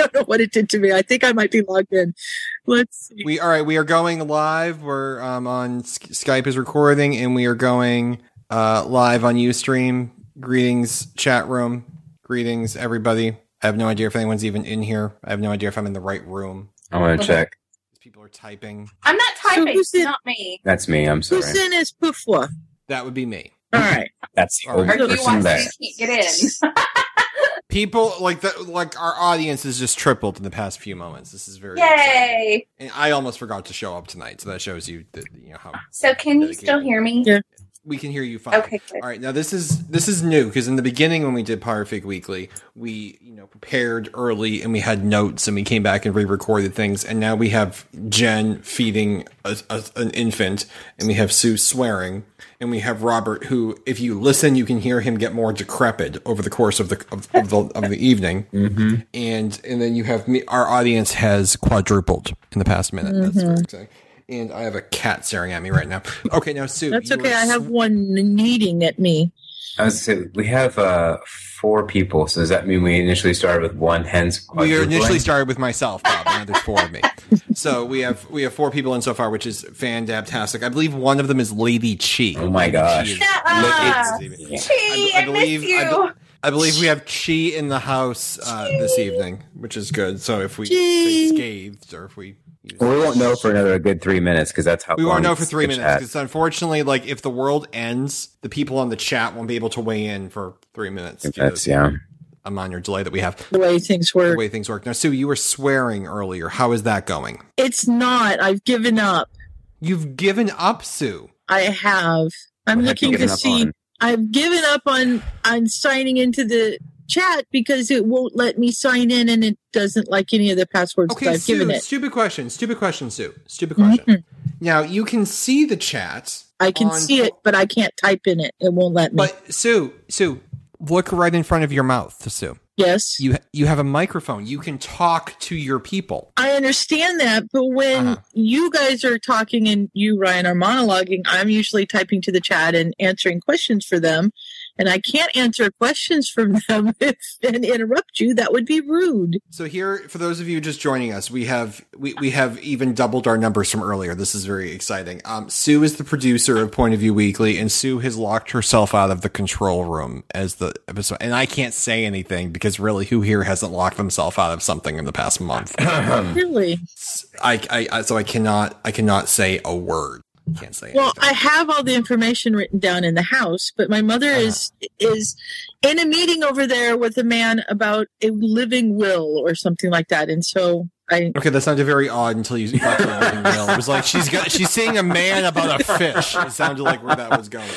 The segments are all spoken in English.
don't know what it did to me. I think I might be logged in. Let's see. We all right. We are going live. We're um, on Sk- Skype is recording, and we are going uh, live on UStream. Greetings, chat room. Greetings, everybody. I have no idea if anyone's even in here. I have no idea if I'm in the right room. I want to check. People are typing. I'm not typing. who's it? not me. That's me. I'm sorry. Who's in is Pufwa? That would be me. All right. That's the Or old Or do you person want there. to can't get in? People like that. Like our audience has just tripled in the past few moments. This is very exciting. Yay! And I almost forgot to show up tonight, so that shows you that you know how So can you still hear me? Yeah. We can hear you fine. Okay, good. All right, now this is this is new because in the beginning when we did Potterfic Weekly, we you know prepared early and we had notes and we came back and re-recorded things, and now we have Jen feeding a, a, an infant, and we have Sue swearing, and we have Robert who, if you listen, you can hear him get more decrepit over the course of the of, of the of the evening, mm-hmm. and and then you have me. Our audience has quadrupled in the past minute. That's very exciting. And I have a cat staring at me right now. Okay, now Sue, That's okay. were I have one kneading at me. I was gonna say, we have uh, four people, so does that mean we initially started with one hence We initially started with myself, Bob. Now there's four of me. So we have we have four people in so far, which is fan fantastic. I believe one of them is Lady Chi. Oh my Lady gosh. Chi is- Shut up. Lady- Yeah. Chi, I, believe miss you. I, be- I believe we have Chi in the house uh, this evening, which is good. So if we say scathed or if we use Well, we won't know for another good three minutes because that's how we long won't know for three minutes chat- because unfortunately, like if the world ends, the people on the chat won't be able to weigh in for three minutes. due to That's yeah. a minor delay that we have. The way things work. The work. way things work now, Sue, you were swearing earlier. How is that going? It's not. I've given up. You've given up, Sue. I have. I'm What have looking to see. on? I've given up on on signing into the chat because it won't let me sign in and it doesn't like any of the passwords Okay, that I've Sue, given it. stupid question. Stupid question, Sue. Stupid question. Mhm. Now, you can see the chat. I can on- see it, but I can't type in it. It won't let me. But Sue, Sue, look right in front of your mouth, Sue. yes. You you have a microphone. You can talk to your people. I understand that, but when Uh-huh. you guys are talking and you, Ryan, are monologuing, I'm usually typing to the chat and answering questions for them. And I can't answer questions from them and interrupt you. That would be rude. So here, for those of you just joining us, we have we, we have even doubled our numbers from earlier. This is very exciting. Um, Sue is the producer of Point of View Weekly, and Sue has locked herself out of the control room as the episode. And I can't say anything because really, who here hasn't locked themselves out of something in the past month? Really? I, I, I so I cannot I cannot say a word. Can't say. Well, anything. I have all the information written down in the house, but my mother Uh-huh. is is in a meeting over there with a man about a living will or something like that. And so I Okay, that sounded very odd until you got to the living will. It was like she's got she's seeing a man about a fish. It sounded like where that was going.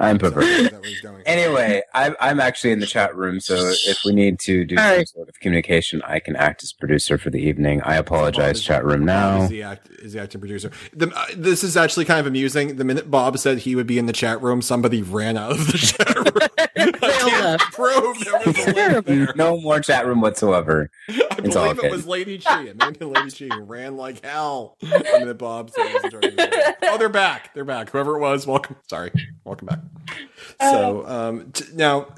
I'm Where perverted. that was going. Anyway, I'm, I'm actually in the chat room, so if we need to do All some right. sort of communication, I can act as producer for the evening. I apologize, Bob chat room Bob now. Is the, act, is the acting producer. The, uh, this is actually kind of amusing. The minute Bob said he would be in the chat room, somebody ran out of the chat room. they all left. Prove there was a link there. No more chat room whatsoever. I It's all believe it good. was Lady Chi. It may have Lady Chi who ran like hell. The minute Bob said he was in the- Oh, they're back. They're back. Whoever it was, welcome. Sorry, welcome back. So um, t- now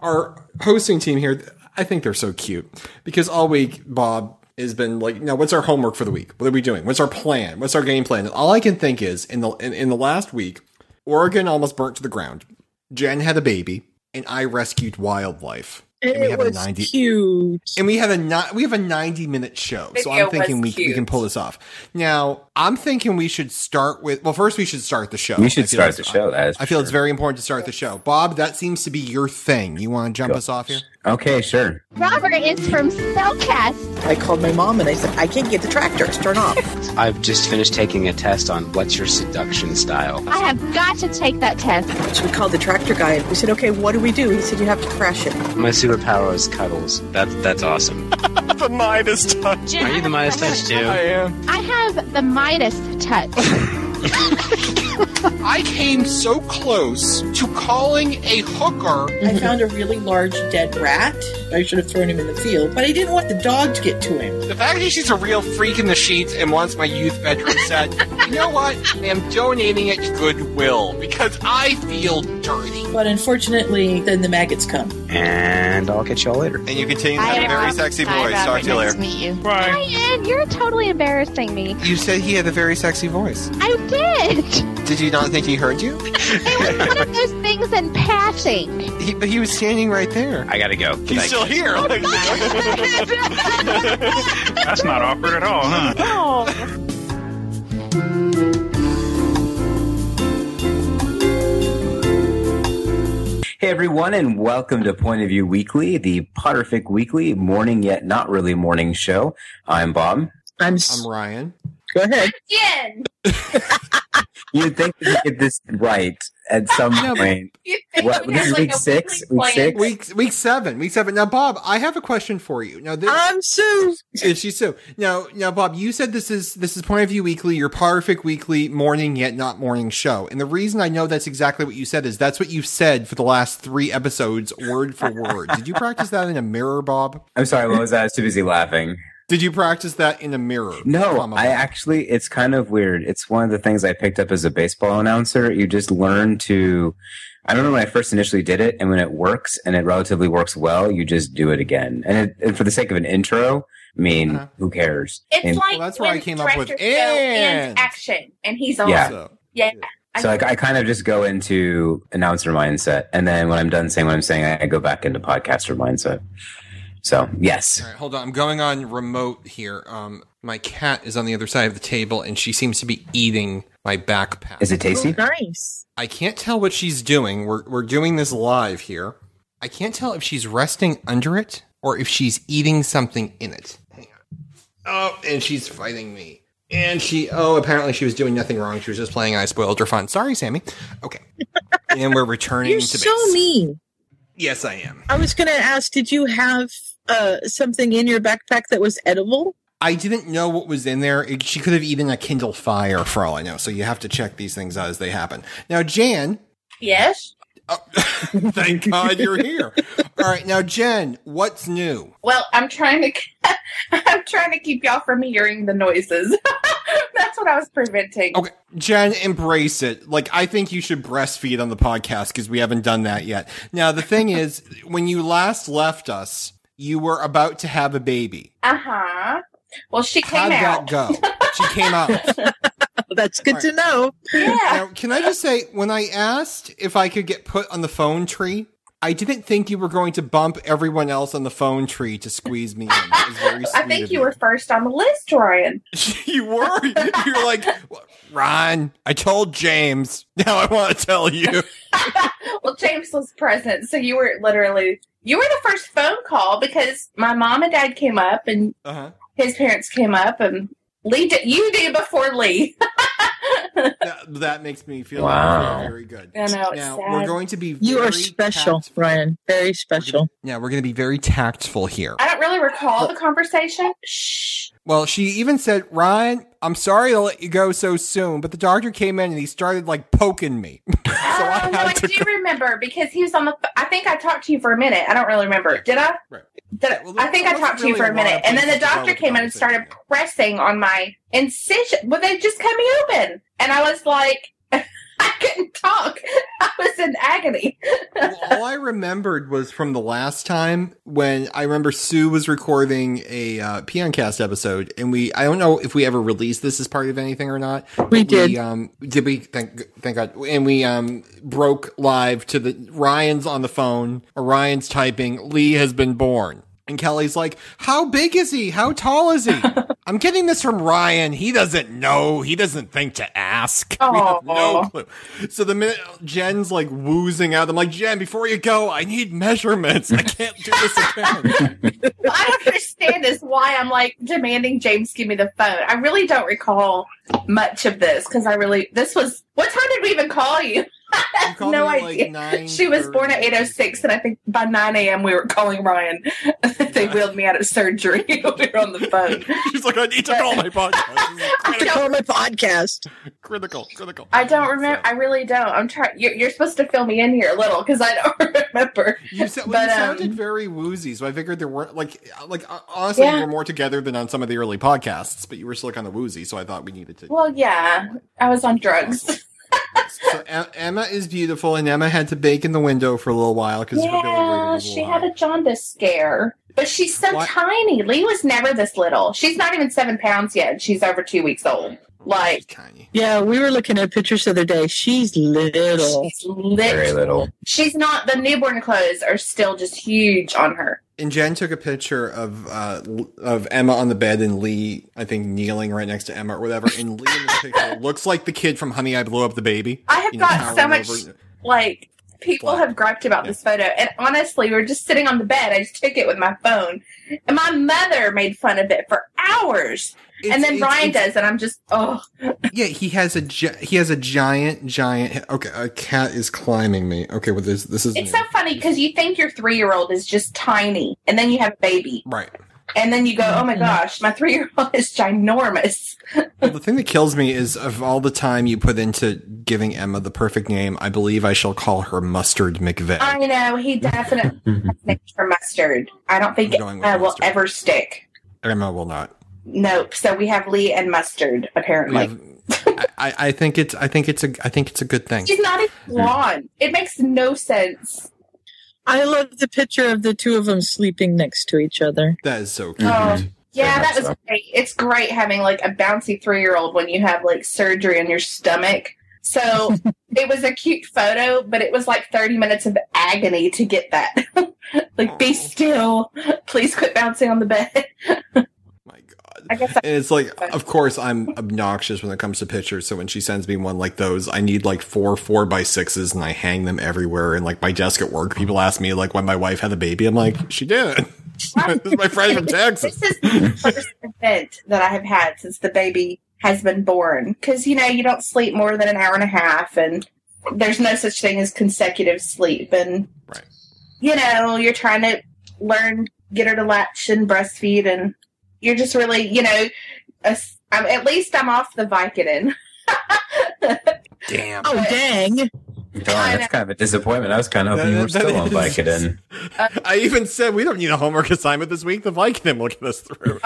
our hosting team here, I think they're so cute because all week Bob has been like, now what's our homework for the week? What are we doing? What's our plan? What's our game plan? And all I can think is in the in, in the last week, Oregon almost burnt to the ground. Jen had a baby, and I rescued wildlife. And And we it have a was 90 cute. and we have a we have a 90 minute show. So Video I'm thinking we, we can pull this off. Now, I'm thinking we should start with well first we should start the show. We should start the show. That is I feel for it's very important to start the show. Bob, that seems to be your thing. You want to jump us off here? Okay, sure. Robert is from Spellcast. I called my mom and I said, I can't get the tractors. Turn off. I've just finished taking a test on what's your seduction style. I have got to take that test. So we called the tractor guy and we said, okay, what do we do? He said, you have to crash it. My superpower is cuddles. That's that's awesome. the Midas touch. Jen, Are you the Midas touch too? I am. I have the Midas touch. I came so close to calling a hooker. I found a really large dead rat. I should have thrown him in the field, but I didn't want the dog to get to him. The fact that she's a real freak in the sheets and wants my youth bedroom set, you know what? I am donating it to Goodwill because I feel dirty. But unfortunately, then the maggots come. And I'll catch y'all later. And you continue to have a very Rob. sexy Hi, voice. Talk to you later. to meet you. Bye. Ryan, you're totally embarrassing me. You said he had a very sexy voice. I did. Did you not think he heard you? It was one of those things in passing. He, but he was standing right there. I gotta go. He's still here. Oh, That's not awkward at all, huh? Oh. Hey everyone, and welcome to Point of View Weekly, the Potterfic Weekly morning yet not really morning show. I'm Bob. I'm. s- I'm Ryan. Go ahead. Jen, You'd think we get this right at some No, point. What, this is like, week six? Week plan? six? Week week seven. Week seven. Now, Bob, I have a question for you. Now, this I'm Sue. is she so now now Bob, you said this is this is Point of View Weekly, your Potterfic Weekly morning yet not morning show. And the reason I know that's exactly what you said is that's what you've said for the last three episodes, word for word. Did you practice that in a mirror, Bob? I'm sorry, what was that? I was too busy laughing. Did you practice that in a mirror? No, I actually, it's kind of weird. It's one of the things I picked up as a baseball announcer. You just learn to, I don't know when I first initially did it, and when it works and it relatively works well, you just do it again. And, it, and for the sake of an intro, I mean, Uh-huh. who cares? It's And like Well, that's where I came up with and. and action, and he's on. Yeah. So, yeah. so I, I kind of just go into announcer mindset, and then when I'm done saying what I'm saying, I, I go back into podcaster mindset. So yes, all right, hold on. I'm going on remote here. Um, my cat is on the other side of the table, and she seems to be eating my backpack. is it tasty? Nice. I can't tell what she's doing. We're we're doing this live here. I can't tell if she's resting under it or if she's eating something in it. Hang on. Oh, and she's fighting me. And she oh, apparently she was doing nothing wrong. She was just playing I spoiled her fun. Sorry, Sammy. Okay. and we're returning You're to so base. mean. Yes, I am. I was going to ask, did you have uh, something in your backpack that was edible? I didn't know what was in there. It- she could have eaten a Kindle Fire for all I know. So you have to check these things out as they happen. Now, Jan, Yes. oh, thank God you're here. All right, now Jen, what's new? Well, I'm trying to. I'm trying to keep y'all from hearing the noises. That's what I was preventing. Okay, Jen, embrace it. Like, I think you should breastfeed on the podcast because we haven't done that yet. Now, the thing is, when you last left us, you were about to have a baby. Uh huh. Well, she came How'd came that out. go? She came out. That's good to know. Yeah. Now, can I just say, when I asked if I could get put on the phone tree, I didn't think you were going to bump everyone else on the phone tree to squeeze me in. That was very I think of you were first on the list, Ryan. you were. You're like, Ron, I told James. Now I want to tell you. well, James was present, so you were literally you were the first phone call because my mom and dad came up and Uh-huh. his parents came up and Lee did you did before Lee. that, that makes me feel Wow. very, very good. I know, now sad. we're going to be. You are special, tactful. Ryan. Very special. Yeah, we're going to be very tactful here. I don't really recall the conversation. Shh. Well, she even said, "Ryan, I'm sorry to let you go so soon, but the doctor came in and he started like poking me." so I oh, no, I had to. do remember because he was on the. I think I talked to you for a minute. I don't really remember. Yeah. Did I? Right. Did I, Yeah, well, I think I talked to you for a really minute, and then the go doctor came in and started conversation. pressing on my incision. Well, they just cut me open, and I was like, I couldn't talk. I was in agony. well, all I remembered was from the last time when I remember Sue was recording a uh, Peoncast episode, and we I don't know if we ever released this as part of anything or not. We but did. um, did we? Thank, thank God. And we um broke live to the Ryan's on the phone. Ryan's typing. Lee has been born. And Kelly's like, "How big is he? How tall is he?" I'm getting this from Ryan. He doesn't know. He doesn't think to ask. We have no clue. So the minute Jen's like woozing out, I'm like, Jen, before you go, I need measurements. I can't do this again. What I don't understand is why I'm like demanding James give me the phone. I really don't recall much of this because I really this was what time did we even call you? I have no me idea. like, she was born at 8.06, and I think by 9 a.m. we were calling Ryan. they Yeah. wheeled me out of surgery. we were on the phone. She's like, I need to call my podcast. I have to call my podcast. critical, critical. I don't remember. I really don't. I'm trying. You're, you're supposed to fill me in here a little because I don't remember. You, sa- well, But, you um, sounded very woozy, so I figured there weren't like like uh, honestly Yeah. you were more together than on some of the early podcasts, but you were still kind of woozy, so I thought we needed to. Well, yeah, I was on drugs. So Emma is beautiful, and Emma had to bake in the window for a little while because Yeah, she had a jaundice scare. But she's so What? tiny. Lee was never this little. She's not even seven pounds yet. She's over two weeks old. Like, tiny. Yeah, we were looking at pictures the other day. She's little. she's lit. Very little. She's not, the newborn clothes are still just huge on her. And Jen took a picture of uh, of Emma on the bed and Lee, I think, kneeling right next to Emma or whatever. And Lee in the picture looks like the kid from Honey, I Blew Up the Baby. I have You know, got so much, over- like, people Black. have griped about this photo. And honestly, we were just sitting on the bed. I just took it with my phone. And my mother made fun of it for hours. It's- and then it's- Ryan it's- does, and I'm just, oh. Yeah, he has a gi- he has a giant, giant. Okay, a cat is climbing me. Okay, well this this is It's new. so funny because you think your three year old is just tiny, and then you have a baby. right. And then you go, oh my Mhm. gosh, my three year old is ginormous. Well, the thing that kills me is of all the time you put into giving Emma the perfect name, I believe I shall call her Mustard McVeigh. I know, he definitely named for mustard. I don't think I'm going with uh, will mustard. ever stick. Emma will not. Nope. So we have Lee and mustard, apparently. have- I, I I think it's I think it's a I think it's a good thing. She's not even blonde. It makes no sense. I love the picture of the two of them sleeping next to each other. That is so oh, cute. Oh, yeah, that was so. great. It's great having like a bouncy three year old when you have like surgery on your stomach. So it was a cute photo, but it was like 30 minutes of agony to get that. like, be still. Please quit bouncing on the bed. My God. I guess I, And it's like, of course, I'm obnoxious when it comes to pictures. So when she sends me one like those, I need like four four by sixes, and I hang them everywhere. And like my desk at work, people ask me like when my wife had a baby. I'm like, she did. this is my friend from Texas. this is the first event that I have had since the baby has been born. Because, you know, you don't sleep more than an hour and a half, and there's no such thing as consecutive sleep. And, Right. you know, you're trying to learn, get her to latch and breastfeed, and you're just really, you know, a, I'm, at least I'm off the Vicodin. Damn. Oh, dang. Darn, that's kind of a disappointment. I was kind of hoping you were That- still on that is- Vicodin. I even said we don't need a homework assignment this week. The Vicodin will get us through.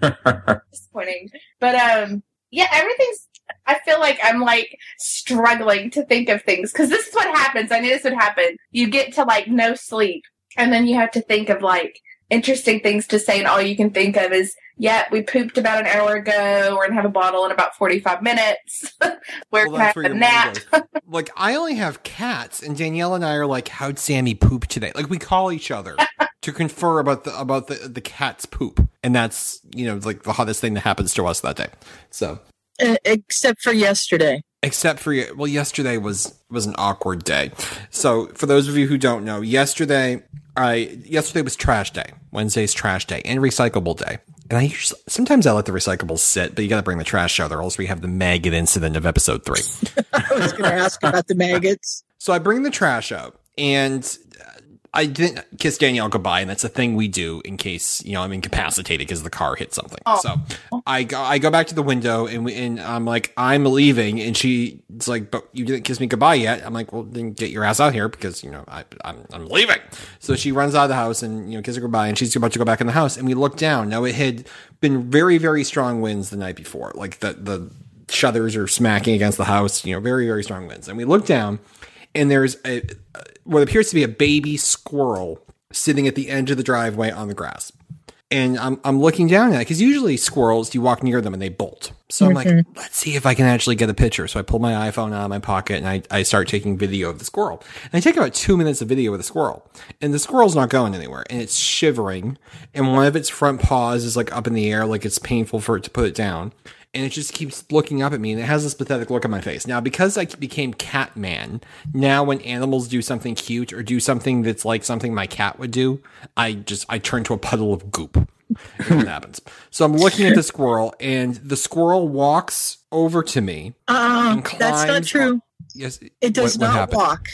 disappointing. But um yeah, everything's I feel like I'm like struggling to think of things because this is what happens. I knew this would happen. You get to like no sleep and then you have to think of like interesting things to say and all you can think of is yeah, we pooped about an hour ago. We're gonna have a bottle in about forty five minutes. Where Well, can I that's have a nap? like I only have cats, and Danielle and I are like, "How'd Sammy poop today?" Like we call each other to confer about the about the the cat's poop, and that's you know like the hottest thing that happens to us that day. So Uh, except for yesterday. Except for you well yesterday was was an awkward day. So for those of you who don't know yesterday i yesterday was trash day. Wednesday's trash day and recyclable day. And i usually, sometimes i let the recyclables sit but you gotta bring the trash out or else we have the maggot incident of episode three. I was going to ask about the maggots. so I bring the trash out and I didn't kiss Danielle goodbye, and that's a thing we do in case you know I'm incapacitated because the car hit something. Oh. So I go, I go back to the window and we, and I'm like I'm leaving, and she's like, "But you didn't kiss me goodbye yet." I'm like, "Well, then get your ass out here because you know I, I'm I'm leaving." So she runs out of the house and you know kisses her goodbye, and she's about to go back in the house, and we look down. Now it had been very very strong winds the night before, like the the shutters are smacking against the house, you know, very very strong winds, and we look down and there's a what appears to be a baby squirrel sitting at the edge of the driveway on the grass. And I'm I'm looking down at it because usually squirrels you walk near them and they bolt. So I'm like, mm-hmm. let's see if I can actually get a picture. So I pull my iPhone out of my pocket and I, I start taking video of the squirrel. And I take about two minutes of video of the squirrel. And the squirrel's not going anywhere. And it's shivering. And one of its front paws is like up in the air, like it's painful for it to put it down and it just keeps looking up at me and it has this pathetic look on my face. Now, because I became Catman, now when animals do something cute or do something that's like something my cat would do, I just I turn to a puddle of goop. What happens. So I'm looking at the squirrel and the squirrel walks over to me. Uh, that's not true. Yes. It does What- what not happened? walk.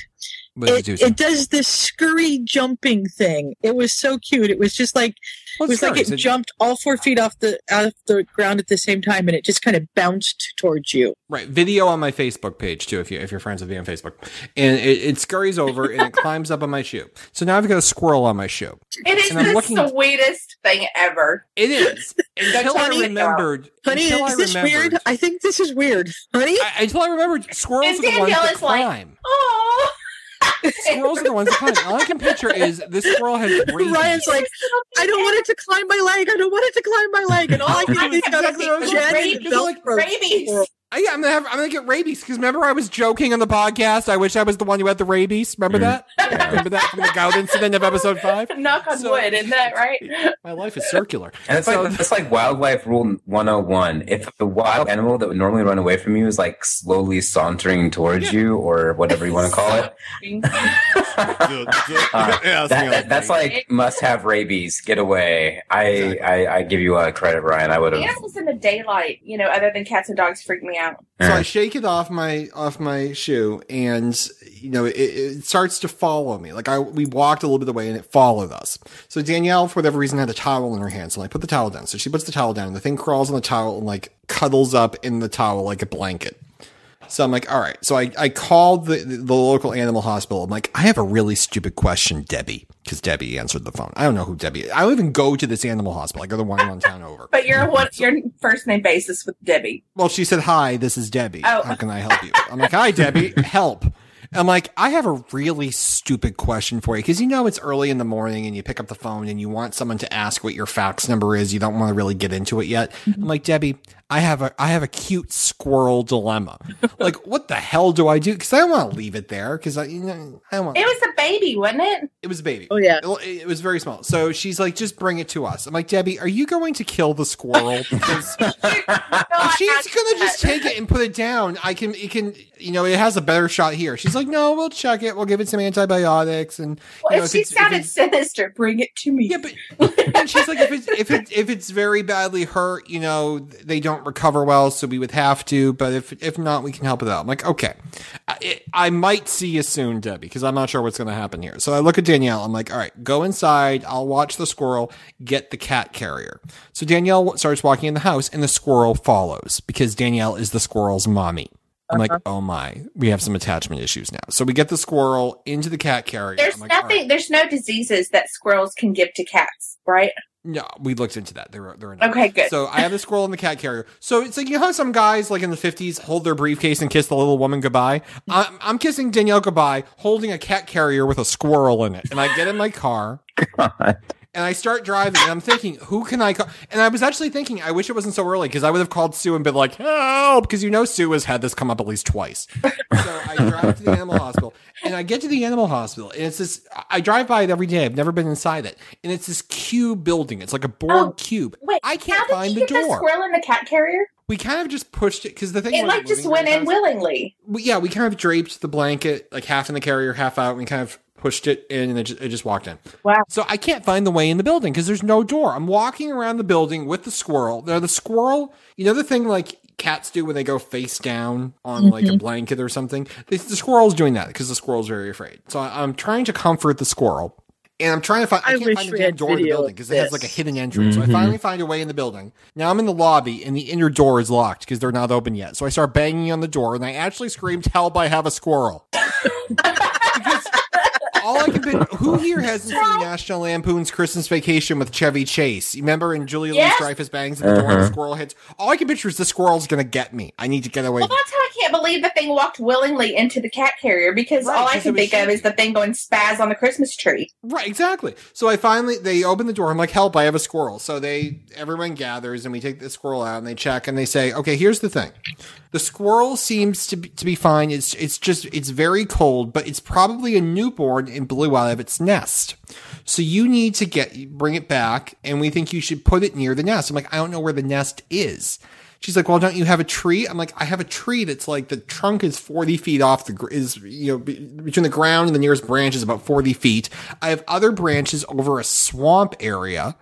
What It, it does this scurry jumping thing. It was so cute. It was just like Well, it was like scurries. it jumped all four feet off the off the ground at the same time, and it just kind of bounced towards you. Right, video on my Facebook page too. If you if you're friends with me on Facebook, and it, it scurries over and it climbs up on my shoe. So now I've got a squirrel on my shoe. It is And the looking- sweetest thing ever. It is until I Honey, remembered. Honey, until is I this remembered, weird? I think this is weird, honey. I, until I remembered squirrels And are the ones Danielle that is like- climb. Oh, squirrels are the ones that climb. All I can picture is this squirrel has rabies. Ryan's like, I don't want it to climb my leg. I don't want it to climb my leg. And all I can think of Exactly what I was is Jen saying. and rabies. I, yeah, I'm gonna have, I'm gonna get rabies because remember I was joking on the podcast. I wish I was the one who had the rabies. Remember Mm. that? remember that from the gout incident of episode five? Knock on So- wood, isn't that right? My life is circular. And it's So- like it's like wildlife rule 101. If the wild animal that would normally run away from you is like slowly sauntering towards you or whatever you want to call it, uh, that, that- that's like must have rabies. Get away. I, I I give you a credit, Ryan. I would have. Animals in the daylight, you know, other than cats and dogs, freak me out. So I shake it off my off my shoe, and you know it, it starts to follow me. Like I, we walked a little bit of the way, and it followed us. So Danielle, for whatever reason, had a towel in her hand. So I put the towel down. So she puts the towel down. And the thing crawls on the towel and like cuddles up in the towel like a blanket. So I'm like, all right. So I, I called the, the, local animal hospital. I'm like, I have a really stupid question, Debbie, because Debbie answered the phone. I don't know who Debbie. is. I don't even go to this animal hospital. I go to the one one town over. But you're what your first name basis with Debbie. Well, she said, Hi, this is Debbie. Oh. How can I help you? I'm like, Hi, Debbie, help. I'm like, I have a really stupid question for you because you know it's early in the morning and you pick up the phone and you want someone to ask what your fax number is. You don't want to really get into it yet. Mm-hmm. I'm like, Debbie, I have a I have a cute squirrel dilemma. like, what the hell do I do? Because I don't want to leave it there because I you know I don't want. It was a baby, wasn't it? It was a baby. Oh, yeah. It, it was very small. So she's like, just bring it to us. I'm like, Debbie, are you going to kill the squirrel? Because No, she's gonna just that. take it and put it down. I can, it can, you know, it has a better shot here. She's like, no, we'll check it. We'll give it some antibiotics, and Well, you know, if she sounded it's- sinister, bring it to me. yeah, but and she's like, if it's if it if it's very badly hurt, you know, they don't recover well, so we would have to. But if if not, we can help it out. I'm like, okay, I, I might see you soon, Debbie, because I'm not sure what's going to happen here. So I look at Danielle. I'm like, all right, go inside. I'll watch the squirrel. Get the cat carrier. So Danielle starts walking in the house, and the squirrel follows because Danielle is the squirrel's mommy. I'm like, uh-huh. oh my, we have some attachment issues now. So we get the squirrel into the cat carrier. There's like, nothing. right. There's no diseases that squirrels can give to cats, right? No, we looked into that. They're they're Okay, good. So I have the squirrel in the cat carrier. So it's like you know how some guys like in the fifties hold their briefcase and kiss the little woman goodbye. I'm, I'm kissing Danielle goodbye, holding a cat carrier with a squirrel in it, and I get in my car God. And I start driving, and I'm thinking, who can I call? And I was actually thinking, I wish it wasn't so early because I would have called Sue and been like, help, because you know Sue has had this come up at least twice. so I drive to the animal hospital, and I get to the animal hospital, and it's this. I drive by it every day. I've never been inside it, and it's this cube building. It's like a board Oh, cube. Wait, I can't find you the get the door. squirrel in the cat carrier? we kind of just pushed it because the thing It like just went in house- willingly. we, yeah, we kind of draped the blanket like half in the carrier, half out, and we kind of pushed it in, and it just, it just walked in. Wow. So I can't find the way in the building because there's no door. I'm walking around the building with the squirrel. Now the squirrel, you know the thing like cats do when they go face down on like a blanket or something. The, the squirrel's doing that because the squirrel's very afraid. So I, I'm trying to comfort the squirrel. And I'm trying to find. I, I can't wish find the damn door in the building because it has like a hidden entrance. So I Mhm. finally find a way in the building. Now I'm in the lobby and the inner door is locked because they're not open yet. So I start banging on the door and I actually screamed, "Help! I have a squirrel!" because all I can think, who here hasn't seen National Lampoon's Christmas Vacation with Chevy Chase? You remember in Julia Yes. Louis Dreyfus bangs at the door and the Uh-huh. squirrel hits. All I can picture is the squirrel's gonna get me. I need to get away. Well, that's how I can't believe the thing walked willingly into the cat carrier because Right, all I can think of is the thing going spaz on the Christmas tree. Right, exactly. So I finally they open the door. I'm like, help! I have a squirrel. So they everyone gathers and we take the squirrel out and they check and they say, okay, here's the thing. The squirrel seems to be, to be fine. It's it's just it's very cold, but it's probably a newborn and blew out of its nest. So you need to get bring it back, and we think you should put it near the nest. I'm like, I don't know where the nest is. She's like, well, don't you have a tree? I'm like, I have a tree that's like the trunk is 40 feet off the, is, you know, be, between the ground and the nearest branch is about 40 feet. I have other branches over a swamp area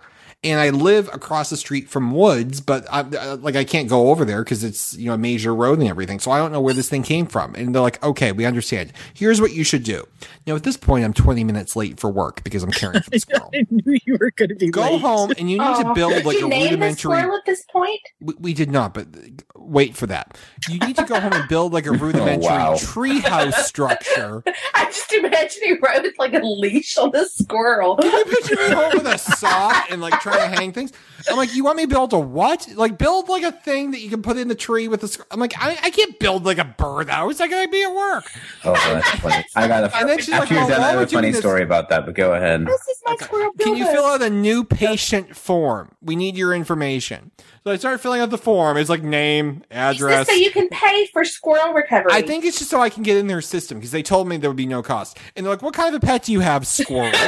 and I live across the street from Woods, but I, uh, like I can't go over there because it's you know a major road and everything. So I don't know where this thing came from. And they're like, okay, we understand. Here's what you should do. Now at this point, I'm 20 minutes late for work because I'm caring for the squirrel. I knew you were going to be Go late. home and you need to Aw. build Did like you a name the rudimentary. squirrel at this point? We, we did not, but wait for that. You need to go home and build like a rudimentary wow. treehouse structure. I just imagine he rode with like a leash on the squirrel. Can you picture me home with a saw and like trying to hang things? I'm like, you want me to build a what? Like build like a thing that you can put in the tree with the. sc- I'm like, I, I can't build like a bird birdhouse. I gotta be at work. Oh, that's funny. I got a. And then she's like, After you're well, done, I have a funny doing this- story about that. But go ahead. This is my squirrel Can you fill out a new patient form? We need your information. So I started filling out the form. It's like name, address. this so you can pay for squirrel recovery? I think it's just so I can get in their system because they told me there would be no cost. And they're like, "What kind of a pet do you have, squirrel?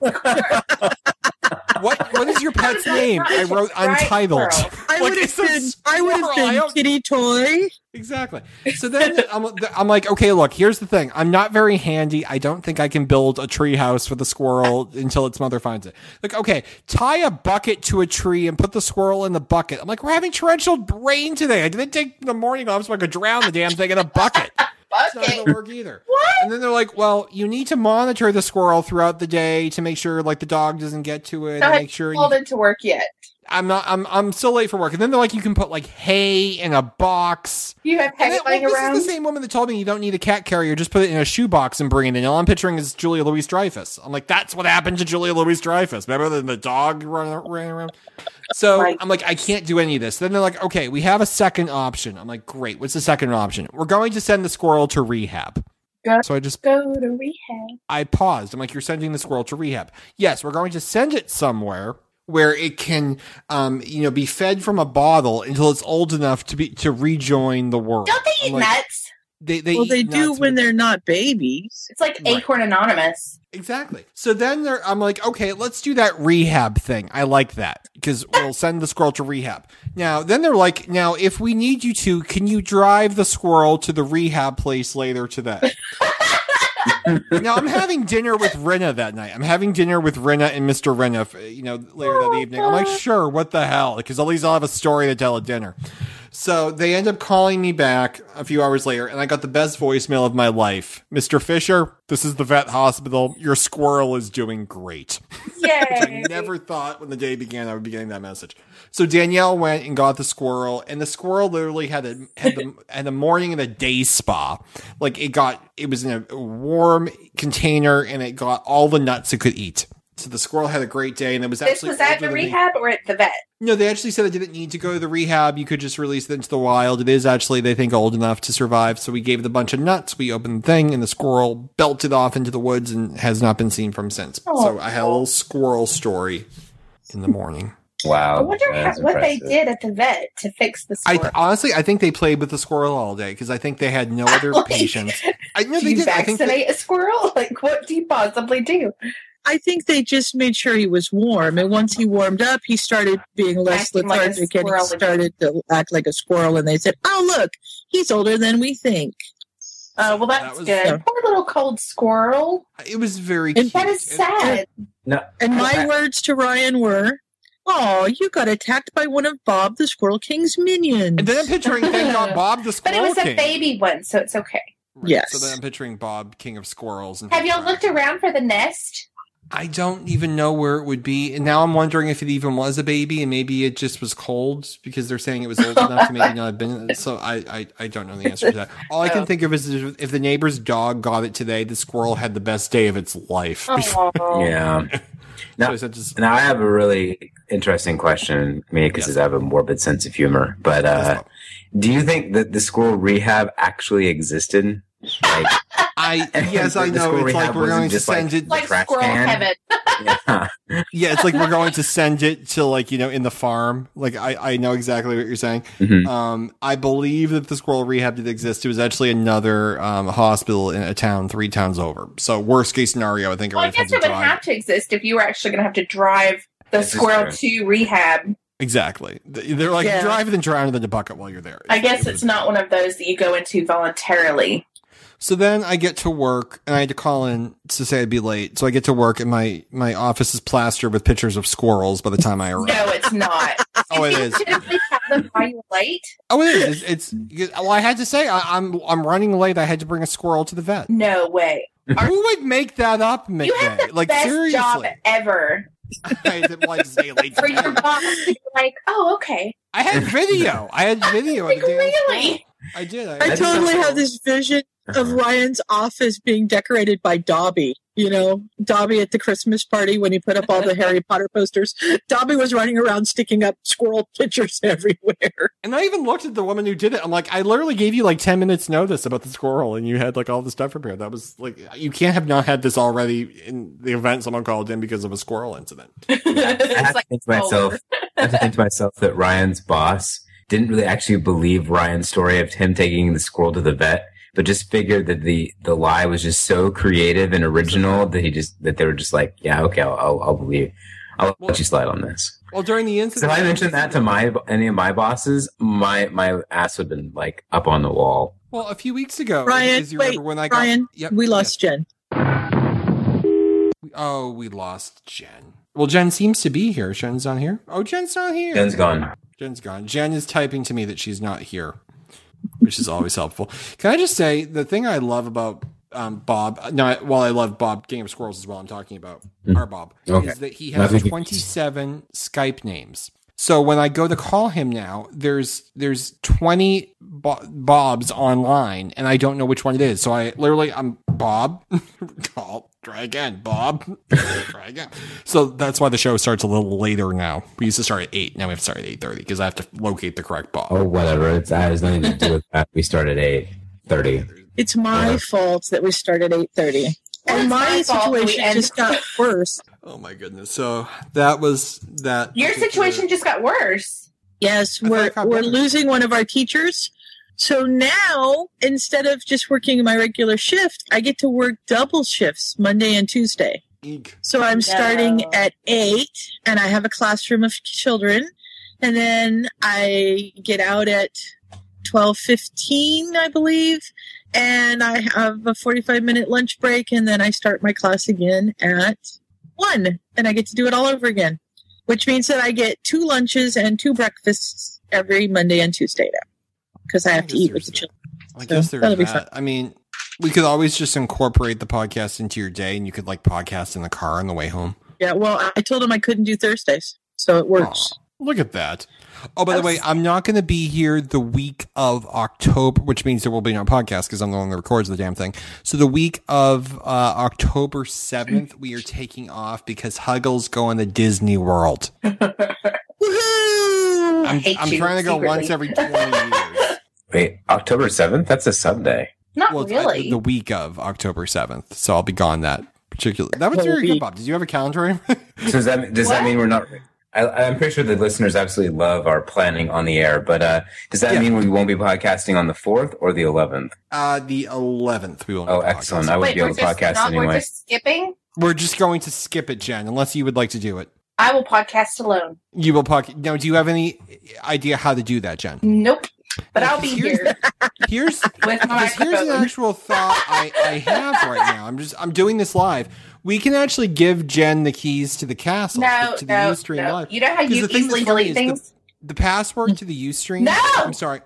what What is your pet's name?" I wrote untitled. I would have been. I would have don't- kitty toy. Exactly. So then I'm, I'm like, okay, look, here's the thing. I'm not very handy. I don't think I can build a tree house for the squirrel until its mother finds it. Like, okay, tie a bucket to a tree and put the squirrel in the bucket. I'm like, we're having torrential rain today. I didn't take the morning off so I could drown the damn thing in a bucket. It's not going to work either. What? And then they're like, well, you need to monitor the squirrel throughout the day to make sure like the dog doesn't get to it So and make sure you you called into work yet? I'm not I'm I'm still late for work. And then they're like you can put like hay in a box. You have hay then, laying this around? is the same woman that told me you don't need a cat carrier, just put it in a shoebox and bring it in. All I'm picturing is Julia Louise Dreyfus. I'm like, that's what happened to Julia Louise Dreyfus. Remember the, the dog running, running around? So Right. I'm like, I can't do any of this. Then they're like, okay, we have a second option. I'm like, great. What's the second option? We're going to send the squirrel to rehab. Go- So I just Go to rehab. I paused. I'm like, you're sending the squirrel to rehab. Yes, we're going to send it somewhere where it can, um, you know, be fed from a bottle until it's old enough to be to rejoin the world. Don't they eat like, nuts? They, they well, they do when they're not babies. It's like Right. Acorn Anonymous. exactly. So then they're, I'm like, okay, let's do that rehab thing. I like that because we'll send the squirrel to rehab. Now, then they're like, now if we need you to, can you drive the squirrel to the rehab place later today? now I'm having dinner with Rena that night. I'm having dinner with Rena and Mr. Rena, you know, later that evening. I'm like, sure, what the hell? Because at least I'll have a story to tell at dinner. So they end up calling me back a few hours later, and I got the best voicemail of my life. Mr. Fisher, this is the vet hospital. Your squirrel is doing great. I never thought when the day began I would be getting that message. So Danielle went and got the squirrel, and the squirrel literally had a had the had the morning and a day spa. Like it got it was in a warm container, and it got all the nuts it could eat. So the squirrel had a great day, and it was actually this actually was at the than me. rehab or at the vet? No, they actually said it didn't need to go to the rehab. You could just release it into the wild. It is actually, they think, old enough to survive. So we gave it a bunch of nuts. We opened the thing, and the squirrel belted off into the woods and has not been seen from since. Oh. So I had a little squirrel story in the morning. Wow. I wonder how, what they did at the vet to fix the I squirrel. honestly, I think they played with the squirrel all day because I think they had no oh other Like, patients. I know do they you did. I think vaccinate they, a squirrel? Like, what do you possibly do? I think they just made sure he was warm, and once he warmed up, he started being less Acting like lethargic, and he started to act like a squirrel. And they said, "Oh, look, he's older than we think." Uh, well, that's That was- good. Yeah. Poor little cold squirrel. it was very And cute. That is sad. No, And my I- words to Ryan were, "Oh, you got attacked by one of Bob the Squirrel King's minions." And then I'm picturing thank God Bob the Squirrel King. But it was a baby one, so it's okay. Right. Yes. So then I'm picturing Bob, King of Squirrels. And Have y'all looked around for the nest? I don't even know where it would be. And now I'm wondering if it even was a baby and maybe it just was cold because they're saying it was old enough to maybe not have been. So I, I, I don't know the answer to that. All I can Oh. think of is if the neighbor's dog got it today, the squirrel had the best day of its life. Yeah. Now, is that just- now I have a really interesting question. Maybe because Yes. I have a morbid sense of humor. But uh, do you think that the squirrel rehab actually existed? Like, I yes, I know. It's like we're going to just like- send it. To like trash squirrel can? heaven. yeah. Yeah, it's like we're going to send it to like you know in the farm. Like I, I know exactly what you're saying. Mhm. Um, I believe that the squirrel rehab did exist. It was actually another um, hospital in a town three towns over. So worst case scenario, I think Well, I guess it to would drive. have to exist if you were actually going to have to drive the This squirrel to rehab. Exactly. They're like Yeah. drive it and drown it in the bucket while you're there. I guess it's not one of those that you go into voluntarily. So then I get to work and I had to call in to say I'd be late. So I get to work and my, my office is plastered with pictures of squirrels by the time I arrive. No, it's not. Oh, it Did you have them while you're late? Oh, it is. It's, it's well, I had to say I, I'm I'm running late. I had to bring a squirrel to the vet. No way. Who would make that up, You have the Like best seriously, job ever I had to, like, stay late for to your boss to be like, oh, okay. I had video. I had video. of Like, the damn really? Squirrel. I did. I, I That's totally have this vision of Uh-huh. Ryan's office being decorated by Dobby. You know, Dobby at the Christmas party when he put up all the Harry Potter posters. Dobby was running around sticking up squirrel pictures everywhere. And I even looked at the woman who did it. I'm like, I literally gave you like 10 minutes notice about the squirrel and you had like all the stuff prepared. That was like, you can't have not had this already in the event someone called in because of a squirrel incident. I have it's to think to myself. I have to think to myself that Ryan's boss didn't really actually believe Ryan's story of him taking the squirrel to the vet, but just figured that the the lie was just so creative and original that he just that they were just like, yeah, okay, I'll I'll, I'll believe, I'll let you slide on this. Well, during the incident, if I mentioned that to my any of my bosses, my my ass would have been like up on the wall. well, a few weeks ago, Ryan, as you wait, remember when I got, Ryan, Yep, we lost Jen. Oh, we lost Jen. Well, Jen seems to be here. Jen's not here. Oh, Jen's not here. Jen's gone. Jen's gone. Jen is typing to me that she's not here, which is always helpful. Can I just say the thing I love about um, Bob? No, while I love Bob Game of Squirrels as well, I'm talking about our Bob Okay. is that he has 27 Skype names. So when I go to call him now, there's there's 20 Bo- Bobs online, and I don't know which one it is. So I literally I'm Bob, call try again, Bob, try again. So that's why the show starts a little later now. We used to start at eight, now we have to start at eight thirty because I have to locate the correct Bob. Oh, whatever. It's that has nothing to do with that. We start at eight thirty. It's my Yeah. fault that we started eight thirty. Well, And my my fault that we situation end- just got worse. Oh my goodness! So that was that. Your particular- situation just got worse. Yes, I we're we're better. losing one of our teachers. So now instead of just working my regular shift, I get to work double shifts Monday and Tuesday. Eek. So I'm starting No. at eight, and I have a classroom of children, and then I get out at twelve fifteen, I believe, and I have a forty-five minute lunch break, and then I start my class again at one, and I get to do it all over again, which means that I get two lunches and two breakfasts every Monday and Tuesday now, because I I have to eat with the children. I So, guess there's that. I mean, we could always just incorporate the podcast into your day, and you could like podcast in the car on the way home. Yeah, well, I told him I couldn't do Thursdays, so it works. Aw, look at that. Oh, by the way, I'm not going to be here the week of October, which means there will be no podcast because I'm the one that records the damn thing. So the week of uh, October 7th, we are taking off because Huggles going to Disney World. Woohoo! I'm, I'm trying to go secretly. once every 20 years. Wait, October seventh? That's a Sunday. Not Well, it's, uh, really. the week of October 7th. So I'll be gone that particular. That was Whole very good. Bob. Did you have a calendar? So does that does that mean we're not? I, I'm pretty sure the listeners absolutely love our planning on the air, but uh, does that Yeah. mean we won't be podcasting on the fourth or the eleventh? uh, the 11th. We won't. Oh, excellent! I would Wait, be we're able to podcast not, we're anyway. just skipping. We're just going to skip it, Jen, unless you would like to do it. I will podcast alone. You will podcast. Now, do you have any idea how to do that, Jen? Nope. But I'll be Here's- here Here's with my here's an actual thought I, I have right now. I'm just I'm doing this live. We can actually give Jen the keys to the castle No, to the no, Ustream no. live. You know how you easily delete things? The, the password to the Ustream. No! I'm sorry.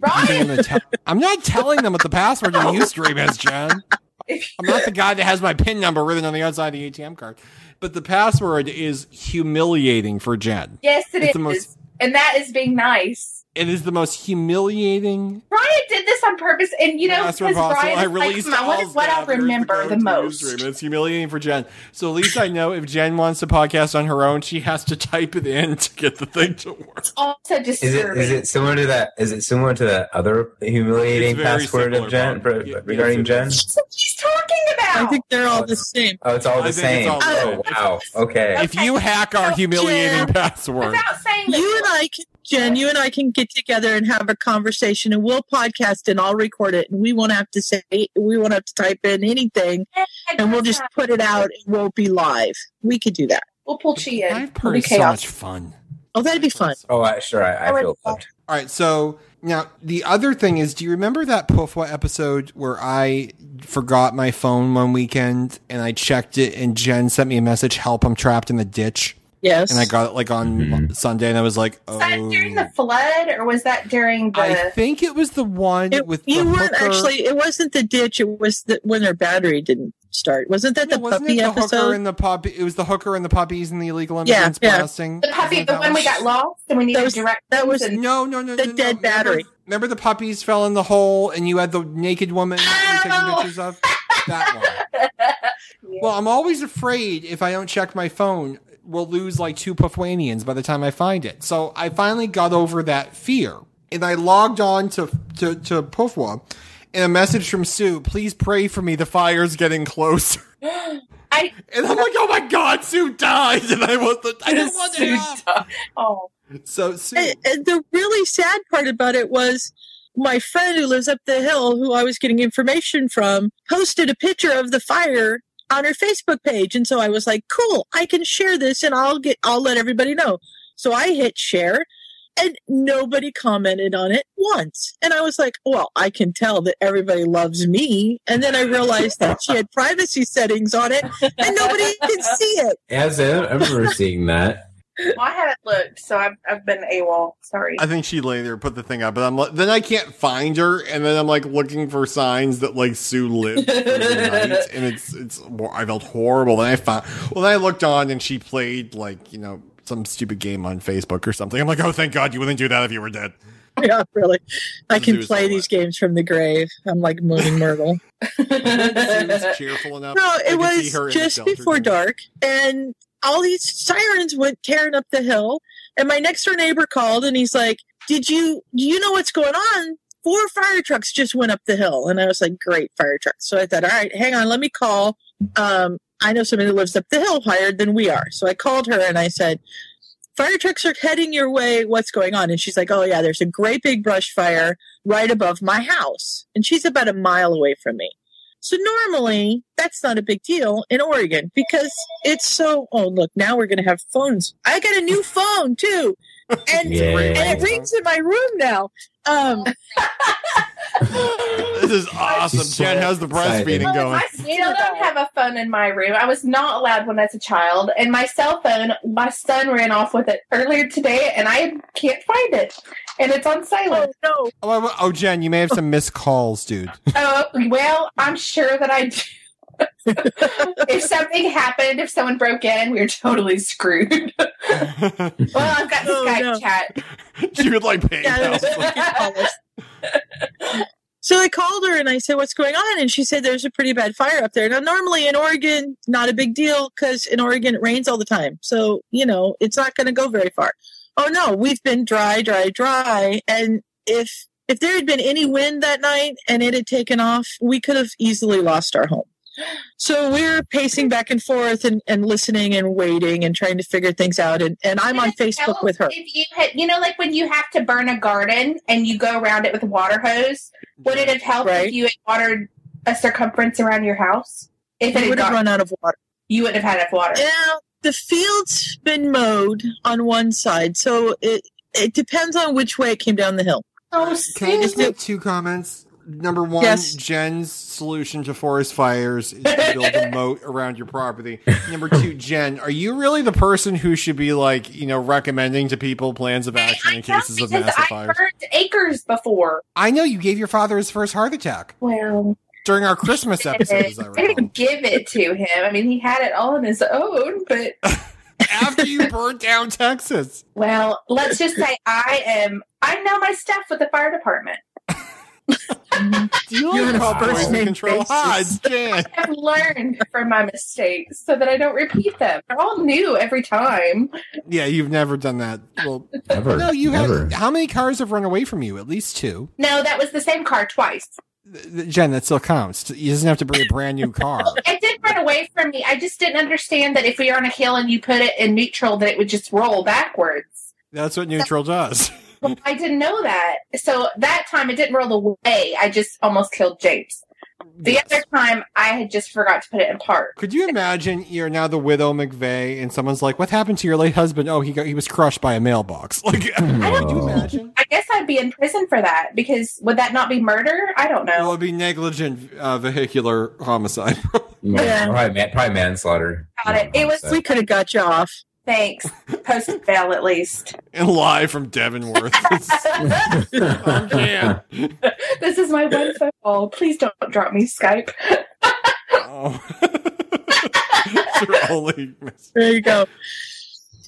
I'm, Ryan! I'm not telling them what the password to the Ustream is, Jen. I'm not the guy that has my PIN number written on the outside of the ATM card. But the password is humiliating for Jen. Yes, it It's is, most- and that is being nice. It is the most humiliating Ryan did this on purpose, and you know, password because possible. Ryan I is like, released "Hmm, all what I'll remember code the most. Ustream. It's humiliating for Jen. So at least I know if Jen wants to podcast on her own, she has to type it in to get the thing to work. Also Is it disturbing. is it similar to that? Is it similar to that other humiliating password of Jen for- Ye- yes, regarding it Jen? is. That's what she's talking about. I think they're all the same. Oh, it's all I the think it's same. all oh the wow. Okay. If you hack our humiliating password, Without saying You and I can, Jen, you and I can get together and have a conversation and we'll podcast and I'll record it and we won't have to say, we won't have to type in anything and we'll just put it out and we'll be live. We could do that. We'll pull Chia in. I've It'll be heard so much fun. Oh, that'd be fun. Oh, I, sure. I, I I feel love- loved. All right, so now the other thing is, do you remember that Pufwa episode where I forgot my phone one weekend and I checked it and Jen sent me a message, "Help! I'm trapped in the ditch," Yes. and I got it like on Mhm. Sunday, and I was like, "Oh." Was "Oh." that during the flood, or was that during the? I think it was the one It- with you the weren't hooker. actually. It wasn't the ditch. It was the, when their battery didn't start. Wasn't that No, the wasn't puppy it the hooker episode? and the puppy? It was the hooker and the puppies and the illegal immigrants yeah. blasting. the puppy, Wasn't the one we got lost, and we needed That was- directions. that was- and- No, no, no, The no, no. dead Remember- battery. Remember, the puppies fell in the hole, and you had the naked woman you were taking Oh. pictures of. That one. Well, I'm always afraid if I don't check my phone, we'll lose like two Puffwanians by the time I find it. So I finally got over that fear, and I logged on to to, to Puffwa, and a message from Sue: "Please pray for me. The fire's getting closer." I And I'm like, "Oh my God, Sue died!" And I was the I didn't want it up. oh, So Sue, And, and the really sad part about it was my friend who lives up the hill, who I was getting information from, posted a picture of the fire on her Facebook page, and so I was like, "Cool, I can share this, and I'll get, I'll let everybody know." So I hit share, and nobody commented on it once, and I was like, "Well, I can tell that everybody loves me." And then I realized that she had privacy settings on it, and nobody can see it. I remember seeing that. Well, I haven't looked, so I've I've been AWOL. Sorry. I think she later put the thing up, but I'm like, then I can't find her, and then I'm like looking for signs that like Sue lived the night, and it's it's I felt horrible. Then I found well, then I looked on and she played like you know some stupid game on Facebook or something. I'm like, oh, thank God you wouldn't do that if you were dead. Yeah, really. I can play all these games from the grave. I'm like Moaning Myrtle. Cheerful enough. No, it could was just before dark, and all these sirens went tearing up the hill. And my next door neighbor called, and he's like, "Did you do you know what's going on? Four fire trucks just went up the hill." And I was like, "Great fire trucks!" So I thought, "All right, hang on, let me call." Um, I know somebody who lives up the hill higher than we are, so I called her and I said. Fire trucks are heading your way. What's going on? And she's like, Oh, yeah, there's a great big brush fire right above my house. And she's about a mile away from me. So normally that's not a big deal in Oregon because it's so. Oh, look, now we're going to have phones. I got a new phone too, and Yeah. and it rings in my room now. Um, This is awesome. She's so Jen, how's the breastfeeding excited. going? I still don't have a phone in my room. I was not allowed one as a child, and my cell phone, my son ran off with it earlier today, and I can't find it, and it's on oh silent. no, oh, oh, oh, Jen, you may have some missed calls, dude. Oh well, I'm sure that I. do. if something happened, if someone broke in, we are totally screwed. well, I've got Oh, Skype no. chat. she would like pay Yeah, bills. that's what you call us. So I called her and I said, "What's going on?" And she said, "There's a pretty bad fire up there." Now, normally in Oregon, not a big deal because in Oregon it rains all the time, so you know it's not going to go very far. Oh no, we've been dry, dry, dry, and if if there had been any wind that night and it had taken off, we could have easily lost our home. So we're pacing back and forth and, and listening and waiting and trying to figure things out. And, and I'm on Facebook with her. If you had, you know, like when you have to burn a garden and you go around it with a water hose, would it have helped Right. if you had watered a circumference around your house? If it had would have run out of water. you wouldn't have had enough water. Yeah, the field's been mowed on one side, so it it depends on which way it came down the hill. Oh, Can I just make two comments? Number one, Yes. Jen's solution to forest fires is to build a moat around your property. Number two, Jen, are you really the person who should be like, you know, recommending to people plans of action in I know, cases of because massive I fires? burned acres before. I know you gave your father his first heart attack Well, during our Christmas episode, I I didn't give it to him. I mean, he had it all on his own, but After you burnt down Texas. well, let's just say I am. I know my stuff with the fire department. Do you You're on like a cowboys first and name control? basis. Hi, Jen. I've learned from my mistakes so that I don't repeat them. They're all new every time. Yeah, you've never done that. Well, Never. no, you never. have. How many cars have run away from you? At least two. No, that was the same car twice. Jen, that still counts. You doesn't have to bring a brand new car. It did run away from me. I just didn't understand that if we were on a hill and you put it in neutral, that it would just roll backwards. That's what neutral does. Well, I didn't know that. So that time it didn't roll away. I just almost killed James. The Yes. other time, I had just forgot to put it in park. Could you imagine you're now the widow McVeigh and someone's like, "What happened to your late husband?" Oh, he got he was crushed by a mailbox. Like, could you imagine? I guess I'd be in prison for that because would that not be murder? I don't Well, know. it'd be negligent uh, vehicular homicide. Yeah. Probably, man, probably manslaughter. Got it. It was- We could have got you off. Thanks. Post bail at least. and live from Leavenworth. I can't. this is my one phone call. Please don't drop me Skype. Oh. Only There you go.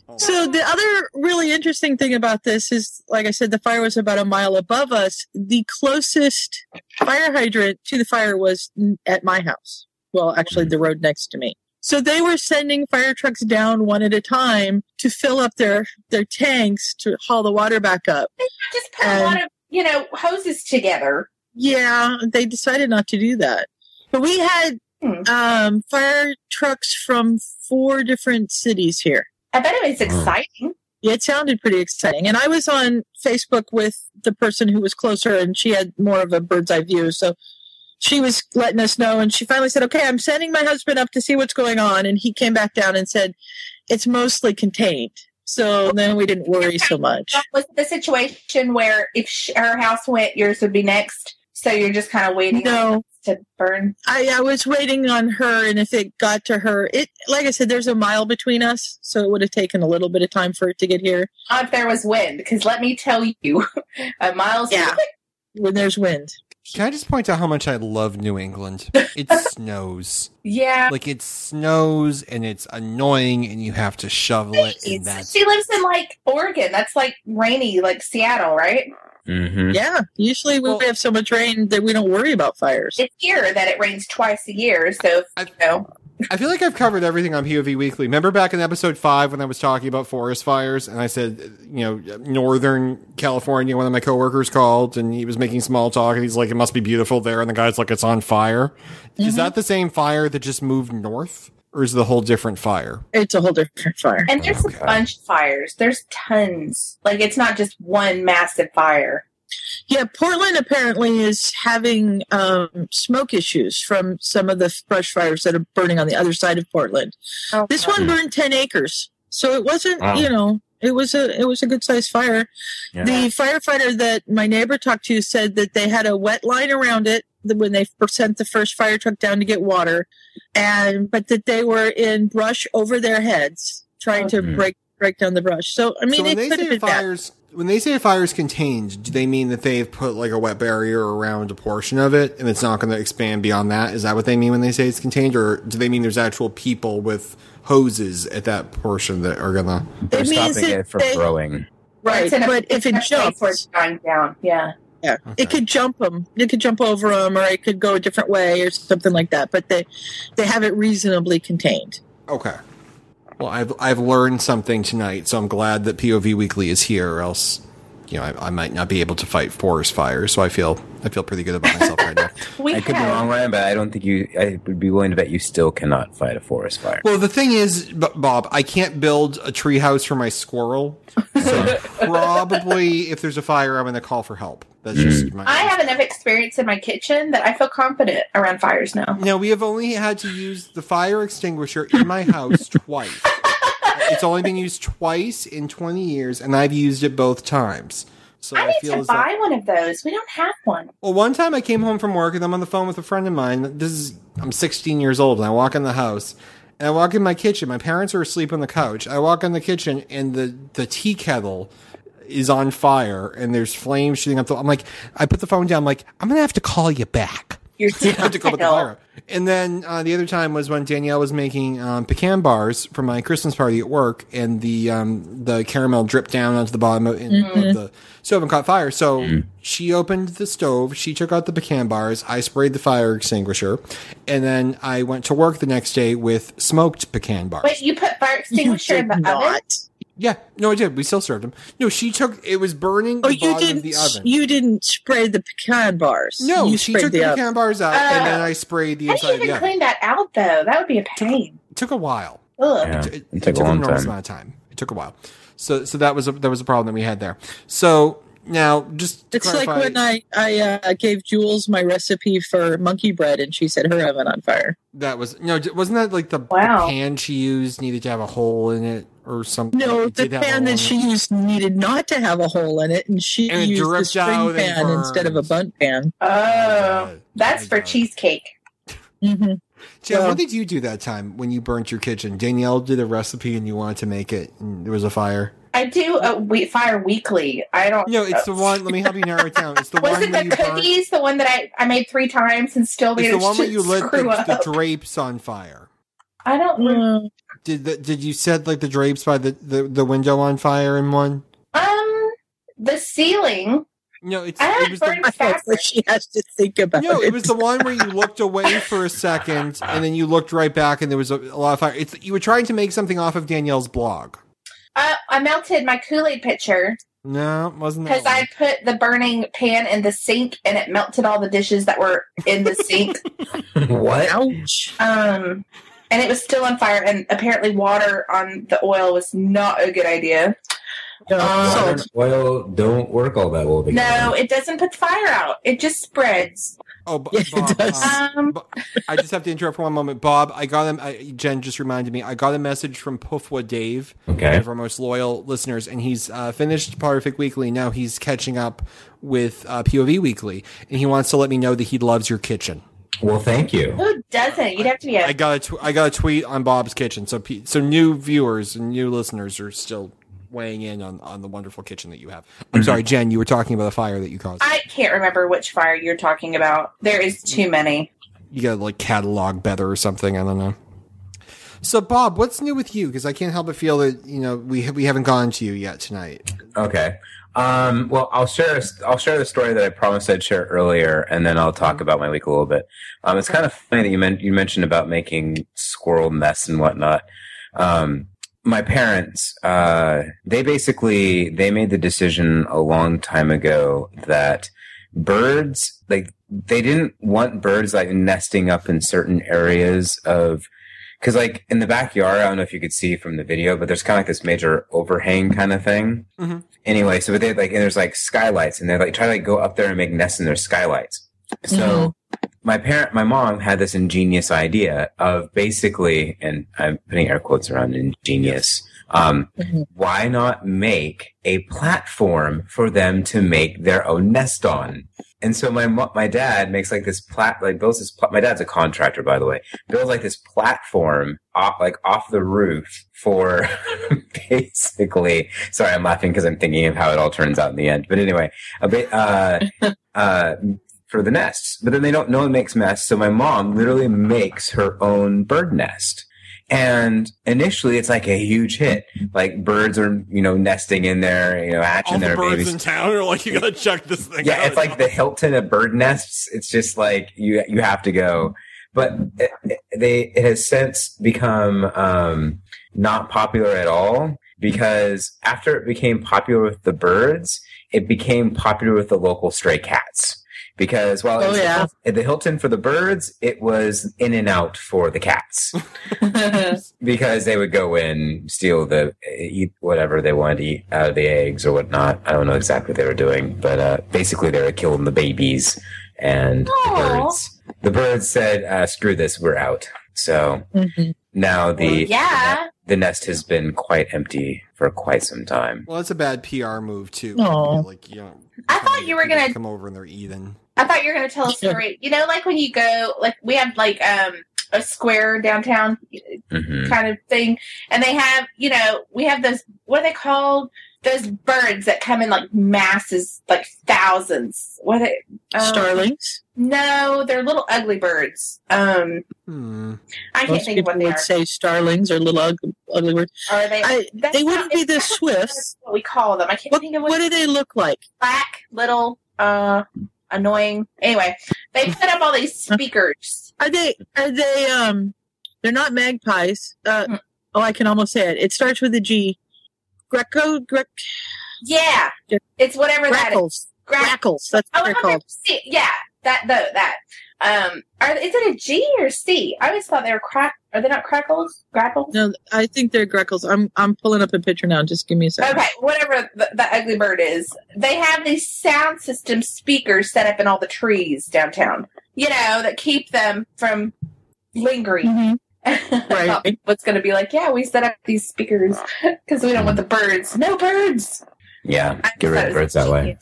Oh. So the other really interesting thing about this is, like I said, the fire was about a mile above us. The closest fire hydrant to the fire was at my house. Well, actually, the road next to me. So they were sending fire trucks down one at a time to fill up their their tanks to haul the water back up. Just put a lot of, you know, hoses together. Yeah, they decided not to do that. But we had Hmm. um, fire trucks from four different cities here. I bet it was Hmm. exciting. Yeah, it sounded pretty exciting. And I was on Facebook with the person who was closer, and she had more of a bird's eye view. So she was letting us know, and she finally said, Okay, I'm sending my husband up to see what's going on. And he came back down and said, It's mostly contained. So then we didn't worry so much. Was the situation where if her house went, yours would be next? So you're just kind of waiting No, to burn. I, I was waiting on her, and if it got to her, it like I said, there's a mile between us, so it would have taken a little bit of time for it to get here. If there was wind, because let me tell you, a miles. Yeah. When there's wind, Can I just point out how much I love New England? It snows. yeah. Like it snows and it's annoying and you have to shovel it and that's She lives in like Oregon. That's like rainy, like Seattle, right? Mm-hmm. yeah. Usually we Well- have so much rain that we don't worry about fires. It's here that it rains twice a year. So I- you know, I feel like I've covered everything on POV Weekly. Remember back in episode five when I was talking about forest fires and I said, you know, Northern California, one of my coworkers called and he was making small talk and he's like, it must be beautiful there. And the guy's like, it's on fire. Is that mm-hmm. the same fire that just moved north or is it a whole different fire? It's a whole different fire. and there's Okay. a bunch of fires. There's tons. Like it's not just one massive fire. Yeah, Portland apparently is having um, smoke issues from some of the brush fires that are burning on the other side of Portland. Oh, This one burned ten acres, so it wasn't. Wow. You know, it was a it was a good sized fire. Yeah. The firefighter that my neighbor talked to said that they had a wet line around it when they sent the first fire truck down to get water, and but that they were in brush over their heads trying to Mhm. break break down the brush. So I mean, so when it they could have say been bad. fires, when they say a fire is contained, do they mean that they've put like a wet barrier around a portion of it and it's not going to expand beyond that? Is that what they mean when they say it's contained, or do they mean there's actual people with hoses at that portion that are gonna? They're It stopping that it from they- growing. Right, It's but if it's it in a place where it's jumps, dying down. Yeah. yeah, Okay. it could jump them. It could jump over them, or it could go a different way, or something like that. But they they have it reasonably contained. Okay. Well, I've I've learned something tonight, so I'm glad that POV Weekly is here, or else, you know, I, I might not be able to fight forest fires. So I feel I feel pretty good about myself right now. We I could be wrong, Ryan, but I don't think you. I would be willing to bet you still cannot fight a forest fire. Well, the thing is, Bob, I can't build a treehouse for my squirrel. So probably, if there's a fire, I'm going to call for help. That's just mm. my. I have enough experience in my kitchen that I feel confident around fires now. No, we have only had to use the fire extinguisher in my house twice. It's only been used twice in 20 years, and I've used it both times. So I I, need feel to as though. buy one of those. We don't have one. Well, one time I came home from work and I'm on the phone with a friend of mine. This is I'm 16 years old, and I walk in the house and I walk in my kitchen. My parents are asleep on the couch. I walk in the kitchen and the the tea kettle is on fire and there's flames shooting up. The, I'm like, I put the phone down. I'm like, I'm gonna have to call you back. You're I have to go put the fire. And then uh, the other time was when Danielle was making um, pecan bars for my Christmas party at work, and the um, the caramel dripped down onto the bottom of, in, of the stove and caught fire. So she opened the stove, she took out the pecan bars, I sprayed the fire extinguisher, and then I went to work the next day with smoked pecan bars. Wait, you put fire extinguisher in the did oven? Not. Yeah, no, I did. We still served them. No, she took it was burning the Oh, you bottom didn't. of the oven. You didn't spray the pecan bars. no, you she took the, oven. pecan bars out, and Oh. then I sprayed the How do inside you of the even oven. clean that out, though? That would be a pain. It took a while. Ugh. Yeah, it, it took a long enormous time. amount of time. It took a while. So so that was a that was a problem that we had there. So Now, just to It's clarify, like when I I uh, gave Jules my recipe for monkey bread, and she set her oven on fire. that was no, wasn't that like the, the Wow. pan she used needed to have a hole in it or something? No, It the did have a hole pan that she used needed not to have a hole in it, and she And used a dripped spring pan instead of a burned. Bundt pan. Oh, that's for got it. cheesecake. hmm Jen, Well- what did you do that time when you burnt your kitchen? Danielle did a recipe and you wanted to make it, and there was a fire. I do a we- fire weekly. I don't. No, it's the one. Let me help you narrow it down. It's the Was one it where the you burnt. cookies? The one that I, I made three times and still It's the one where you lit the, the drapes on fire. I don't. remember. Did the, did you set like the drapes by the, the, the window on fire in one? Um, the ceiling. No, it's I it had was burned the, I fabric. she has to think about. no, it. it was the one where you looked away for a second and then you looked right back and there was a, a lot of fire. It's you were trying to make something off of Danielle's blog. Uh, I melted my Kool Aid pitcher No, it wasn't because I put the burning pan in the sink and it melted all the dishes that were in the sink. what? Ouch. Um, and it was still on fire. And apparently, water on the oil was not a good idea. No, Um. Oil don't work all that well together. No, it doesn't put the fire out. It just spreads. Oh, B- Yeah, it does. um, Bo- I just have to interrupt for one moment. Bob, I got him. I, Jen just reminded me. I got a message from Puffwa Dave, okay. one of our most loyal listeners, and he's uh, finished Potterfic Weekly. Now he's catching up with uh, POV Weekly, and he wants to let me know that he loves your kitchen. Well, thank you. who doesn't? You'd have to be I a. got a tw- I got a tweet on Bob's kitchen, so pe- so new viewers and new listeners are still weighing in on, on the wonderful kitchen that you have. I'm mm-hmm. sorry, Jen, you were talking about a fire that you caused. I can't remember which fire you're talking about. There is too many. you got to like catalog better or something. I don't know. So, Bob, what's new with you? Because I can't help but feel that you know we we haven't gone to you yet tonight. Okay. Um, well, I'll share. I'll share the story that I promised I'd share earlier, and then I'll talk about my week a little bit. Um, it's kind of funny that you, men- you mentioned about making squirrel nests and whatnot. Um, my parents, uh, they basically they made the decision a long time ago that birds, like they didn't want birds like nesting up in certain areas of because like in the backyard, I don't know if you could see from the video, but there's kind of like this major overhang kind of thing. Mhm. Anyway, so they like and there's like skylights, and they like try to like go up there and make nests in their skylights. So my parent, my mom had this ingenious idea of basically, and I'm putting air quotes around ingenious. Um, Mhm. why not make a platform for them to make their own nest on? And so my my dad makes like this plat like builds this. Pla- my dad's a contractor, by the way. Builds like this platform off like off the roof for basically. Sorry, I'm laughing because I'm thinking of how it all turns out in the end. But anyway, a bit uh, uh, for the nests. But then they don't. No one makes nests, so my mom literally makes her own bird nest. And initially, it's like a huge hit. Like birds are, you know, nesting in there, you know, hatching All the their birds babies. in town are like, you gotta check this thing. Yeah, out. it's like the Hilton of bird nests. It's just like you you have to go. But it, it- they it has since become um, not popular at all because after it became popular with the birds, it became popular with the local stray cats. Because while it Oh, was yeah. the, the Hilton for the birds, it was in and out for the cats because they would go in, steal the eat whatever they wanted to eat out of the eggs or whatnot. I don't know exactly what they were doing, but uh, basically they were killing the babies and the birds. The birds said, uh, "Screw this, we're out." So Mhm. now the yeah. the nest has been quite empty for quite some time. well, it's a bad PR move too. Aw. Like, you know, I thought you were gonna- come over and they're eating. I thought you were going to tell a story. You know, like when you go, like we have like um a square downtown hmm kind of thing, and they have, you know, we have those. What are they called? Those birds that come in like masses, like thousands. What? Are they, um, Starlings. No, they're little ugly birds. Um, Hmm. I can't Most think of what they would are. say starlings or little ugly, ugly birds. Are they? I, they not- wouldn't be the not swifts. What we call them? I can't What, think of what, what do they look like? black little uh annoying. Anyway, they put up all these speakers. Are they? Are they? Um, they're not magpies. Uh, Hmm. oh, I can almost say it. It starts with a G. Greco, Grec, Yeah, it's whatever that is. grackles, grackles. That's Oh, what they're called. Yeah, that the that. Um, are is it a G or C? I always thought they were crack. Are they not crackles? Grackles? No, I think they're Greckles. I'm I'm pulling up a picture now. Just give me a second. Okay, whatever the, the ugly bird is, they have these sound system speakers set up in all the trees downtown. You know that keep them from lingering. Mhm. Right. What's going to be like? Yeah, we set up these speakers because we don't want the birds. No birds. Yeah, I get rid of birds that way.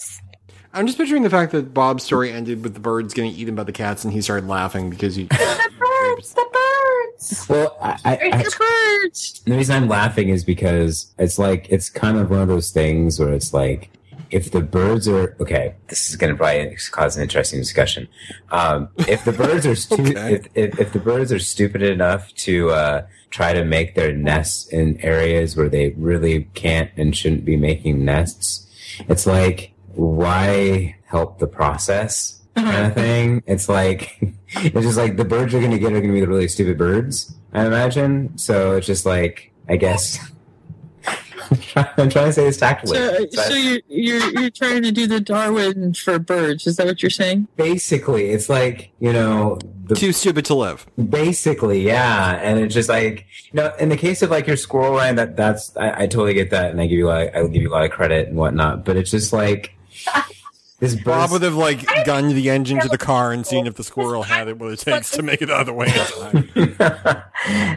Genius. I'm just picturing the fact that Bob's story ended with the birds getting eaten by the cats, and he started laughing because he. The birds. The birds. Well, I, I, I, It's the birds. the reason I'm laughing is because it's like it's kind of one of those things where it's like if the birds are okay, this is going to probably cause an interesting discussion. Um, if the birds are stu- Okay. if, if if the birds are stupid enough to uh, try to make their nests in areas where they really can't and shouldn't be making nests, it's like why help the process? kind of uh-huh. thing. It's like it's just like the birds you're gonna get are gonna be the really stupid birds, I imagine. So it's just like I guess I'm trying, I'm trying to say this tactfully. So, but so you're you're you're trying to do the Darwin for birds? Is that what you're saying? basically, it's like you know the Too stupid to live. Basically, yeah, and it's just like you know, in the case of like your squirrel line, that that's I, I totally get that, and I give you a lot, I give you a lot of credit and whatnot. But it's just like this Bob bird. would have like gunned the engine to the car and seen if the squirrel had it what it takes to make it the other way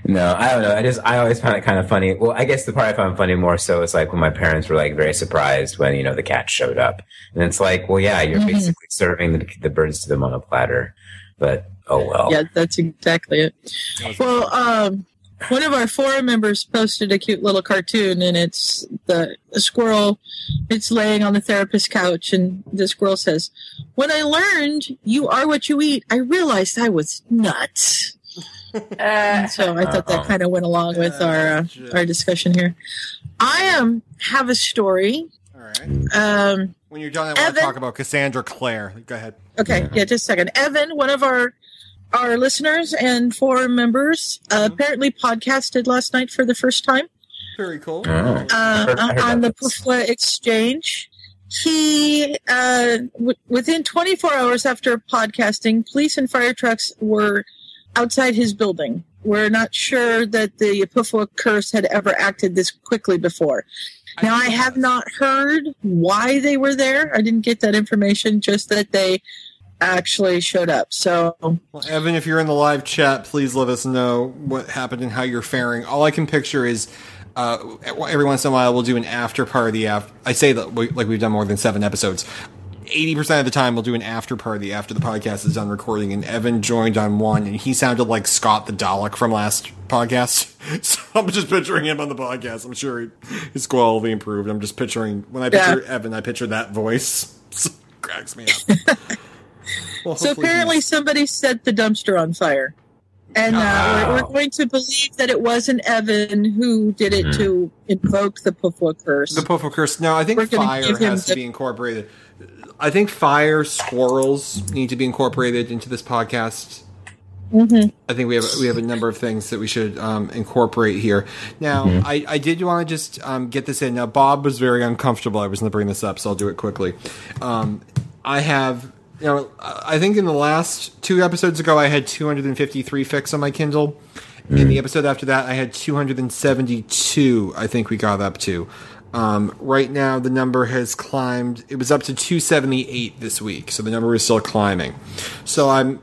no, I don't know. I just I always found it kind of funny. Well, I guess the part I found funny more so is like when my parents were like very surprised when you know the cat showed up, and it's like, well, yeah, you're Mhm. basically serving the, the birds to them on a platter, but oh well. Yeah, that's exactly it. Well, um, one of our forum members posted a cute little cartoon, and it's the, the squirrel. It's laying on the therapist's couch, and the squirrel says, "When I learned you are what you eat, I realized I was nuts." Uh, so I thought that Uh-oh. kind of went along with our uh, our discussion here. I um have a story. All right. Um, When you're done, I want to Evan? talk about Cassandra Clare. Go ahead. Okay, yeah, just a second. Evan, one of our our listeners and forum members, uh, apparently podcasted last night for the first time Very cool. Oh. uh, heard- heard on the about. Pufla Exchange. He, uh, w- within 24 hours after podcasting, police and fire trucks were outside his building. We're not sure that the Pufla curse had ever acted this quickly before. Now, I have not heard why they were there. I didn't get that information, just that they actually showed up. So, Well, Evan, if you're in the live chat, please let us know what happened and how you're faring. All I can picture is uh, every once in a while we'll do an after party. After I say that we, like we've done more than seven episodes. Eighty percent of the time, we'll do an after party after the podcast is done recording. And Evan joined on one, and he sounded like Scott the Dalek from last podcast. So I'm just picturing him on the podcast. I'm sure he, his quality improved. I'm just picturing when I Yeah. picture Evan, I picture that voice. cracks me up. Well, so apparently he's- somebody set the dumpster on fire. And uh, we're, we're going to believe that it wasn't Evan who did it to invoke the Pufwa curse. The Puffle curse. No, I think We're fire give him has to be incorporated. I think fire squirrels need to be incorporated into this podcast. Mhm. I think we have we have a number of things that we should um, incorporate here. Now, I, I did want to just um, get this in. Now, Bob was very uncomfortable. I was going to bring this up, so I'll do it quickly. Um, I have, you know, I think in the last two episodes ago, I had 253 fix on my Kindle. In the episode after that, I had 272. I think we got up to. Um, right now, the number has climbed. It was up to 278 this week, so the number is still climbing. So I'm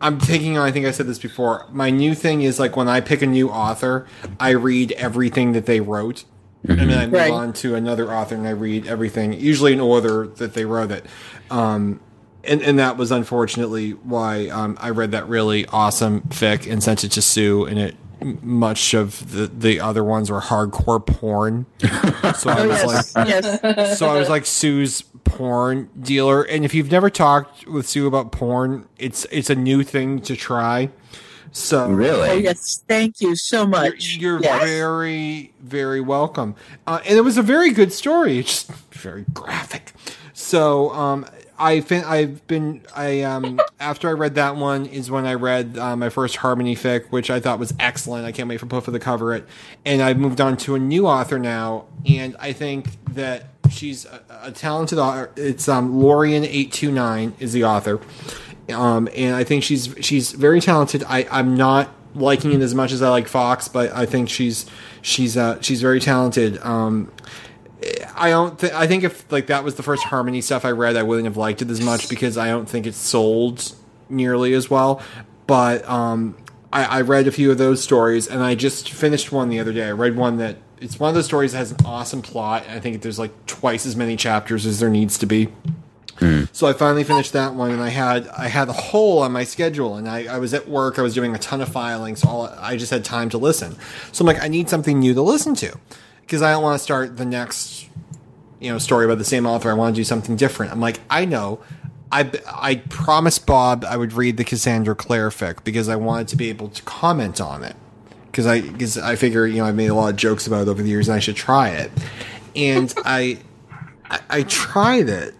I'm taking on, I think I said this before. My new thing is like when I pick a new author, I read everything that they wrote. And then I move Right. on to another author and I read everything, usually in order that they wrote it. Um, and, and that was unfortunately why um, I read that really awesome fic and sent it to Sue. And it much of the, the other ones were hardcore porn. So I Oh, was like, yes. yes. so I was like Sue's porn dealer, and if you've never talked with Sue about porn, it's it's a new thing to try. So Really? Oh, yes. Thank you so you're, much. you're Yes. very very welcome, uh, and it was a very good story. It's just very graphic. So um, I fin- I've been I um after I read that one is when I read uh, my first Harmony fic, which I thought was excellent. I can't wait for Puffa to cover it, and I've moved on to a new author now, and I think that she's a, a talented author. It's um Lorien eight two nine is the author, Um, and I think she's she's very talented. I I'm not liking it as much as I like Fox, but I think she's she's uh, she's very talented. Um, I don't. Th- I think if like that was the first Harmony stuff I read, I wouldn't have liked it as much because I don't think it's sold nearly as well. But um, I, I read a few of those stories, and I just finished one the other day. I read one that it's one of those stories that has an awesome plot. And I think there's like twice as many chapters as there needs to be. So I finally finished that one, and I had I had a hole on my schedule, and I, I was at work. I was doing a ton of filing, so all, I just had time to listen. So I'm like, I need something new to listen to because I don't want to start the next you know story about the same author. I want to do something different. I'm like, I know. I I promised Bob I would read the Cassandra Clare fic because I wanted to be able to comment on it because I because I figure you know I've made a lot of jokes about it over the years and I should try it, and I, I I tried it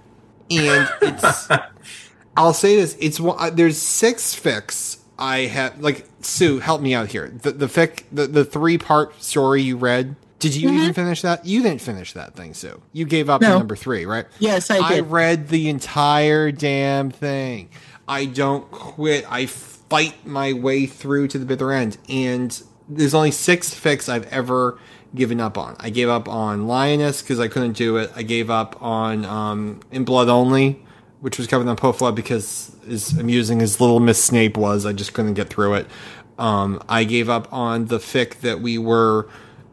and it's I'll say this it's one uh, there's six fics I have like Sue help me out here the the fic the, the three part story you read did you even finish that you didn't finish that thing Sue you gave up No. number three right Yes, I did. I read the entire damn thing. I don't quit. I fight my way through to the bitter end. And there's only six fics I've ever given up on. I gave up on Lioness because I couldn't do it. I gave up on um, In Blood Only, which was covered on Pofla because as amusing as Little Miss Snape was, I just couldn't get through it. Um, I gave up on the fic that we were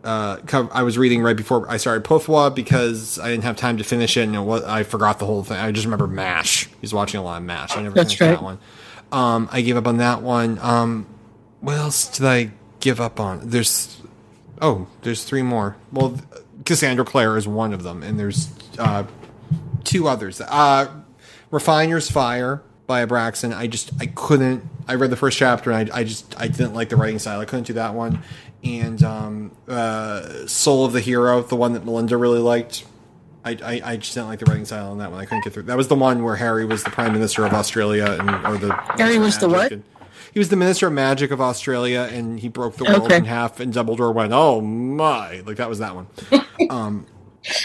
uh, co- I was reading right before I started Pofwa because I didn't have time to finish it, and it was, I forgot the whole thing. I just remember Mash. He's watching a lot of Mash. I never That's finished right. that one. Um, I gave up on that one. Um, what else did I give up on? There's oh, there's three more. Well, Cassandra Clare is one of them, and there's uh, two others. Uh, Refiner's Fire by Abraxan. I just I couldn't. I read the first chapter and I, I just I didn't like the writing style. I couldn't do that one. And um, uh, Soul of the Hero, the one that Melinda really liked. I, I, I just didn't like the writing style on that one. I couldn't get through. That was the one where Harry was the Prime Minister of Australia and or the Harry was the what? and- he was the Minister of Magic of Australia, and he broke the world Okay. in half. And Dumbledore went, "Oh my!" Like that was that one. Um,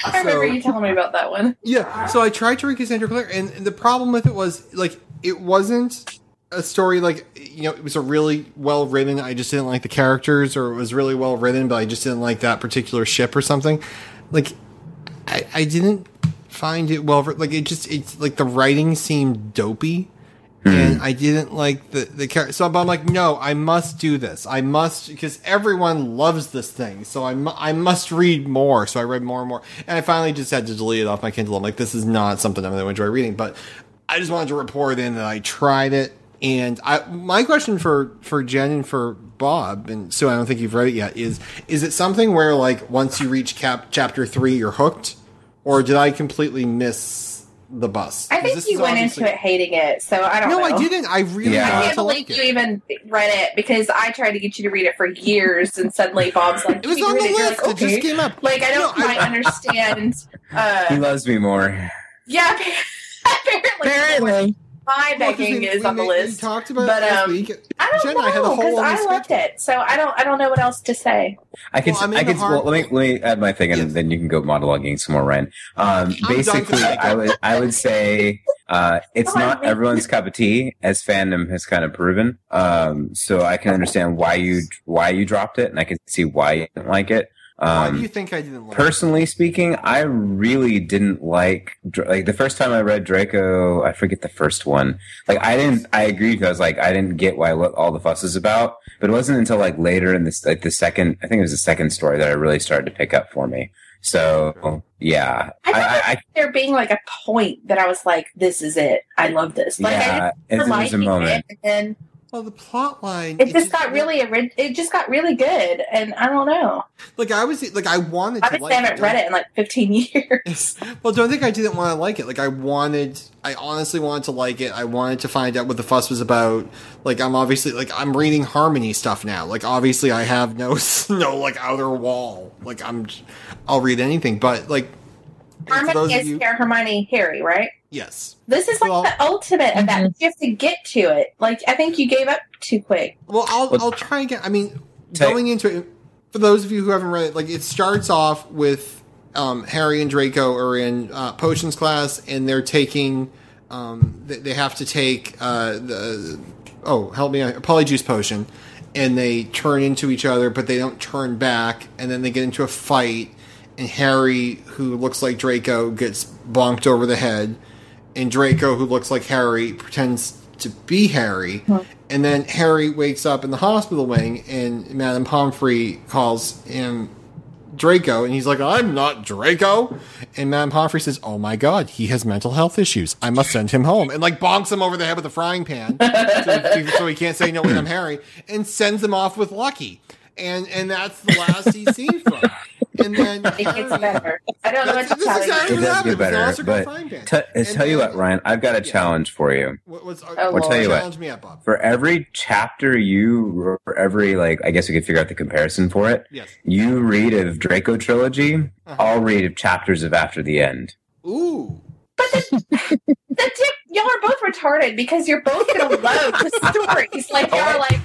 I remember you telling me about that one. yeah. So I tried to read Cassandra Clare, and the problem with it was like it wasn't a story like you know it was a really well written. I just didn't like the characters, or it was really well written, but I just didn't like that particular ship or something. Like I, I didn't find it well. Like it just it's like the writing seemed dopey. Hmm. And I didn't like the the character, so I'm like, no, I must do this. I must because everyone loves this thing, so I mu- I must read more. So I read more and more, and I finally just had to delete it off my Kindle. I'm like, this is not something I'm going to enjoy reading. But I just wanted to report in that I tried it, and I my question for for Jen and for Bob, and so I don't think you've read it yet. Is is it something where like once you reach cap chapter three, you're hooked, or did I completely miss the bus? I think this you went obviously- into it hating it, so I don't know. No, know. I didn't. I really yeah. I can't to believe like you it. even read it because I tried to get you to read it for years, and suddenly Bob's like, It was on the it." List. like, It just came up. Like I don't No, quite understand. He Uh, loves me more. yeah, apparently, Apparently. My Well, 'cause begging we- is we on the We list. talked about But, it last um, week. I don't Jen, know I had a whole because I the loved it, so I don't. I don't know what else to say. I can. Well, I'm in I the hard- Well, let me let me add my thing, and Yes. then you can go monologuing some more, Ryan. Um, basically, I would I would say uh, it's not everyone's cup of tea, as fandom has kind of proven. Um, so I can understand why you why you dropped it, and I can see why you didn't like it. Why do Um, you think I didn't like it? Personally speaking, I really didn't like like the first time I read Draco. I forget the first one. Like I didn't. I agree because like I didn't get why what all the fuss is about. But it wasn't until like later in this like the second. I think it was the second story that I really started to pick up for me. So yeah, I I, I, I There being like a point that I was like, "This is it. I love this." Like I yeah, just it, was a moment. it, and then Well, the plot line. it just got really. ori- It just got really good, and I don't know. like I was like I wanted I to like haven't read it in like 15 years. Well, don't think I didn't want to like it. Like I wanted, I honestly wanted to like it. I wanted to find out what the fuss was about. Like I'm obviously like I'm reading Harmony stuff now. Like obviously I have no no like outer wall. Like I'm, I'll read anything. But like Hermione is you, Hermione Harry, right? Yes. This is like Well- the ultimate of that. Mhm. You have to get to it. Like I think you gave up too quick. Well, I'll Well- I'll try again. I mean, Take- going into it, for those of you who haven't read it, like it starts off with um, Harry and Draco are in uh, potions class, and they're taking um, they, they have to take uh, the oh help me out, a polyjuice potion, and they turn into each other, but they don't turn back, and then they get into a fight, and Harry, who looks like Draco, gets bonked over the head, and Draco, who looks like Harry, pretends to be Harry, and then Harry wakes up in the hospital wing, and Madame Pomfrey calls him Draco, and he's like, I'm not Draco. And Madame Pomfrey says, Oh my god, he has mental health issues. I must send him home. And like bonks him over the head with a frying pan so, so he can't say, No, wait, I'm Harry, and sends him off with Lucky. And and that's the last he's seen from. Him. And then It gets better. I don't know what That's- to that's tell exactly It you. what does get better, It was an but Oscar frying pan. t- I And tell you what, Ryan, I've got a Yeah. challenge for you. What was, Oh, I'll tell you what. challenge me up, Bob. For every chapter you, for every like, I guess we could figure out the comparison for it. Yes. You read of Draco trilogy. Uh-huh. I'll read of chapters of After the End. Ooh. But the tip, y'all are both retarded because you're both gonna love the stories. Like y'all are like,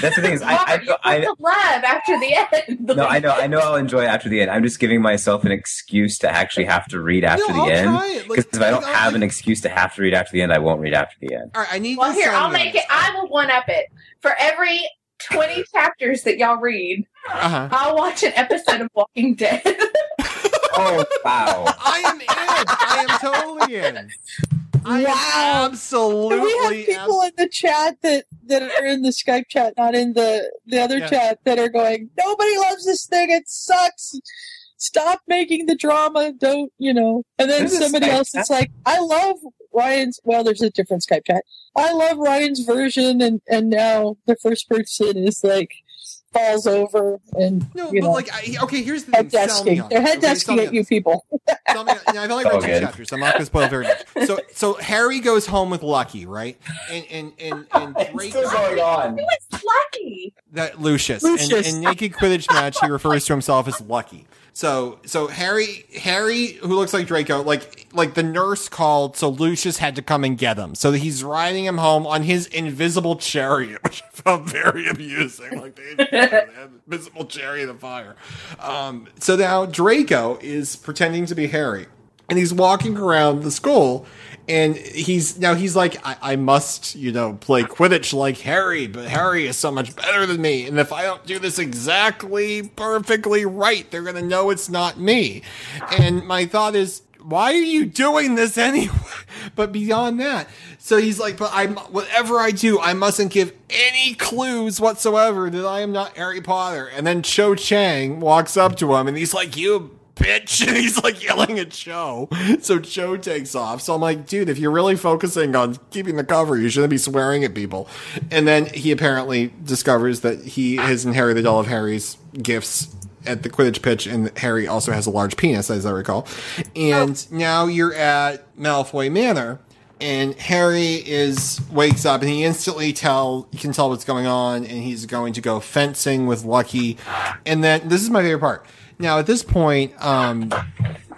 That's the thing is, I, Robert, you I, I, love after the end. no, I know, I know, I'll enjoy after the end. I'm just giving myself an excuse to actually have to read after No, the I'll end. try it. Like, Because if I don't like, have I'll- an excuse to have to read after the end, I won't read after the end. All right, I need Well, here I'll make it. I will one up it for every twenty chapters that y'all read. Uh-huh. I'll watch an episode of Walking Dead. Oh wow! I am in. I am totally in. I Wow. absolutely. And we have people in the chat that, that are in the Skype chat, not in the, the other Yeah. chat, that are going, nobody loves this thing. It sucks. Stop making the drama. Don't, you know. And then There's somebody else is like, I love Ryan's, well, there's a different Skype chat. I love Ryan's version. And, and now the first person is like, falls over and, no, you but know, like, I, okay, here's the thing. head Sell desking. They're head desking me at you people. Tell me, yeah, I've only read Oh, two good. chapters. I'm not going to spoil very much. So, so Harry goes home with Lucky, right? And and and and Draco, on. Who is Lucky? that Lucius, Lucius. In, in naked Quidditch match, he refers to himself as Lucky. So, so Harry, Harry, who looks like Draco, like like the nurse called, so Lucius had to come and get him. So he's riding him home on his invisible chariot, which I found very amusing, like the invisible chariot of fire. Um, so now Draco is pretending to be Harry, and he's walking around the school. And he's now he's like, I, I must, you know, play Quidditch like Harry, but Harry is so much better than me. And if I don't do this exactly perfectly right, they're gonna know it's not me. And my thought is, why are you doing this anyway? But beyond that, so he's like, but I'm whatever I do, I mustn't give any clues whatsoever that I am not Harry Potter. And then Cho Chang walks up to him and he's like, you bitch. And he's like yelling at Cho. So Cho takes off. So I'm like, dude, if you're really focusing on keeping the cover, you shouldn't be swearing at people. And then he apparently discovers that he has inherited all of Harry's gifts at the Quidditch pitch, and Harry also has a large penis, as I recall. And oh. now you're at Malfoy Manor, and Harry is wakes up, and he instantly tell you can tell what's going on, and he's going to go fencing with Lucky. And then this is my favorite part. Now at this point, um,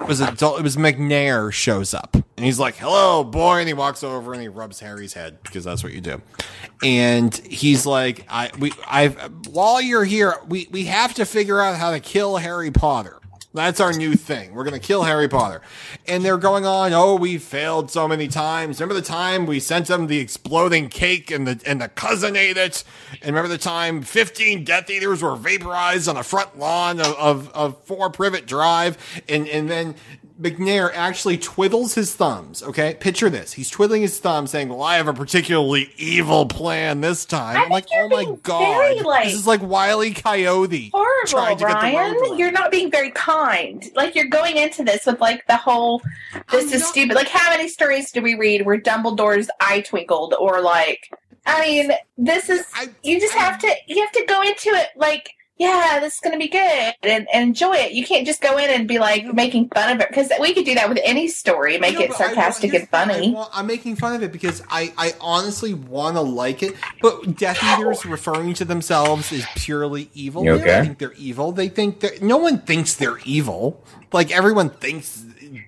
was it it was McNair shows up and he's like, "Hello, boy," and he walks over and he rubs Harry's head because that's what you do. And he's like, "I we I've while you're here, we we have to figure out how to kill Harry Potter." That's our new thing. We're going to kill Harry Potter. And they're going on, oh, we failed so many times. Remember the time we sent them the exploding cake and the and the cousin ate it? And remember the time 15 Death Eaters were vaporized on the front lawn of, of, of Four Privet Drive? And, and then McNair actually twiddles his thumbs, okay? Picture this. He's twiddling his thumbs saying, well, I have a particularly evil plan this time. I'm like, oh my God. very, like, this is like Wile E. Coyote. trying Horrible, to get the Ryan. You're not being very kind. Like you're going into this with like the whole this I'm is not- stupid. Like how many stories do we read where Dumbledore's eye twinkled or like I mean, this is I- you just I- have to you have to go into it like yeah, this is going to be good and, and enjoy it. You can't just go in and be like making fun of it because we could do that with any story, make No, it but I- sarcastic and funny. I want- I'm making fun of it because I, I honestly want to like it, but Death Eaters referring to themselves is purely evil. You They okay? don't think they're evil. They think that no one thinks they're evil. Like everyone thinks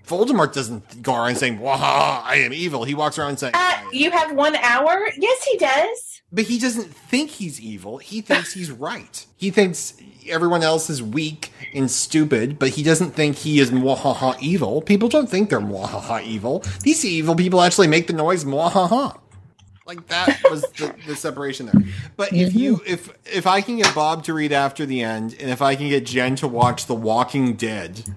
Voldemort doesn't go around saying, "Waha, I am evil." He walks around saying, Uh, you have one hour? Yes, he does. But he doesn't think he's evil. He thinks he's right. He thinks everyone else is weak and stupid, but he doesn't think he is mwahaha evil. People don't think they're mwahaha evil. These evil people actually make the noise mwahaha. Like that was the, the separation there. But if you if if I can get Bob to read after the end, and if I can get Jen to watch The Walking Dead,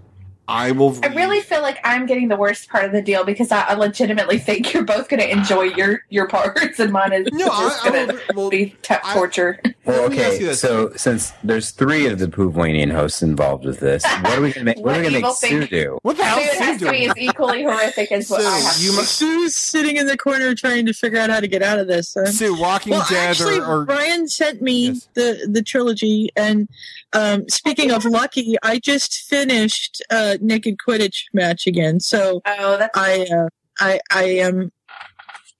I will. I really feel like I'm getting the worst part of the deal because I, I legitimately think you're both going to enjoy your your parts and mine is No, just I- I going to well, be t- I- torture. Well, Let me ask you okay. So since there's three of the Poovanian hosts involved with this, what are we gonna make? What, What are we gonna make Sue do? What the hell Dude, it is Sue has to be doing? as equally horrific as what I have. you to mu- do. Sue's sitting in the corner trying to figure out how to get out of this. huh? Sue, Walking Well, Dead actually, or, or Brian sent me Yes. the the trilogy, and um, speaking of lucky, I just finished uh, Naked Quidditch match again. So Oh, that's I uh, I I am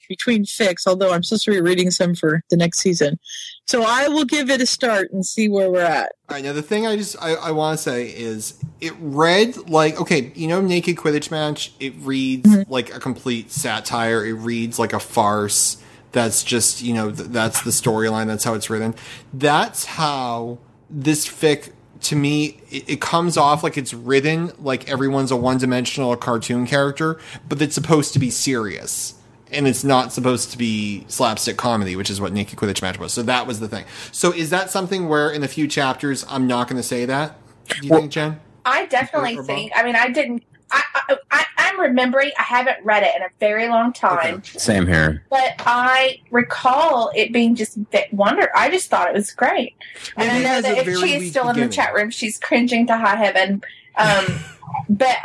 between fix, although I'm supposed to be reading some for the next season. So I will give it a start and see where we're at. All right, now the thing I just I, I want to say is it read like okay, you know, Naked Quidditch match. It reads like a complete satire. It reads like a farce. That's just you know th- that's the storyline. That's how it's written. That's how this fic to me it, it comes off like it's written like everyone's a one dimensional cartoon character, but it's supposed to be serious and it's not supposed to be slapstick comedy, which is what Naked Quidditch match was. So that was the thing. So is that something where in a few chapters I'm not going to say that? Do you think, Jen? I definitely Or- or think. I mean, I didn't. I, I, I I'm remembering. I haven't read it in a very long time, Same here. but I recall it being just a wonder. I just thought it was great, and Maybe I know that if very she is still in the chat room, she's cringing to high heaven. Um, but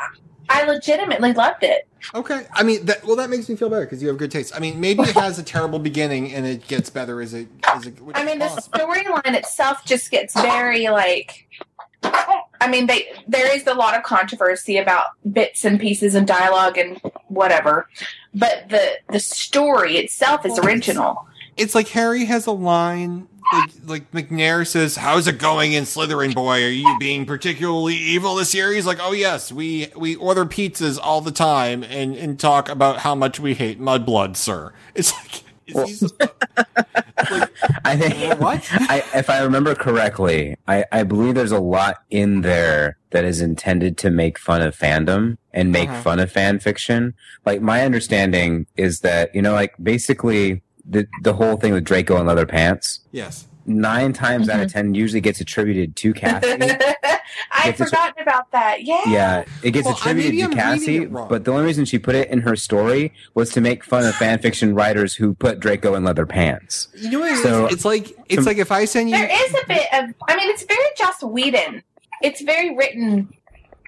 I legitimately loved it. Okay. I mean, that, well, that makes me feel better because you have good taste. I mean, maybe it has a terrible beginning and it gets better as it. As it I is mean, the storyline itself just gets very like. I mean, they there is a lot of controversy about bits and pieces and dialogue and whatever, but the the story itself is original. it's like Harry has a line. Like, like Macnair says, "How's it going in Slytherin, boy? Are you being particularly evil this year?" He's like, "Oh yes, we we order pizzas all the time and and talk about how much we hate mudblood, sir." It's like, is he, like I think what? I, if I remember correctly, I, I believe there's a lot in there that is intended to make fun of fandom and make Uh-huh. fun of fan fiction. Like my understanding is that you know, like basically the the whole thing with Draco and leather pants. Yes. Nine times out of ten usually gets attributed to Cassie. I'd It's a- forgotten about that. Yeah. Yeah, it gets Well, I- attributed to I'm reading Cassie, but the only reason she put it in her story was to make fun of fan fiction writers who put Draco in leather pants. You know what it is? So- it's like it's Some- like if I send you. There is a bit of. I mean, it's very Joss Whedon. It's very written.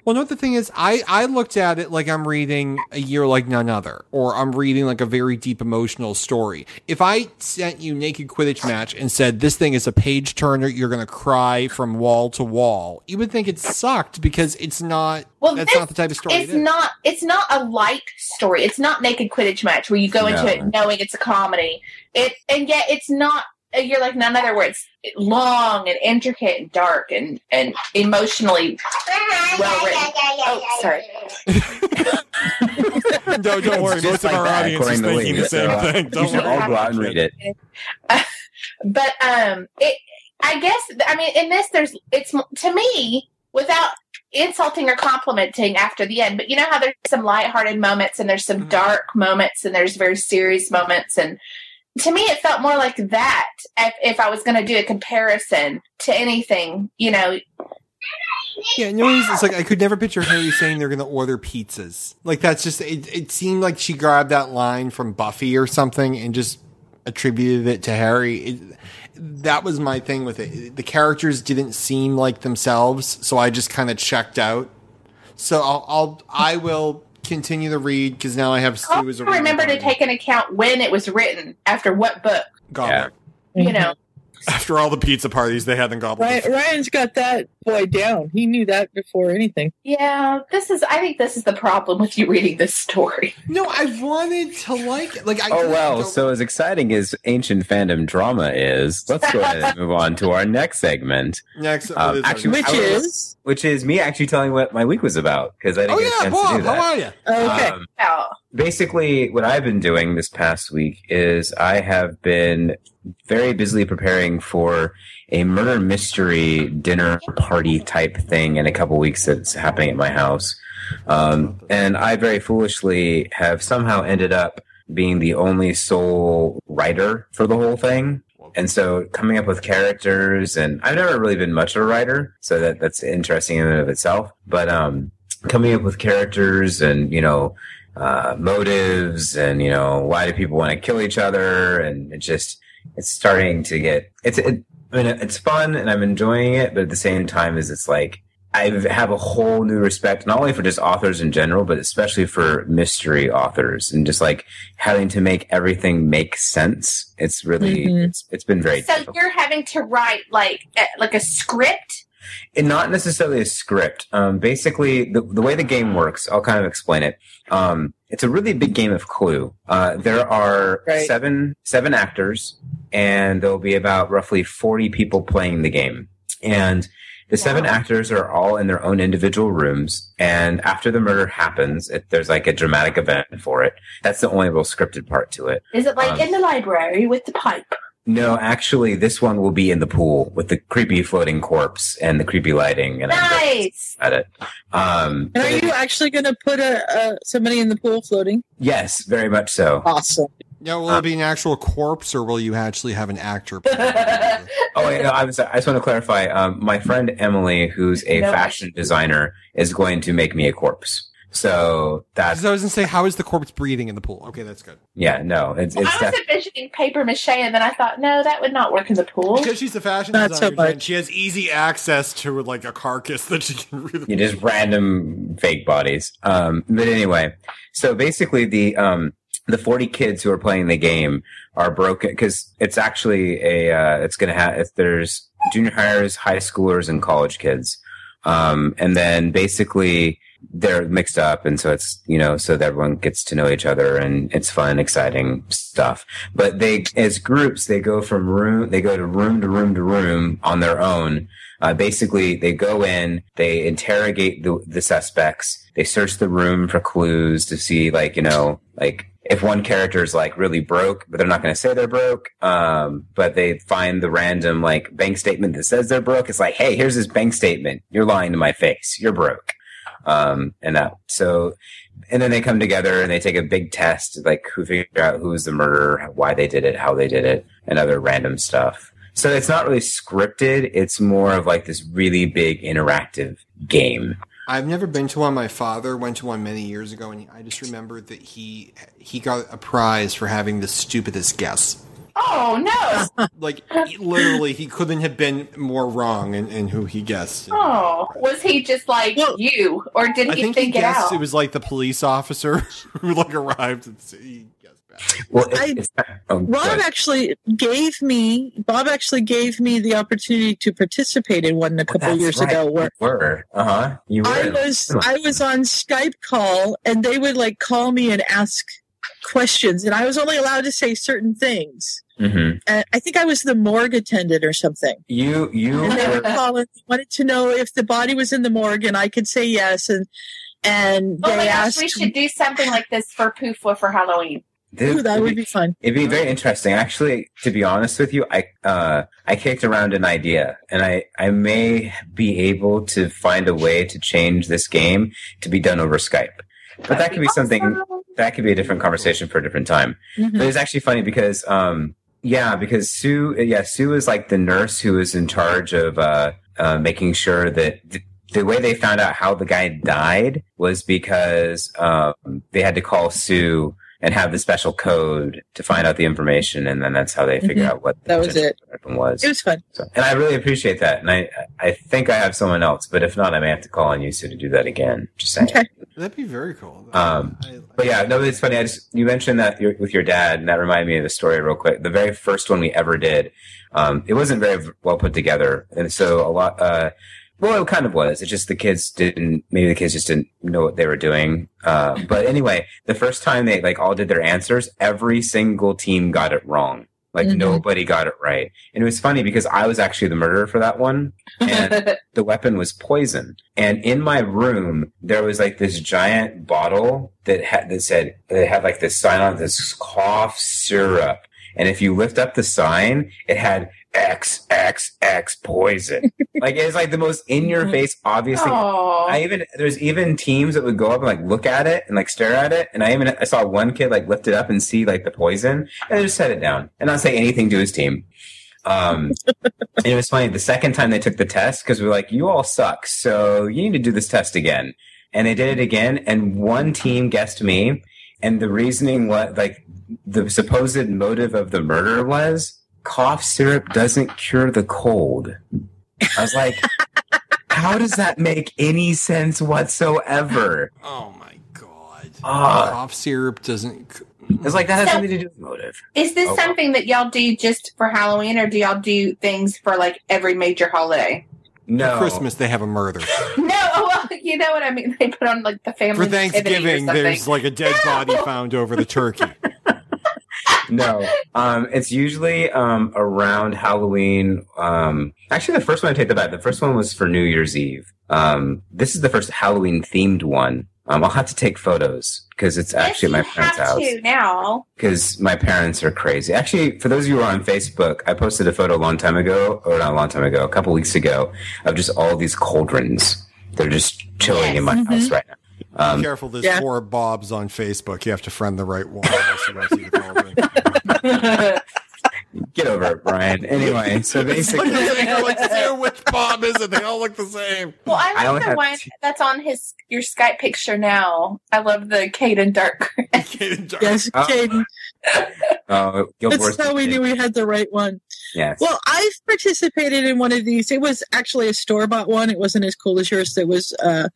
Well, no, the thing is, I, I looked at it like I'm reading a year like none other, or I'm reading like a very deep emotional story. If I sent you Naked Quidditch Match and said, this thing is a page turner, you're going to cry from wall to wall, you would think it sucked because it's not, Well, that's not the type of story It's it is. not. It's not a light story. It's not Naked Quidditch Match where you go into it knowing it's a comedy. It and yet it's not. You're like none other where it's long and intricate and dark and and emotionally well written. Oh, sorry. no, don't worry. Most just of our audience is according thinking Lee, the same uh, thing. You Don't should worry. all go out and read it. but um it i guess i mean in this there's it's to me without insulting or complimenting after the end but you know how there's some lighthearted moments and there's some Mhm. dark moments and there's very serious moments and to me it felt more like that if, if i was going to do a comparison to anything you know Yeah, no, it's like I could never picture Harry saying they're going to order pizzas. Like that's just it. It seemed like she grabbed that line from Buffy or something and just attributed it to Harry. It, that was my thing with it. The characters didn't seem like themselves, so I just kind of checked out. So I'll, I'll I will continue to read because now I have Sue as also a reading remember to take an account when it was written after what book. Goblet. you know After all the pizza parties they had in Goblin. Ryan, Ryan's got that boy down. He knew that before anything. Yeah, this is. I think this is the problem with you reading this story. No, I wanted to like it. Like, I Oh well, so as exciting as ancient fandom drama is, let's go ahead and move on to our next segment, next. what um, is actually, Which was- is which is me actually telling what my week was about because I didn't oh get a yeah, chance to Bob, do that. how are you? okay. Um, Oh, basically what I've been doing this past week is I have been very busily preparing for a murder mystery dinner party type thing in a couple weeks that's happening at my house. Um, and I very foolishly have somehow ended up being the only sole writer for the whole thing. And so coming up with characters and I've never really been much of a writer, so that that's interesting in and of itself. But um coming up with characters and, you know, uh, motives and you know why do people want to kill each other and it just it's starting to get it's it, I mean it's fun and I'm enjoying it but at the same time is it's like I have a whole new respect not only for just authors in general but especially for mystery authors and just like having to make everything make sense it's really Mhm. it's it's been very so difficult. you're having to write like like a script. And not necessarily a script. Um, basically, the, the way the game works, I'll kind of explain it. Um, it's a really big game of Clue. Uh, there are Right. seven seven actors, and there'll be about roughly forty people playing the game. And the seven Wow. actors are all in their own individual rooms. And after the murder happens, it, there's like a dramatic event for it. That's the only real scripted part to it. Is it like Um, in the library with the pipe? No, actually, this one will be in the pool with the creepy floating corpse and the creepy lighting. And I'm very Nice. at it. Um, And are you actually going to put a, a somebody in the pool floating? yes, very much so. Awesome. Now, will it be an actual corpse, or will you actually have an actor? Oh, wait, no, I was. I just want to clarify. Um, my friend Emily, who's a No. fashion designer, is going to make me a corpse. So that's So I was gonna say, how is the corpse breathing in the pool? Okay, that's good. yeah, no, it's Well, it's I was def- envisioning paper mache, and then I thought, no, that would not work in the pool. Because she's a fashion Not designer, Jen, much. she has easy access to like a carcass that she can really. you just random fake bodies. Um, but anyway, so basically the um the 40 kids who are playing the game are broken because it's actually a uh, it's gonna have if there's junior hires, high schoolers, and college kids, um, and then basically they're mixed up, and so it's you know so that everyone gets to know each other, and it's fun, exciting stuff. But they as groups they go from room they go to room to room to room on their own. Uh, basically, they go in, they interrogate the, the suspects, they search the room for clues to see, like, you know, like if one character is like really broke, but they're not going to say they're broke, um, but they find the random like bank statement that says they're broke. It's like, hey, here's this bank statement. You're lying to my face. You're broke. Um, and that, so, and then they come together and they take a big test, like who figure out who's the murderer, why they did it, how they did it, and other random stuff. So it's not really scripted. It's more of like this really big interactive game. I've never been to one. My father went to one many years ago, and I just remember that he he got a prize for having the stupidest guess. Oh no! Like he- literally, he couldn't have been more wrong in, in who he guessed. Oh, was he just like Well- you, or did he think he think it guessed out? it was like the police officer who like arrived and he. Well, it, I- it's not, go Rob actually gave me Bob actually gave me the opportunity to participate in one a couple That's years right. ago where You were. Uh huh. You were. I was I was on Skype call and they would like call me and ask questions and I was only allowed to say certain things. hmm And I think I was the morgue attendant or something. You you And they were. would call and wanted to know if the body was in the morgue and I could say yes and and oh they my gosh, asked we should do something like this for Poofwa for Halloween. Ooh, that would be fun. It'd be very interesting. Actually, to be honest with you, I uh, I kicked around an idea, and I I may be able to find a way to change this game to be done over Skype. But that could be something Awesome. that could be a different conversation for a different time. Mhm. But it's actually funny because, um, yeah, because Sue, yeah, Sue is like the nurse who is in charge of uh, uh, making sure that th- the way they found out how the guy died was because um, they had to call Sue and have the special code to find out the information, and then that's how they figure Mhm. out what the That was it. weapon was. It was fun. So, and I really appreciate that. And I, I think I have someone else, but if not, I may have to call on you Sue, to do that again. Just saying. Okay. That'd be very cool. Um, I- But yeah, no, it's funny. I just you mentioned that you're, with your dad, and that reminded me of the story real quick. The very first one we ever did, um, it wasn't very well put together, and so a lot. Uh, well, it kind of was. It's just the kids didn't. Maybe the kids just didn't know what they were doing. Uh, but anyway, the first time they like all did their answers, every single team got it wrong. Like Mhm. nobody got it right, and it was funny because I was actually the murderer for that one, and the weapon was poison. And in my room, there was like this giant bottle that had that said that had like this sign on this cough syrup. And if you lift up the sign, it had X X X poison. like it's like the most in your face obvious thing. Aw. I even there's even teams that would go up and like look at it and like stare at it. And I even I saw one kid like lift it up and see like the poison and just set it down and not say anything to his team. Um, and it was funny. The second time they took the test, because we are like, you all suck. So you need to do this test again. And they did it again. And one team guessed me. And the reasoning was like the supposed motive of the murder was cough syrup doesn't cure the cold. I was like, how does that make any sense whatsoever? oh my god. Ah. Cough syrup doesn't. It's like that has So- something to do with motive. Is this Oh. something that y'all do just for Halloween, or do y'all do things for like every major holiday? No. For Christmas, they have a murder. No, well, you know what I mean. They put on like the family For Thanksgiving, there's like a dead body found over the turkey. no. Um, it's usually um, around Halloween. Um, actually, the first one I take the back. The first one was for New Year's Eve. Um, this is the first Halloween themed one. Um, I'll have to take photos because it's actually yes, at my you parents' have house. to now. Because my parents are crazy. Actually, for those of you who are on Facebook, I posted a photo a long time ago, or not a long time ago, a couple weeks ago, of just all these cauldrons. They're just chilling in my Yes. house right now. Be Um, careful, there's Yeah. four Bobs on Facebook. You have to friend the right one. else you won't see the cauldron. get over it, Brian. Anyway, so basically, You're like, "Sue, which Bob is it? They all look the same. Well, I I only like the one two- that's on his your Skype picture now. I love the Caden Dark. Yes, Oh. Caden. uh, Guild That's how we knew we had the right one. Yes. Well, I've participated in one of these. It was actually a store bought one. It wasn't as cool as yours. It was uh,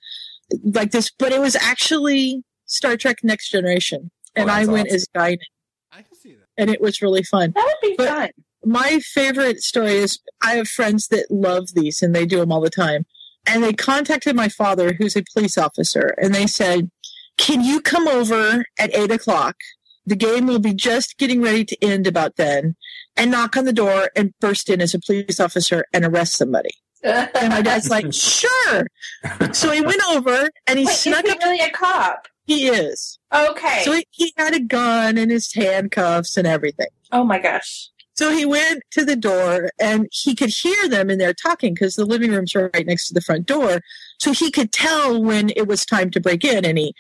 like this, but it was actually Star Trek Next Generation. Oh, And I went awesome. as Guinan, I can see that. And it was really fun. That would be But- fun. My favorite story is I have friends that love these and they do them all the time. And they contacted my father, who's a police officer, and they said, Can you come over at eight o'clock? The game will be just getting ready to end about then, and knock on the door and burst in as a police officer and arrest somebody. And my dad's like, Sure. So he went over and he Wait, is snuck he up. really a cop? He is. Okay. So he, he had a gun and his handcuffs and everything. oh my gosh. So he went to the door and he could hear them in there talking because the living room's right next to the front door. So he could tell when it was time to break in and he,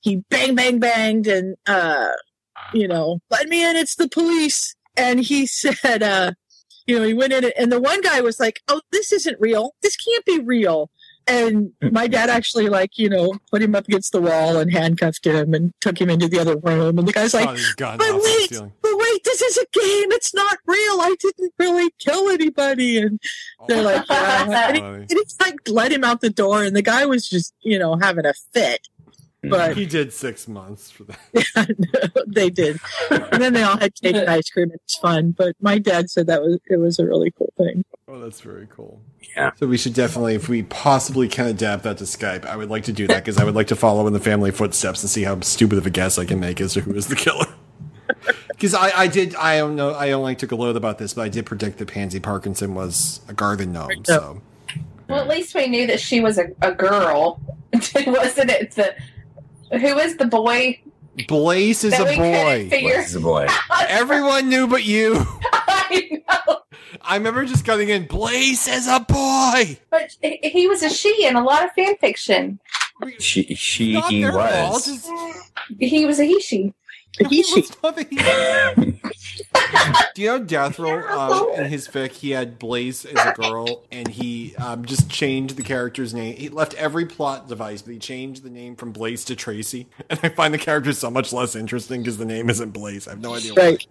he bang, bang, banged and, uh, you know, let me in. It's the police. And he said, uh, you know, he went in and the one guy was like, Oh, this isn't real. This can't be real. And my dad actually like, you know, put him up against the wall and handcuffed him and took him into the other room. And the guy's like, gun but wait, but wait, this is a game. It's not real. I didn't really kill anybody. And they're like, yeah. and, he, and he's like, let him out the door. And the guy was just, you know, having a fit. But He did six months for that. Yeah, they did. And then they all had cake and ice cream. It was fun. But my dad said that was it was a really cool thing. Oh, that's very cool. Yeah. So we should definitely, if we possibly can adapt that to Skype, I would like to do that because I would like to follow in the family footsteps and see how stupid of a guess I can make as to who is the killer. Because I, I did, I don't know, I only took a load about this, but I did predict that Pansy Parkinson was a garden gnome. So Well, at least we knew that she was a, a girl. Wasn't it the who was the boy? Blaise is That a boy. figure- This is a boy. Everyone knew but you. I know, I remember just cutting in, Blaise is a boy. but he he was a she in a lot of fan fiction. She she Not their fault, was. just- He was a he she. He, she. It's not that he- Do you know Death Roll? Um, in his fic, he had Blaise as a girl, and he um, just changed the character's name. He left every plot device, but he changed the name from Blaise to Tracy. And I find the character so much less interesting because the name isn't Blaise. I have no idea why. Right.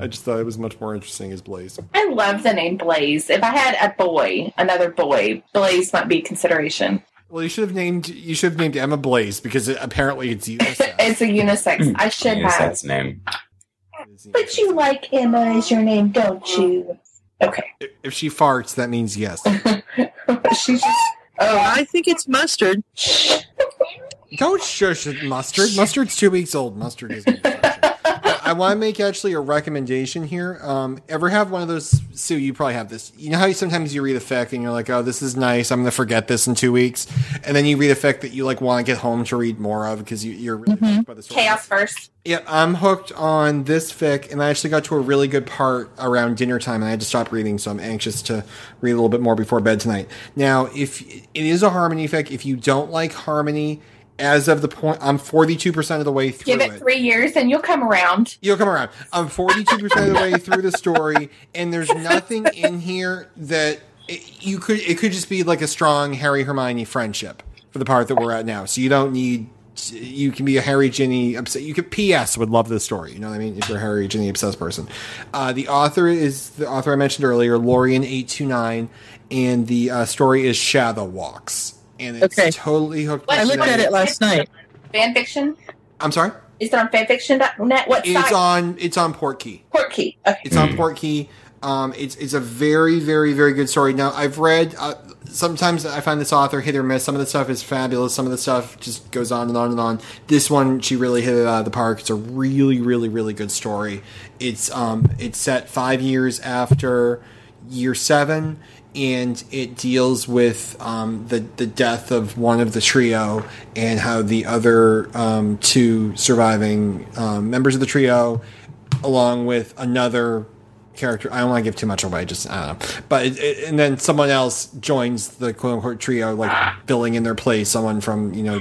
I just thought it was much more interesting as Blaise. I love the name Blaise. If I had a boy, another boy, Blaise might be consideration. Well, you should have named you should have named Emma Blaise because it, apparently it's unisex. it's a unisex. Hmm. I should Yes, have. that's name. But you like Emma as your name, don't you? Okay. If- if she farts, that means yes. She's just. Oh, I think it's mustard. Don't shush it, mustard. Mustard's two weeks old. Mustard is. I, I want to make actually a recommendation here. Um, ever have one of those? Sue, you probably have this. You know how you, sometimes you read a fic and you're like, "Oh, this is nice. I'm going to forget this in two weeks," and then you read a fic that you like want to get home to read more of because you, you're really hooked by the story. chaos first. Yeah, I'm hooked on this fic, and I actually got to a really good part around dinner time, and I had to stop reading, so I'm anxious to read a little bit more before bed tonight. Now, if it is a harmony fic, if you don't like harmony, as of the point, I'm 42% of the way through Give it three years and you'll come around. You'll come around. I'm 42% of the way through the story, and there's nothing in here that it, you could. It could just be like a strong Harry Hermione friendship for the part that we're at now. So you don't need. You can be a Harry Ginny upset. You could. P.S. Would love this story. You know what I mean? If you're a Harry Ginny obsessed person, uh, the author is the author I mentioned earlier, Lorien eight two nine, and the uh, story is Shadow Walks, and it's Okay. totally hooked. What- I looked at it last night. Fan fiction? I'm sorry. Is it on fanfiction.net? What It's site? on. It's on Portkey. Portkey. Okay. It's on Portkey. Um, it's it's a very very very good story. Now I've read. Uh, sometimes I find this author hit or miss. Some of the stuff is fabulous. Some of the stuff just goes on and on and on. This one she really hit it out of the park. It's a really really really good story. It's um it's set five years after year seven. And it deals with um, the the death of one of the trio and how the other um, two surviving um, members of the trio along with another character. I don't want to give too much away, just I don't know. But it, it- and then someone else joins the quote unquote trio, like filling in their place. Someone from you know,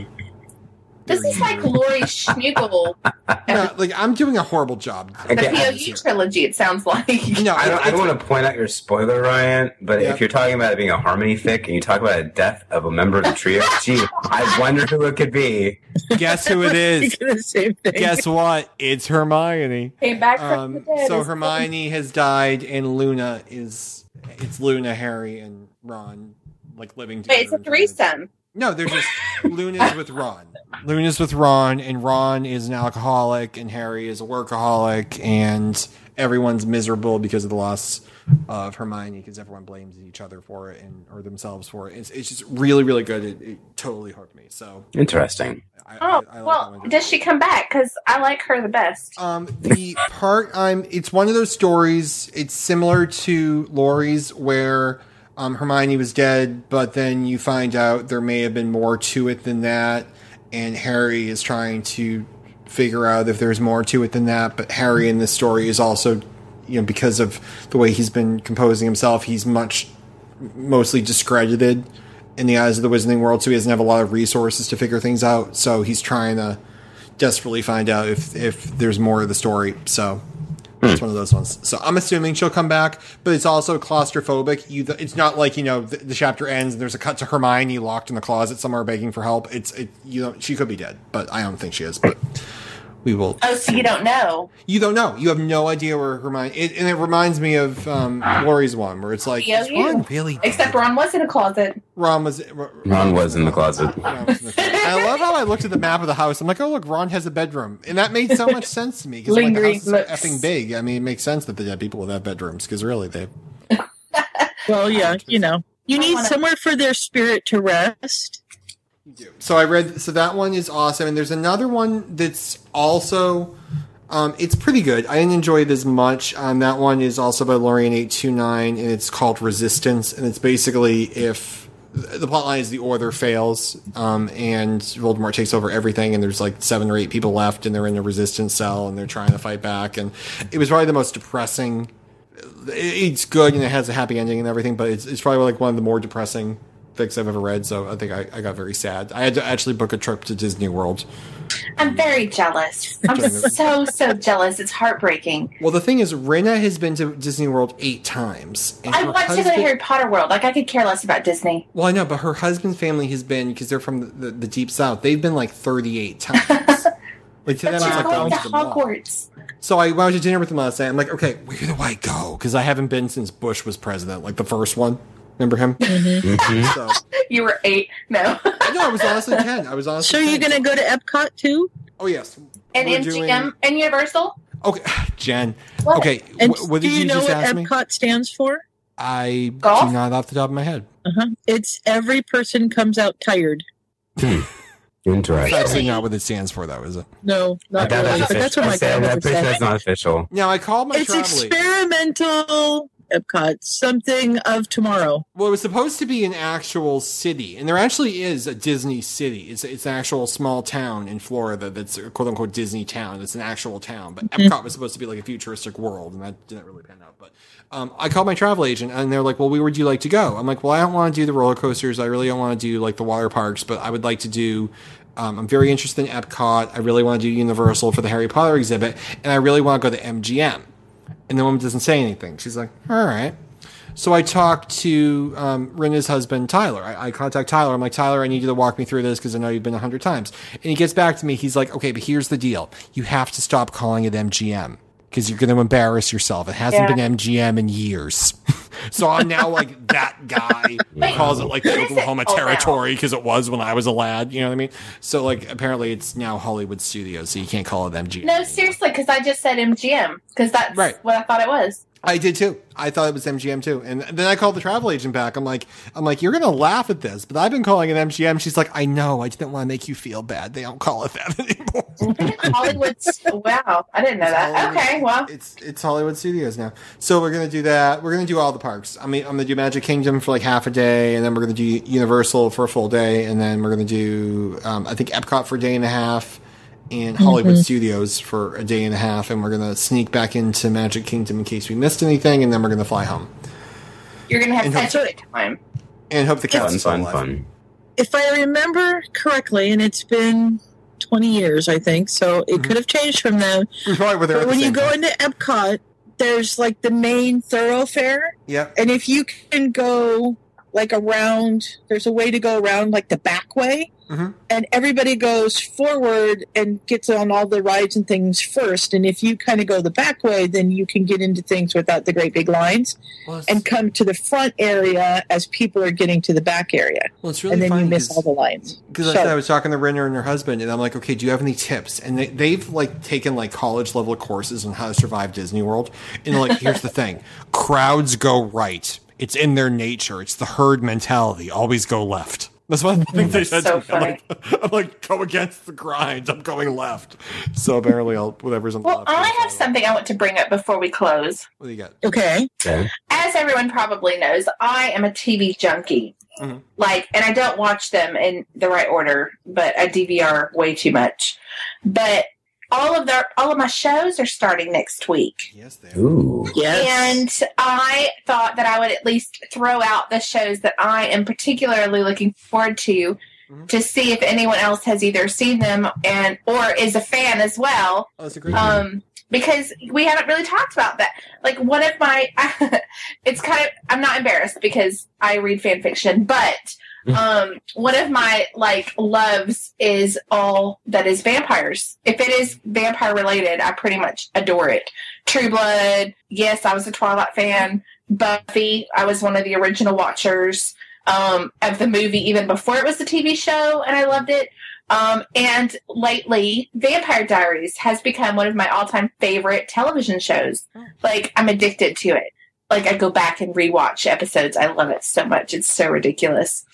This is like Lori Schmugel, no, like I'm doing a horrible job. the Okay, POU trilogy, it sounds like. No, I don't, I don't want to point out your spoiler, Ryan, but Yeah. if you're talking about it being a harmony fic and you talk about a death of a member of the trio, gee, I wonder who it could be. guess who it is. The same thing. Guess what? It's Hermione. Came back from the Um, dead. so It's- Hermione has died, and Luna is it's Luna, Harry, and Ron like living together. Wait, it's a threesome. No, they're just Luna's with Ron. Luna's with Ron, and Ron is an alcoholic, and Harry is a workaholic, and everyone's miserable because of the loss of Hermione because everyone blames each other for it and or themselves for it. It's, it's just really, really good. It, it totally hooked me. So, Interesting. I, Oh, I, I like well, one. does she come back? Because I like her the best. Um, the part I'm, it's one of those stories. It's similar to Laurie's where um, Hermione was dead, but then you find out there may have been more to it than that, and Harry is trying to figure out if there's more to it than that. But Harry in this story is also, you know, because of the way he's been composing himself, he's much mostly discredited in the eyes of the wizarding world, so he doesn't have a lot of resources to figure things out. So he's trying to desperately find out if if there's more of the story. So Hmm. it's one of those ones. So I'm assuming she'll come back, but it's also claustrophobic. You, it's not like you know the, the chapter ends and there's a cut to Hermione locked in the closet somewhere begging for help. It's it you know she could be dead, but I don't think she is. But we will. Oh, so you don't know? You don't know. You have no idea where Hermione. It, and it reminds me of um, Laurie's one where it's like, Yeah, is. Ron really? dead? Except Ron was in a closet. Ron was. Ron was in the closet. Ron was in the closet. I love how I looked at the map of the house. I'm like, oh look, Ron has a bedroom, and that made so much sense to me because like, the Lingering house is so looks. effing big. I mean, it makes sense that they have people that have bedrooms because really they. Well, yeah, you know, you need wanna- somewhere for their spirit to rest. So I read. So that one is awesome, and there's another one that's also. Um, it's pretty good. I didn't enjoy it as much. Um, that one is also by Lorien eight two nine, and it's called Resistance, and it's basically if the plotline is the Order fails, um, and Voldemort takes over everything, and there's like seven or eight people left, and they're in a resistance cell, and they're trying to fight back, and it was probably the most depressing. It's good and it has a happy ending and everything, but it's, it's probably like one of the more depressing I've ever read. So I think I, I got very sad. I had to actually book a trip to Disney World I'm very jealous. I'm so so jealous. It's heartbreaking. Well, the thing is, Rena has been to Disney World eight times. And I her want to go to Harry Potter World. Like I could care less about Disney. Well, I know, but her husband's family has been because they're from the, the, the deep south. They've been like thirty-eight times. like to But them, like going to to the mall. Hogwarts. So I went to dinner with them last night. I'm like, okay, where do I go? Because I haven't been since Bush was president, like the first one. Remember him? Mhm. so You were eight. No. no, I was honestly ten. I was honestly. So you're going to go to Epcot too? Oh yes. and We're MGM doing- and Universal. Okay, Jen. What? Okay, And wh- what do you, you, know just what ask me? Epcot stands for? I Golf? do not off the top of my head. Uh-huh. It's every person comes out tired. Interesting. That's actually not what it stands for, though, is it? No, not That- really. that's But that's what my official. grandmother I'm pretty sure said. that's not official. Now I called my It's travel experimental Epcot, something of tomorrow. Well, it was supposed to be an actual city, and there actually is a Disney city. It's it's an actual small town in Florida that's a quote unquote Disney town. It's an actual town, but Epcot was supposed to be like a futuristic world, and that didn't really pan out. But um, I called my travel agent, and they're like, "Well, where would you like to go?" I'm like, "Well, I don't want to do the roller coasters. I really don't want to do like the water parks, but I would like to do." Um, I'm very interested in Epcot. I really want to do Universal for the Harry Potter exhibit, and I really want to go to MGM. And the woman doesn't say anything. She's like, all right. So I talked to um, Rena's husband, Tyler. I, I contact Tyler. I'm like, Tyler, I need you to walk me through this because I know you've been a hundred times. And he gets back to me. He's like, okay, but here's the deal. You have to stop calling it MGM because you're going to embarrass yourself. It hasn't Yeah. been MGM in years. so I'm now like that guy who calls it like the what is it Oklahoma called territory because it was when I was a lad. You know what I mean? So like apparently it's now Hollywood Studios, so you can't call it MGM. No, seriously, because I just said MGM because that's Right. what I thought it was. I did too. I thought it was MGM too. And then I called the travel agent back. I'm like, I'm like, you're gonna laugh at this, but I've been calling it MGM. She's like, I know. I didn't want to make you feel bad. They don't call it that anymore. Hollywood's. wow, I didn't know that. Hollywood- Okay, well, it's it's Hollywood Studios now. So we're gonna do that. We're gonna do all the parks. I mean, I'm gonna do Magic Kingdom for like half a day, and then we're gonna do Universal for a full day, and then we're gonna do um, I think Epcot for a day and a half, and Hollywood Studios for a day and a half, and we're gonna sneak back into Magic Kingdom in case we missed anything, and then we're gonna fly home you're gonna have And such a good time. and hope the cat's Fun, fun, fun. If I remember correctly, and it's been 20 years, I think, so it Mhm. could have changed from then. We probably were there. But at the when you go time. into Epcot, there's like the main thoroughfare, Yep. and if you can go like around, there's a way to go around like the back way, Mhm. and everybody goes forward and gets on all the rides and things first. And if you kind of go the back way, then you can get into things without the great big lines Well, and come to the front area as people are getting to the back area, well, it's really and then you miss all the lines. Because So- I I was talking to Rena and her husband, and I'm like, okay, do you have any tips? And they, they've like taken like college level courses on how to survive Disney World. And like, here's the thing: crowds go right. It's in their nature. It's the herd mentality. Always go left. That's one of the things they said so to me. I'm like, I'm like, go against the grind. I'm going left. So apparently, I'll whatever's on the Well, left. I have something I want to bring up before we close. What do you got? Okay, Okay. As everyone probably knows, I am a TV junkie. Mhm. Like, and I don't watch them in the right order, but I DVR way too much. But all of their all of my shows are starting next week. Yes, they are. Ooh. yes, And I thought that I would at least throw out the shows that I am particularly looking forward to Mhm. to see if anyone else has either seen them and or is a fan as well. Oh, that's a great. Um because we haven't really talked about that. Like one of my it's kind of I'm not embarrassed because I read fan fiction, but um one of my like loves is all that is vampires. If it is vampire related, I pretty much adore it. True Blood, yes, I was a Twilight fan. Buffy, I was one of the original watchers um, of the movie even before it was the TV show, and I loved it. Um, and lately, Vampire Diaries has become one of my all-time favorite television shows. Like I'm addicted to it. Like I go back and rewatch episodes. I love it so much. It's so ridiculous.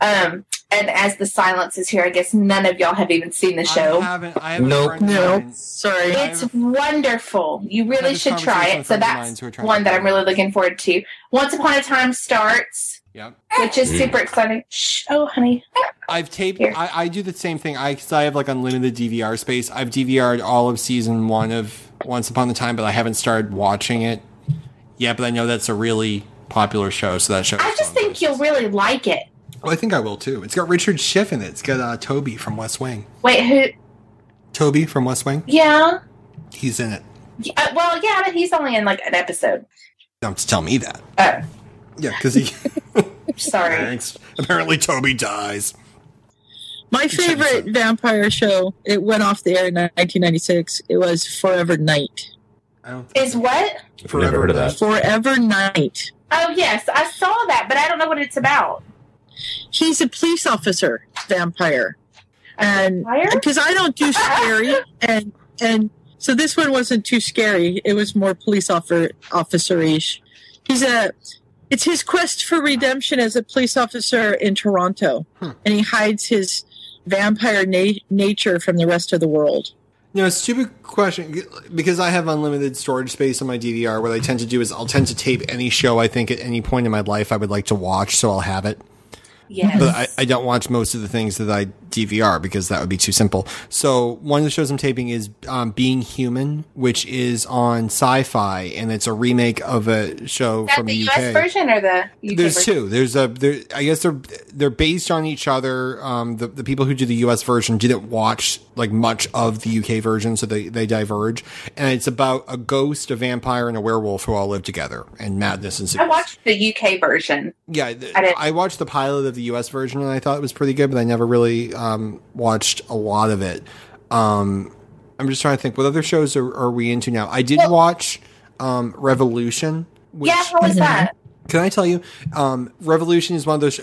Um, and as the silence is here, I guess none of y'all have even seen the I show. haven't. I haven't. Nope. no, mine- sorry. I It's have- wonderful. You really should try it. So friends of mine that's who are trying to one that I'm really looking forward to. Once Upon a Time starts, Yep. which is Mm. super exciting. Shh. Oh, honey. I've taped. I, I do the same thing. I cause I have like unlimited DVR space. I've DVR'd all of season one of Once Upon a Time, but I haven't started watching it yet. But I know that's a really popular show, so that show. I just think my you'll really like it. Well, I think I will too. It's got Richard Schiff in it. It's got uh, Toby from West Wing. Wait, who? Toby from West Wing. Yeah. He's in it. Yeah, uh, well, yeah, but he's only in like an episode. Don't tell me that. Oh, Yeah, because he. sorry. Thanks. Apparently, Toby dies. My favorite vampire show, it went off the air in 1996. It was Forever Knight. I don't Is what? Never heard of that. Forever Knight. Oh, yes, I saw that, but I don't know what it's about. He's a police officer vampire. And because I don't do scary and and so this one wasn't too scary. It was more police officer officer-ish. He's a it's his quest for redemption as a police officer in Toronto. Hmm. And he hides his vampire na- nature from the rest of the world. You know, stupid question because I have unlimited storage space on my DVR. What I tend to do is I'll tend to tape any show I think at any point in my life I would like to watch, so I'll have it. Yes. But I, I don't watch most of the things that I DVR because that would be too simple. So one of the shows I'm taping is um, Being Human, which is on Sci-Fi, and it's a remake of a show from the the, UK. US version or the UK There's version? two. There's a there. I guess they're they're based on each other. Um, the the people who do the U.S. version didn't watch like much of the UK version, so they they diverge. And it's about a ghost, a vampire, and a werewolf who all live together, and madness and. ensues. I watched the UK version. Yeah, th- I I watched the pilot of the U.S. version, and I thought it was pretty good, but I never really um, watched a lot of it. Um, I'm just trying to think, what other shows are, are we into now? I did Well- watch um, Revolution. Which, yeah, how was that? can I tell you, um, Revolution is one of those. Sh-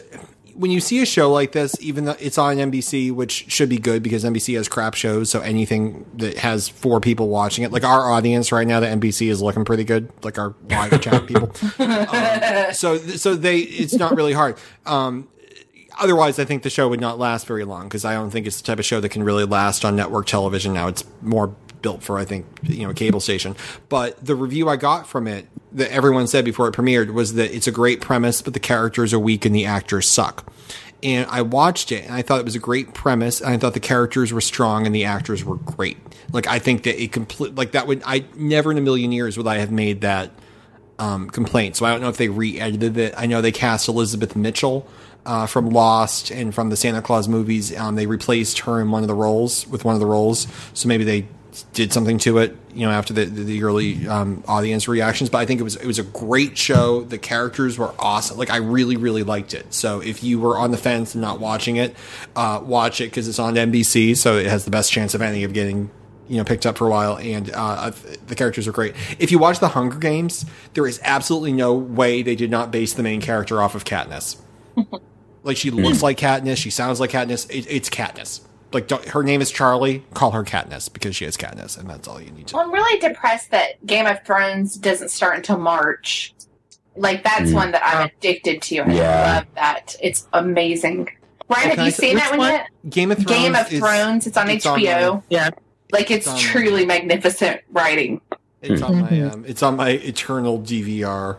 when you see a show like this, even though it's on NBC, which should be good because NBC has crap shows, so anything that has four people watching it, like our audience right now, the NBC is looking pretty good, like our live chat people. Um, so, so they, it's not really hard. Um, otherwise, I think the show would not last very long because I don't think it's the type of show that can really last on network television. Now it's more built for, I think, you know, a cable station. But the review I got from it that everyone said before it premiered was that it's a great premise, but the characters are weak and the actors suck. And I watched it and I thought it was a great premise and I thought the characters were strong and the actors were great. Like I think that it complete like that would I never in a million years would I have made that um, complaint. So I don't know if they re-edited it. I know they cast Elizabeth Mitchell uh, from Lost and from the Santa Claus movies. Um, they replaced her in one of the roles with one of the roles. So maybe they did something to it, you know, after the the early um, audience reactions. But I think it was it was a great show. The characters were awesome. Like I really really liked it. So if you were on the fence and not watching it, uh, watch it because it's on NBC. So it has the best chance of any of getting you know picked up for a while and uh, the characters are great if you watch the hunger games there is absolutely no way they did not base the main character off of katniss like she looks like katniss she sounds like katniss it, it's katniss like don't, her name is charlie call her katniss because she is katniss and that's all you need to Well, I'm really depressed that Game of Thrones doesn't start until March. Like that's Mm. one that I'm addicted to. and I Yeah. love that. It's amazing. Ryan, Okay, have you so seen that one, one? yet? game of thrones Game of is- Thrones. It's on it's HBO. my- Yeah. like it's It's on- truly magnificent writing. It's on my Mhm. um, it's on my eternal DVR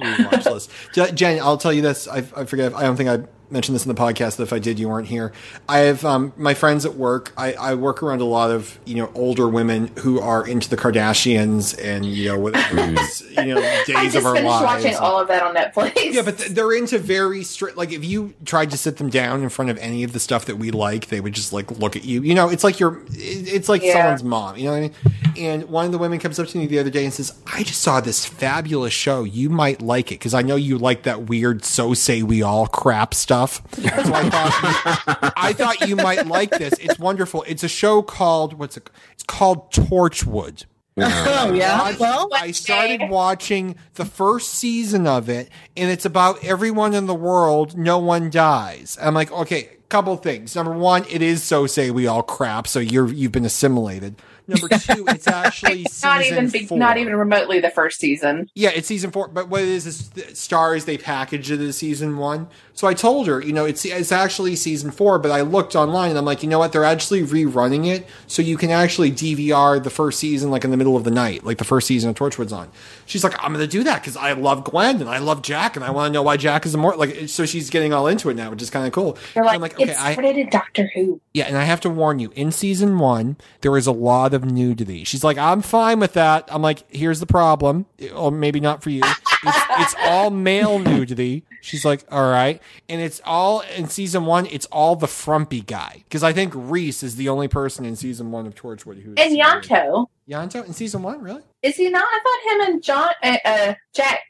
rewatch list. Je- Jen, I'll tell you this. I, I forget. I don't think I mentioned this in the podcast. That if I did, you weren't here. I have um, my friends at work. I, I work around a lot of you know older women who are into the Kardashians and you know whatever you know days of our finished lives. watching all of that on Netflix. Yeah, but th- they're into very strict. Like, if you tried to sit them down in front of any of the stuff that we like, they would just like look at you. You know, it's like you're. It's like Yeah. someone's mom. You know what I mean? And one of the women comes up to me the other day and says, "I just saw this fabulous show. You might like it because I know you like that weird so say we all crap stuff. So I thought I thought you might like this. It's wonderful. It's a show called what's it? It's called Torchwood." Oh yeah. watched- Well, I started watching the first season of it, and it's about everyone in the world. No one dies. I'm like, okay, couple things. Number one, it is so say we all crap, so you're you've been assimilated. Number two, it's actually It's not season even be- four. not even remotely the first season. Yeah, it's season four. But what it is is the stars they packaged it as season one. So I told her, you know, it's it's actually season four. But I looked online and I'm like, you know what? They're actually rerunning it, so you can actually DVR the first season like in the middle of the night, like the first season of Torchwood's on. She's like, I'm going to do that because I love Gwen and I love Jack and I want to know why Jack is immortal. Like, so she's getting all into it now, which is kind of cool. They're like, I'm like, okay, I, started Doctor Who. yeah, and I have to warn you, in season one, there is a lot of nudity. She's like, I'm fine with that. I'm like, here's the problem, or oh, maybe not for you, It's, it's all male nudity. She's like, all right, and it's all in season one. It's all the frumpy guy because I think Rhys is the only person in season one of Torchwood who. And Ianto. Ianto in season one, really? Is he not? I thought him and John, uh, uh, Jack.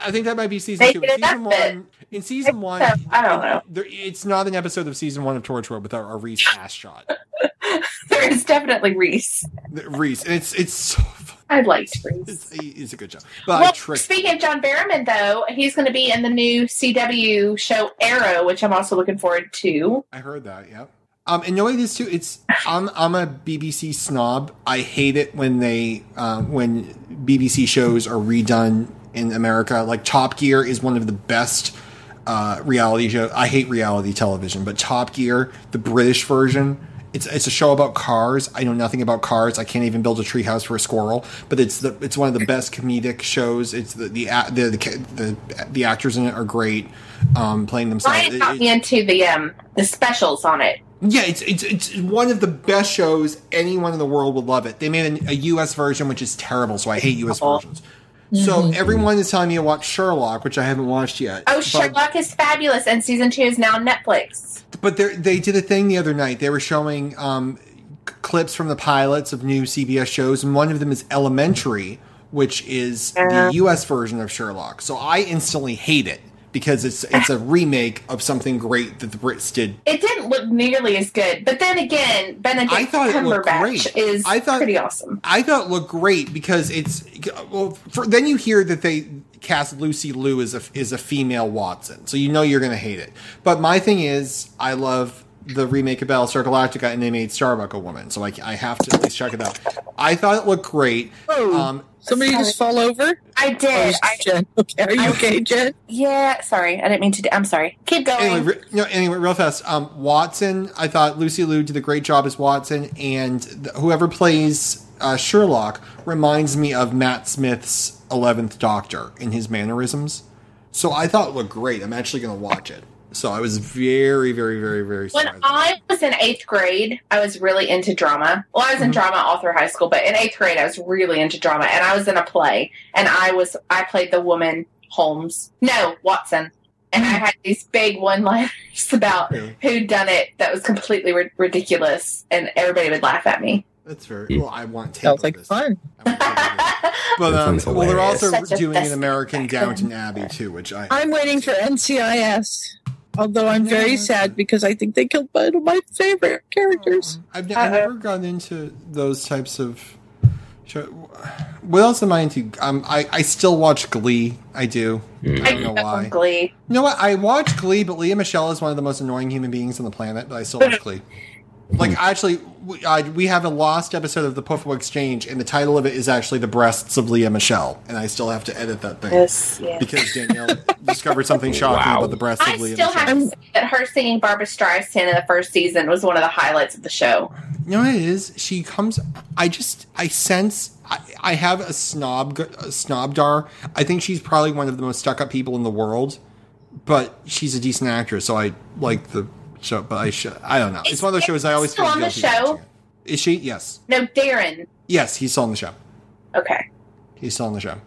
I think that might be season They two. In season one, in season one, so. I don't know. There, it's not an episode of season one of Torchwood without a Rhys ass shot. There is definitely Rhys. Rhys, and it's it's so. I Rhys. It's, it's a good job. But Well, tricked. speaking of John Barrowman, though, he's going to be in the new CW show Arrow, which I'm also looking forward to. I heard that. Yeah. Um, and knowing this too, it's I'm I'm a BBC snob. I hate it when they uh, when BBC shows are redone in America. Like Top Gear is one of the best uh, reality shows. I hate reality television, but Top Gear, the British version, it's it's a show about cars. I know nothing about cars. I can't even build a treehouse for a squirrel. But it's the it's one of the best comedic shows. It's the the the the, the, the actors in it are great, um, playing themselves. Ryan got me into the um the specials on it. yeah, it's it's it's one of the best shows. Anyone in the world would love it. They made a, a U.S. version, which is terrible, so I hate U.S. Oh. Versions. So everyone is telling me to watch Sherlock, which I haven't watched yet. Oh, But- Sherlock is fabulous, and season two is now on Netflix. But they they did a thing the other night. They were showing um, clips from the pilots of new CBS shows, and one of them is Elementary, which is the U.S. version of Sherlock. So I instantly hate it because it's it's a remake of something great that the Brits did It didn't look nearly as good, but then again, Benedict I thought it looked Cumberbatch great. is I thought- pretty awesome. I thought it looked great because it's well. For, then you hear that they cast Lucy Liu as a is a female Watson, so you know you're going to hate it. But my thing is, I love the remake of Battlestar Galactica, and they made Starbuck a woman, so I, I have to at least check it out. I thought it looked great. Oh, Um, somebody just fall over? I Oh, did. it's I, Jen. Okay, are you I- okay, Jen? yeah, sorry, I didn't mean to. Do, I'm sorry. Keep going. anyway, re- no, anyway, real fast. Um, Watson, I thought Lucy Liu did a great job as Watson, and th- whoever plays uh, Sherlock reminds me of Matt Smith's Eleventh Doctor in his mannerisms. So I thought it looked great. I'm actually going to watch it. So I was very, very, very, very when. I was in eighth grade, I was really into drama. Well, I was in Mhm. drama all through high school, but in eighth grade, I was really into drama, and I was in a play, and I was I played the woman Holmes, no Watson, and I had these big one-liners about Yeah. who done it that was completely ri- ridiculous, and everybody would laugh at me. That's very well. I want tape Sounds like this. fun. I want tape of this. But um, well, they're also Such doing an American Downton. Abbey too, which I I'm waiting for NCIS. Although I'm very sad because I think they killed one of my favorite characters. I've, ne- I've never gone into those types of. Show. What else am I into? Um, I I still watch Glee. I do. I don't know why. Glee. You know what? I watch Glee, but Lea Michele is one of the most annoying human beings on the planet. But I still watch Glee. Like actually, we, uh, we have a lost episode of the Puffle Exchange, and the title of it is actually "The Breasts of Lea Michele," and I still have to edit that thing Yes, yes. because Danielle discovered something shocking Wow. about the breasts I of Lea still Michele. have to say that her singing Barbra Streisand in the first season was one of the highlights of the show. You know what it is? She comes. I just. I sense. I, I have a snob. A snobdar. I think she's probably one of the most stuck up people in the world, but she's a decent actress, so I like the show. But I should. I don't know. It's one of those shows I always Still feel on the show? watching it. Is she? Yes. No, Darren. Yes, he's still on the show. Okay. He's still on the show.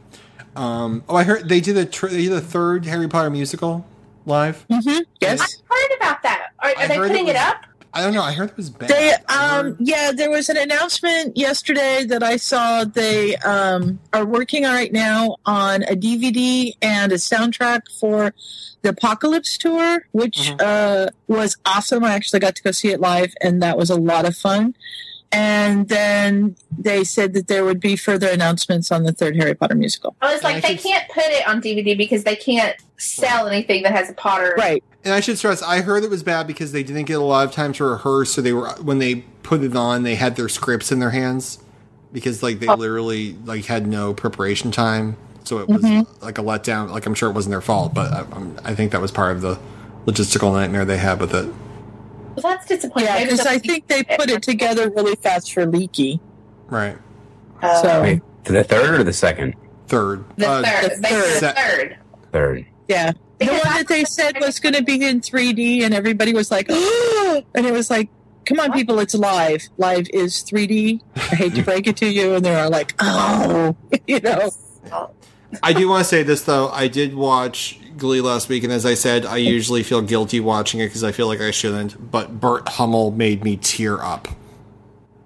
Um, oh, I heard they did a tr- they did a third Harry Potter musical live. Mm-hmm. Yes. I heard about that. Are, are they putting it it, up? I don't know. I heard it was bad. They um heard- yeah, there was an announcement yesterday that I saw they um are working right now on a DVD and a soundtrack for the Apocalypse tour, which Mhm. uh was awesome. I actually got to go see it live and that was a lot of fun. And then they said that there would be further announcements on the third Harry Potter musical. I was Yeah, I like, they should- can't put it on DVD because they can't sell anything that has a Potter. Right. And I should stress, I heard it was bad because they didn't get a lot of time to rehearse. So they were when they put it on, they had their scripts in their hands because like they literally like had no preparation time. So it was like a letdown. Like I'm sure it wasn't their fault, but I, I'm, think that was part of the logistical nightmare they had with it. Well, that's disappointing. Yeah, because they'll- I think they put it together really fast for Leaky. Right. Uh, So Wait, the third or the second? Third. the Uh, third. the third. the third. Third. Yeah. The one that they said was going to be in 3D, and everybody was like, oh, and it was like, come on, people, it's live. Live is 3D. I hate to break it to you. And they're all like, oh, you know. I do want to say this though. I did watch Glee last week, and as I said, I usually feel guilty watching it because I feel like I shouldn't. But Burt Hummel made me tear up.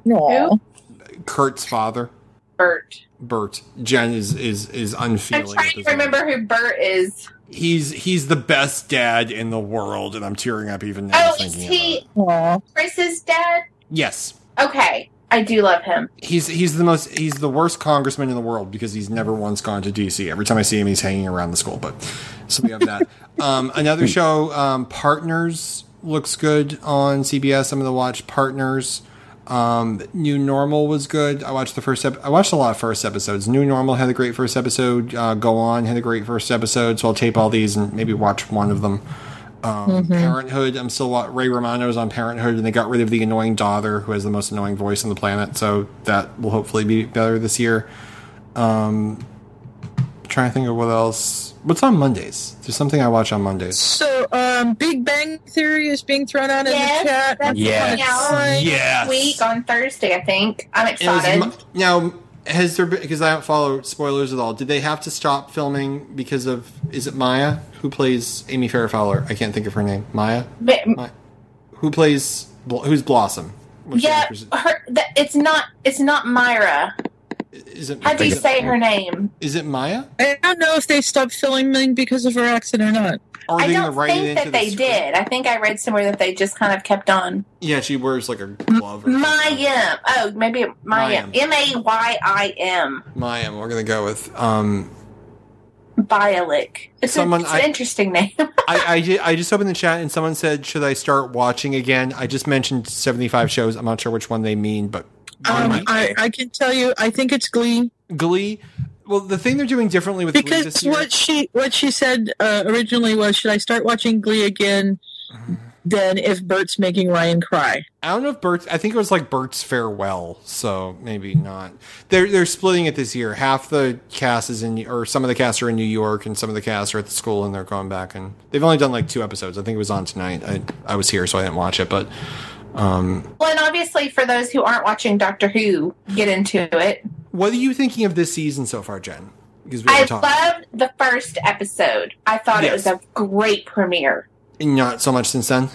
Aw. Kurt's father, Burt. Burt. Jen is is is unfeeling. I'm trying to remember who Burt is. He's he's the best dad in the world, and I'm tearing up even now Oh, is he about it. Aw. Chris's dad? Yes, Okay, I do love him. he's he's the most he's the worst congressman in the world because he's never once gone to DC. Every time I see him, he's hanging around the school. But so we have that. um, another show, um, Partners, looks good on CBS. I'm going to watch Partners. Um, New Normal was good. I watched the first. Ep- I watched a lot of first episodes. New Normal had a great first episode. Uh, Go on had a great first episode. So I'll tape all these and maybe watch one of them. Um, Parenthood. I'm still wa- Ray Romano's on Parenthood, and they got rid of the annoying daughter who has the most annoying voice on the planet. So that will hopefully be better this year. Um, trying to think of what else. What's on Mondays? There's something I watch on Mondays. So, um, Big Bang Theory is being thrown out in the chat. that's Yes. coming out Yes. week on Thursday, I think. I'm excited. Mo- now, has there been, because I don't follow spoilers at all, did they have to stop filming because of, is it Maya who plays Amy Farrah Fowler? I can't think of her name. Maya? But- Maya. Who plays, who's Blossom? What's yeah, her. That, it's not. It's not Myra. Is it, How do you is it- say her name? Is it Maya? I don't know if they stopped filming because of her accident or not. Or are I they gonna don't write it think into that the they script? did. I think I read somewhere that they just kind of kept on. Yeah, she wears like a glove. Or something. Mayim. Oh, maybe Mayim. Mayim. M A Y I M. We're gonna go with. Um, Bialik. It's, Someone a, it's I- an interesting name. I, I, I just opened the chat and someone said, "Should I start watching again?" I just mentioned seventy-five shows. I'm not sure which one they mean, but Um, I, I can tell you, I think it's Glee Glee. Well, the thing they're doing differently with Glee because this year. what she what she said uh, originally was, should I start watching Glee again? Then if Burt's making Ryan cry, I don't know if Burt's. I think it was like Burt's farewell, so maybe not. They're they're splitting it this year. Half the cast is in, or some of the cast are in New York, and some of the cast are at the school, and they're going back. And they've only done like two episodes. I think it was on tonight. I I was here, so I didn't watch it, but um, well, and obviously, for those who aren't watching Doctor Who, get into it. what are you thinking of this season so far, Jen? Because we I loved the first episode. I thought it was a great premiere. Not so much since then.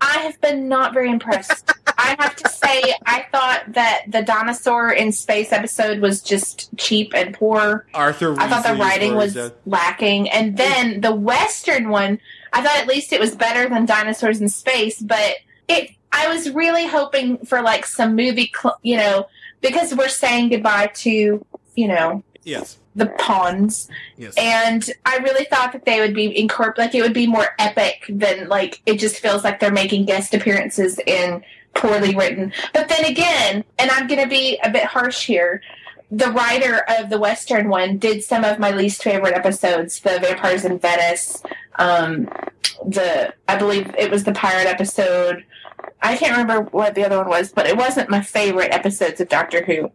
I have been not very impressed. I have to say, I thought that the dinosaur in space episode was just cheap and poor. Arthur. I thought the writing was dead. lacking. And then the Western one, I thought at least it was better than Dinosaurs in Space, but it, I was really hoping for like some movie, cl- you know, because we're saying goodbye to, you know, Yes. the Ponds. Yes. And I really thought that they would be incorporate, like it would be more epic than like it just feels like they're making guest appearances in poorly written. But then again, and I'm going to be a bit harsh here. The writer of the Western one did some of my least favorite episodes, the Vampires in Venice, um, the I believe it was the pirate episode. I can't remember what the other one was, but it wasn't my favorite episodes of Doctor Who.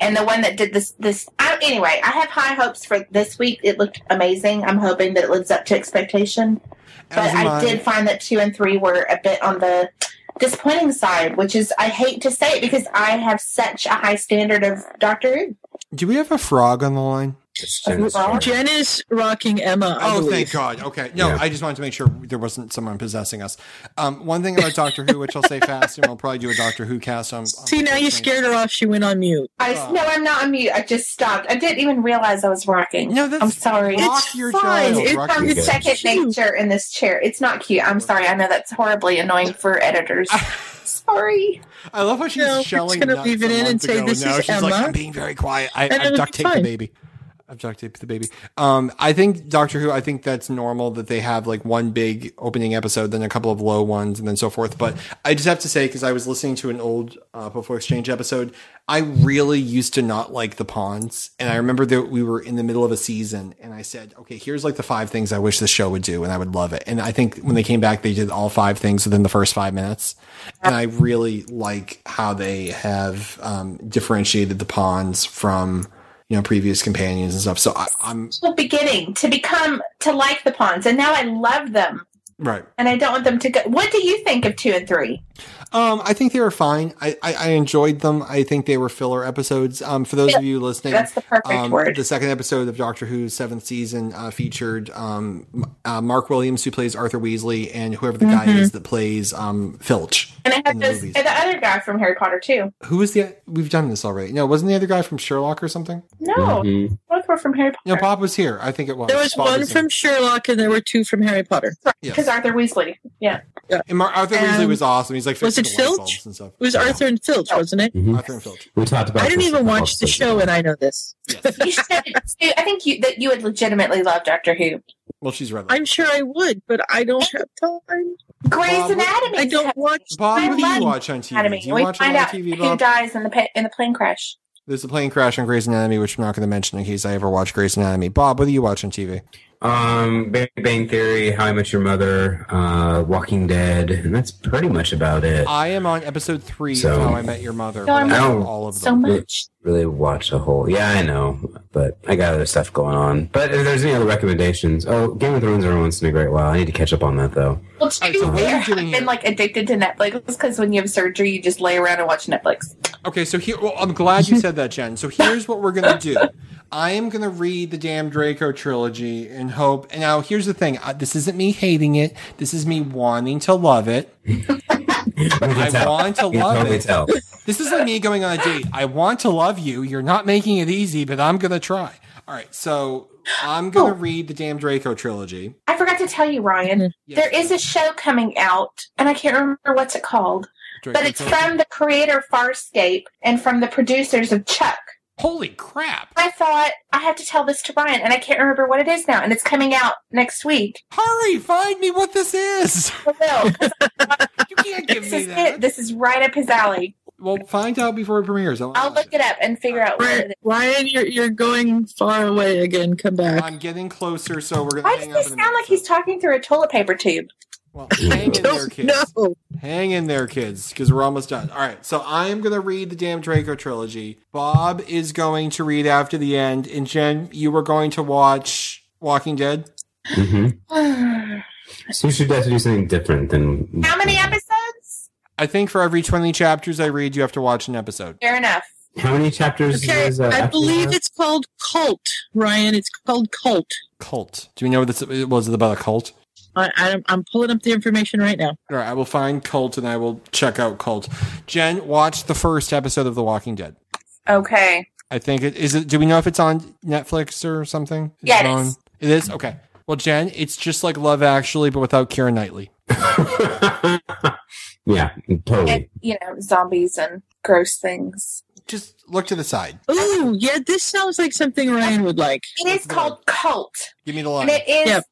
And the one that did this this I, anyway i have high hopes for this week. It looked amazing. I'm hoping that it lives up to expectation. But i did find that two and three were a bit on the disappointing side which is i hate to say it because i have such a high standard of doctor who. Do we have a frog on the line? It's just- Jen is rocking Emma. I Oh, believe. thank God. Okay. No, Yeah. I just wanted to make sure there wasn't someone possessing us. Um, one thing about Doctor Who, which I'll say fast, and we'll probably do a Doctor Who cast on. on See, now you scared her off. She went on mute. i Oh. no i'm not on mute i just stopped i didn't even realize i was rocking No, that's i'm sorry rock It's your fine. child. It's rock I'm your good. child. second Cute. nature in this chair. It's not cute. I'm sorry. I know that's horribly annoying for editors. sorry. I love how she's No, we're shelling. just gonna nuts leave it a in and say, ago, "This now is she's like, Emma." I'm being very quiet. I, I've duct be taped the baby. I've duct the baby. Um, I think Doctor Who. I think that's normal that they have like one big opening episode, then a couple of low ones, and then so forth. But I just have to say, because I was listening to an old uh, Before Exchange episode, I really used to not like the Ponds, and I remember that we were in the middle of a season, and I said, "Okay, here's like the five things I wish the show would do, and I would love it." And I think when they came back, they did all five things within the first five minutes, and I really like how they have um, differentiated the Ponds from you know previous companions and stuff. So I, I'm the beginning to become to like the Ponds, and now I love them. Right. and I don't want them to go. What do you think of two and three? Um, I think they were fine. I, I, I enjoyed them. I think they were filler episodes. Um, for those of you listening, That's the perfect um, word. the second episode of Doctor Who's seventh season uh, featured um, uh, Mark Williams, who plays Arthur Weasley, and whoever the guy Mm-hmm. is that plays um, Filch. And it had in the this, the other guy from Harry Potter too. Who was the? We've done this already. No, wasn't the other guy from Sherlock or something? No, Mhm. both were from Harry Potter. No, Potter. Bob was here. I think it was. There was Bob one was from in. Sherlock and there were two from Harry Potter. Yes. Because Arthur Weasley. Yeah. Yeah. And Mar- Arthur Weasley was awesome. He's like Was fixing it Filch? and stuff. It was Arthur and Filch, wasn't it? Mhm. Arthur and Filch. We talked about. I didn't even watch the show ago. and I know this. You should. Sue, I think you that you would legitimately love Doctor Who. Well, she's right. I'm sure I would, but I don't have time. Grey's Bob, Anatomy. I don't watch. Bob, what do you watch on TV? Anatomy. Do you we watch find lot out of TV, who dies in the pa- in the plane crash. There's a plane crash on Grey's Anatomy, which I'm not going to mention in case I ever watch Grey's Anatomy. Bob, what do you watch on TV? Um, Big Bang Theory, How I Met Your Mother, uh, Walking Dead, and that's pretty much about it. I am on episode three So- of How I Met Your Mother. No, but I'm I not. all of So them. much. really watch a whole. Yeah, I know, but I got other stuff going on. But if there's any other recommendations, oh, Game of Thrones every once in a great while. I need to catch up on that though. Well, to Alright, be so what fair, I've here? been like addicted to Netflix because when you have surgery, you just lay around and watch Netflix. Okay, so here, well, I'm glad you said that, Jen. So here's what we're gonna do. I am gonna read the damn Draco trilogy and hope. And now here's the thing: uh, this isn't me hating it. This is me wanting to love it. I I want to You love it. tell. This is like me going on a date. I want to love you. You're not making it easy, but I'm gonna try. All right, so I'm gonna read the damn Draco trilogy. I forgot to tell you, Ryan. Yes. There is a show coming out, and I can't remember what's it called, Draco but it's trilogy. from the creator Farscape and from the producers of Chuck. Holy crap! I thought I had to tell this to Brian, and I can't remember what it is now, and it's coming out next week. Hurry, find me what this is. I will, 'cause You can't give this me is it. that. This is right up his alley. Well, find out before it premieres. I wanna I'll look it up and figure out what it Ryan, you're you're going far away again. Come back. I'm getting closer, so we're gonna. Why hang does up he sound minute, like he's talking through a toilet paper tube? Well, hang in there, kids. know. Hang in there, kids, because we're almost done. All right, so I am gonna read the damn Draco trilogy. Bob is going to read after the end, and Jen, you were going to watch Walking Dead. hmm So you should have to do something different than How many episodes? I think for every twenty chapters I read, you have to watch an episode. Fair enough. How many chapters? Okay, is, uh, I believe that? it's called Cult. Ryan, it's called Cult. Cult. Do we know what this was? It about a cult? I, I'm, I'm pulling up the information right now. All right, I will find Cult and I will check out Cult. Jen, watch the first episode of The Walking Dead. Okay. I think it is. It. Do we know if it's on Netflix or something? Is Yeah, it On? It is Okay. Well, Jen, it's just like Love Actually, but without Keira Knightley. yeah, totally. And, you know, zombies and gross things. Just look to the side. Ooh, yeah, this sounds like something Ryan would like. It is called Cult. Give me the And line. it is Yep.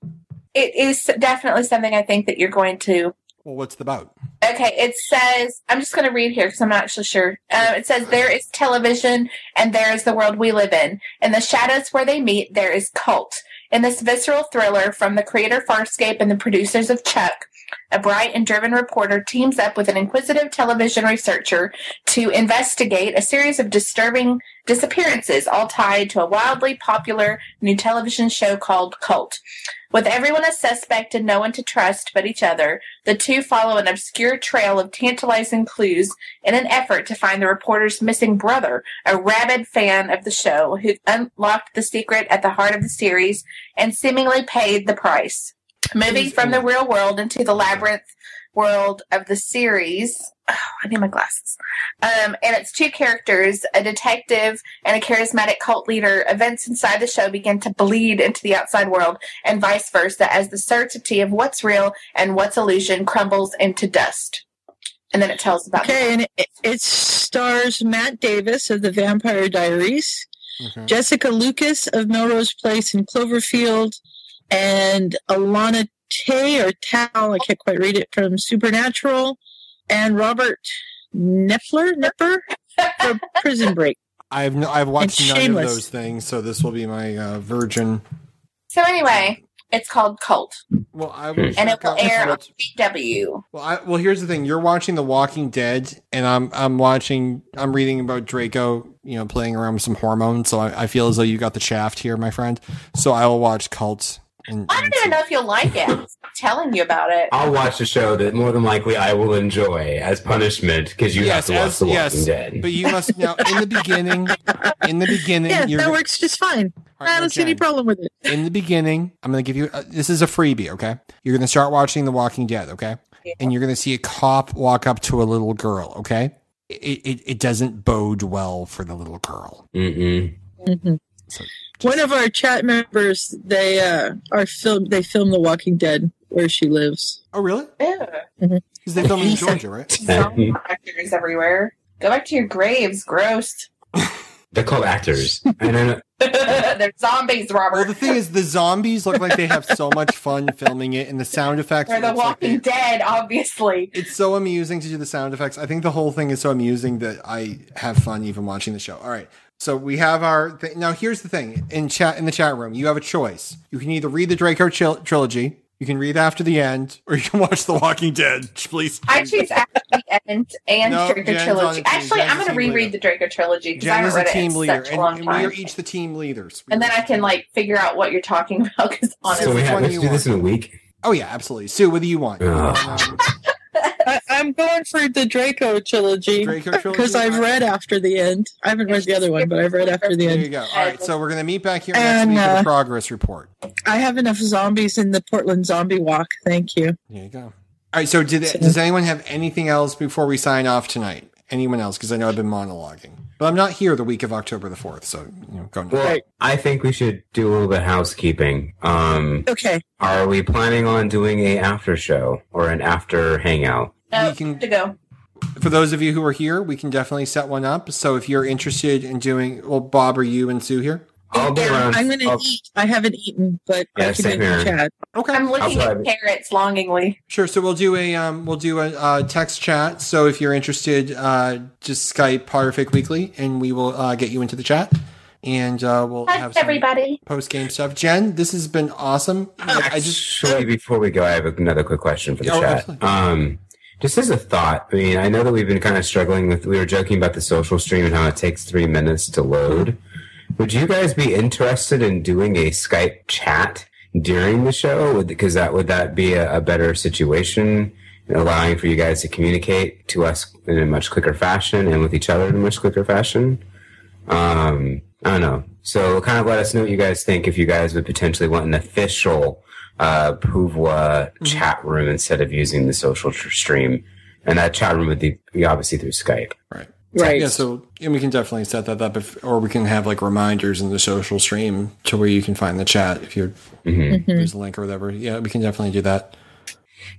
It is definitely something I think that you're going to Well, what's it about? Okay, it says, I'm just going to read here because I'm not actually sure. Um, it says, There is television and there is the world we live in. In the shadows where they meet, there is cult. In this visceral thriller from the creator Farscape and the producers of Chuck, a bright and driven reporter teams up with an inquisitive television researcher to investigate a series of disturbing disappearances, all tied to a wildly popular new television show called Cult. With everyone a suspect and no one to trust but each other, the two follow an obscure trail of tantalizing clues in an effort to find the reporter's missing brother, a rabid fan of the show who unlocked the secret at the heart of the series and seemingly paid the price. Moving from the real world into the labyrinth world of the series. Oh, I need my glasses. Um, and it's two characters, a detective and a charismatic cult leader. Events inside the show begin to bleed into the outside world and vice versa as the certainty of what's real and what's illusion crumbles into dust. And then it tells about Okay, and it, it stars Matt Davis of the Vampire Diaries, Okay. Jessica Lucas of Melrose Place and Cloverfield, and Alana Tay or Tal, I can't quite read it, from Supernatural, and Robert Knepler, Knepper for Prison Break. I've no, I've watched And none of those things, so this will be my uh, virgin. So anyway, it's called Cult, Well, I will and it will air on Cult. CW. Well, I, well, here's the thing: you're watching The Walking Dead, and I'm I'm watching. I'm reading about Draco, you know, playing around with some hormones. So I, I feel as though you got the shaft here, my friend. So I will watch Cult And, I don't even know if you'll like it. I'm telling you about it. I'll watch a show that more than likely I will enjoy as punishment because you yes, have to watch as, The Walking yes, Dead. but you must now in the beginning. In the beginning, Yeah, you're that works just fine. I don't see any problem with it. in the beginning, I'm going to give you uh, this is a freebie, okay? You're going to start watching The Walking Dead, okay? And you're going to see a cop walk up to a little girl, okay? It, it, it doesn't bode well for the little girl. Mm-mm. Mhm. So One of our chat members, they uh, are film. They filmed The Walking Dead where she lives. Oh, really? Ew. Because they film in Georgia, right? Zombie actors everywhere. Go back to your graves. Gross. They're called actors. And then They're zombies, Robert. Well, the thing is, the zombies look like they have so much fun filming it, and the sound effects. They're the it's like Walking they- Dead, obviously. It's so amusing to do the sound effects. I think the whole thing is so amusing that I have fun even watching the show. All right. So we have our th- now. Here's the thing in chat in the chat room. You have a choice. You can either read the Draco tril- trilogy, you can read after the end, or you can watch The Walking Dead. Please, I choose after the end and No, Draco Jen's on the trilogy. Actually, Jen's I'm going to reread leader. the Draco trilogy because I haven't is the read it team in leader, such a and, long and We are each the team leaders. and then I can like figure out what you're talking about because honestly, so we which have one to do you this in want? a week. Oh yeah, absolutely. Sue, what do you want? Ugh. Um, I, I'm going for the Draco trilogy Draco trilogy? because I've read after the end. I haven't read the other one, but I've read after the end. there you go. All right, so we're gonna meet back here next And, week for the uh, progress report. I have enough zombies in the Portland Zombie Walk. Thank you. There you go. All right. So, did, does anyone have anything else before we sign off tonight? Anyone else? Because I know I've been monologuing, but I'm not here the week of October the fourth. So, you know, go. now. Well, I think we should do a little bit of housekeeping. Um, Okay. are we planning on doing a after show or an after hangout? no, we can- to go. For those of you who are here, we can definitely set one up. So, if you're interested in doing, well, Bob, are you and Sue here? I'll be Yeah, around. I'm going to I'll- eat. I haven't eaten, but Yeah, I can same here. chat. Okay, I'm looking at probably- carrots longingly. Sure. So we'll do a um, we'll do a uh, text chat. So if you're interested, uh, just Skype Potterfic Weekly, and we will uh, get you into the chat, and uh, we'll Hi, have some everybody. post game stuff. Jen, this has been awesome. Like, I just Actually, before we go, I have another quick question for the Oh, chat. absolutely. Um, just as a thought, I mean, I know that we've been kind of struggling with. We were joking about the social stream and how it takes three minutes to load. Would you guys be interested in doing a Skype chat during the show? Would because that would that be a, a better situation, allowing for you guys to communicate to us in a much quicker fashion and with each other in a much quicker fashion? Um, I don't know. So kind of let us know what you guys think if you guys would potentially want an official uh, Puvwa chat room instead of using the social tr- stream. And that chat room would be obviously through Skype. right. Right. Yeah. So and we can definitely set that up, if, or we can have like reminders in the social stream to where you can find the chat if you hmm use a link or whatever. Yeah, we can definitely do that.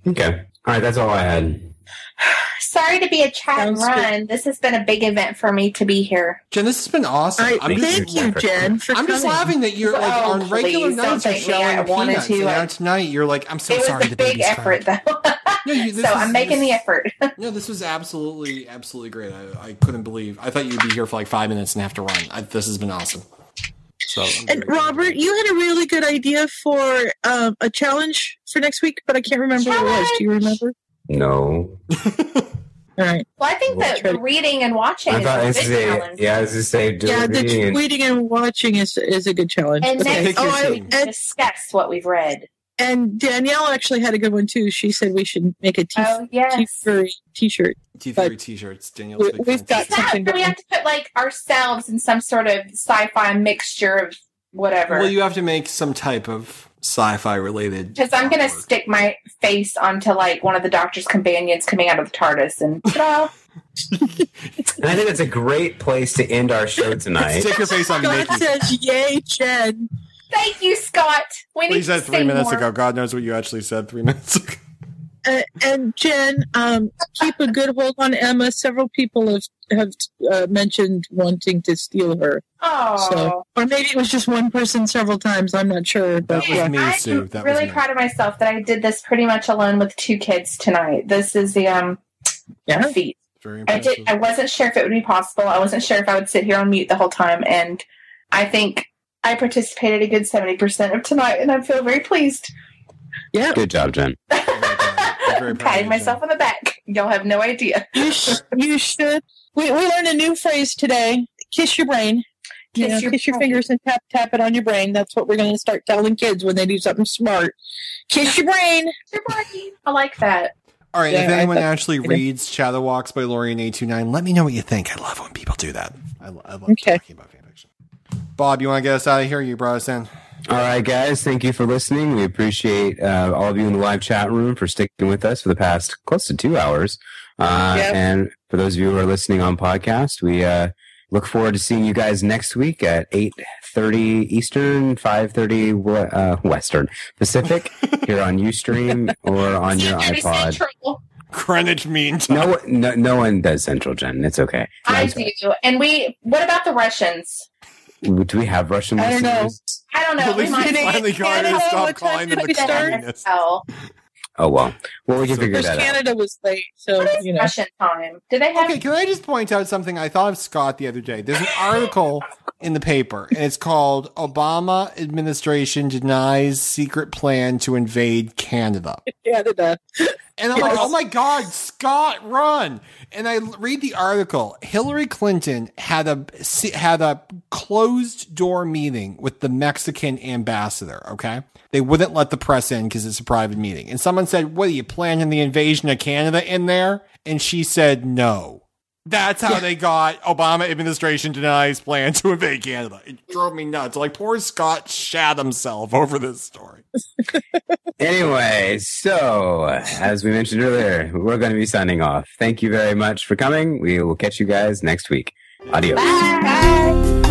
Okay. All right. That's all I had. Sorry to be a chat and Sounds good. run. This has been a big event for me to be here. Jen, this has been awesome. All right, I'm just thank you, Jen, for I'm coming. just laughing that you're like Oh, on regular nights don't you're. I showing wanted peanuts, to, and now tonight you're like, I'm so it was sorry. a the big effort, crying. though. No, you- this so is- I'm making the effort. No, this was absolutely, absolutely great. I, I couldn't believe. I thought you'd be here for like five minutes and have to run. I, this has been awesome. So, And Robert, you had a really good idea for um, a challenge for next week, but I can't remember what it was. Do you remember? No. All right. Well, I think that Try the reading and watching I is thought a this is a, challenge. yeah, I was just say do Yeah, the reading and- reading and watching is is a good challenge. And Okay. next Pick your Oh, I, and, Discuss what we've read. And Danielle actually had a good one too. She said we should make a t- Oh yes. t- t-shirt. T3 but- t-shirts. Danielle's we, we've got t-shirts. That, something but we have to put like ourselves in some sort of sci-fi mixture of whatever. Well, you have to make some type of sci-fi related. Because I'm gonna stick my face onto like one of the Doctor's companions coming out of the TARDIS, and ta-da! I think it's a great place to end our show tonight. Stick your face on God Mickey. says, "Yay, Jen!" Thank you, Scott. We Well, need you said to three say minutes more. ago. God knows what you actually said three minutes ago. Uh, and Jen, um, keep a good hold on Emma. Several people have have uh, mentioned wanting to steal her. Oh, So, or maybe it was just one person several times. I'm not sure. But That was yeah. me, I'm Sue. That was really me. proud of myself that I did this pretty much alone with two kids tonight. This is the um Yeah. a feat. Very I impressive. did. I wasn't sure if it would be possible. I wasn't sure if I would sit here on mute the whole time, and I think I participated a good seventy percent of tonight, and I feel very pleased. yeah. Good job, Jen. Very proud of I'm you, patting myself on the back. Y'all have no idea. You, sh- you should. We, we learned a new phrase today. Kiss your brain. Kiss Yeah, your kiss your fingers and tap tap it on your brain. That's what we're going to start telling kids when they do something smart. Kiss your brain. Your brain. I like that. All right, Yeah, if anyone actually yeah. reads Shadowwalks by Lorien eight two nine, let me know what you think. I love when people do that. I, lo- I love Okay. talking about fanfiction. Bob, you want to get us out of here? You brought us in. All right, guys. Thank you for listening. We appreciate uh, all of you in the live chat room for sticking with us for the past close to two hours. Uh, Yep. And for those of you who are listening on podcast, we uh, look forward to seeing you guys next week at eight thirty Eastern, five thirty uh, Western Pacific here on UStream or on your iPod. central. Greenwich Mean Time. No, one- no, no one does Central Jen. It's okay. No, I I'm do. And we. What about the Russians? Do we have Russian I don't know. I don't know. At we least might we Did it- finally got Canada, to stop calling them did the start? communists. Oh, well. Well, we can So figure Because that out. Canada was late, so what is you know. Russian time? Do they have? Okay, can I just point out something I thought of Scott the other day? There's an article in the paper, and it's called "Obama Administration Denies Secret Plan to Invade Canada." Canada. And I'm like, oh my God, Scott, run! And I read the article. Hillary Clinton had a had a closed door meeting with the Mexican ambassador. Okay, they wouldn't let the press in because it's a private meeting. And someone said, "What are you planning the invasion of Canada in there?" And she said, "No." That's how they got Obama administration denies plan to invade Canada. It drove me nuts. Like poor Scott shat himself over this story. Anyway, so as we mentioned earlier, we're going to be signing off. Thank you very much for coming. We will catch you guys next week. Adios. Bye.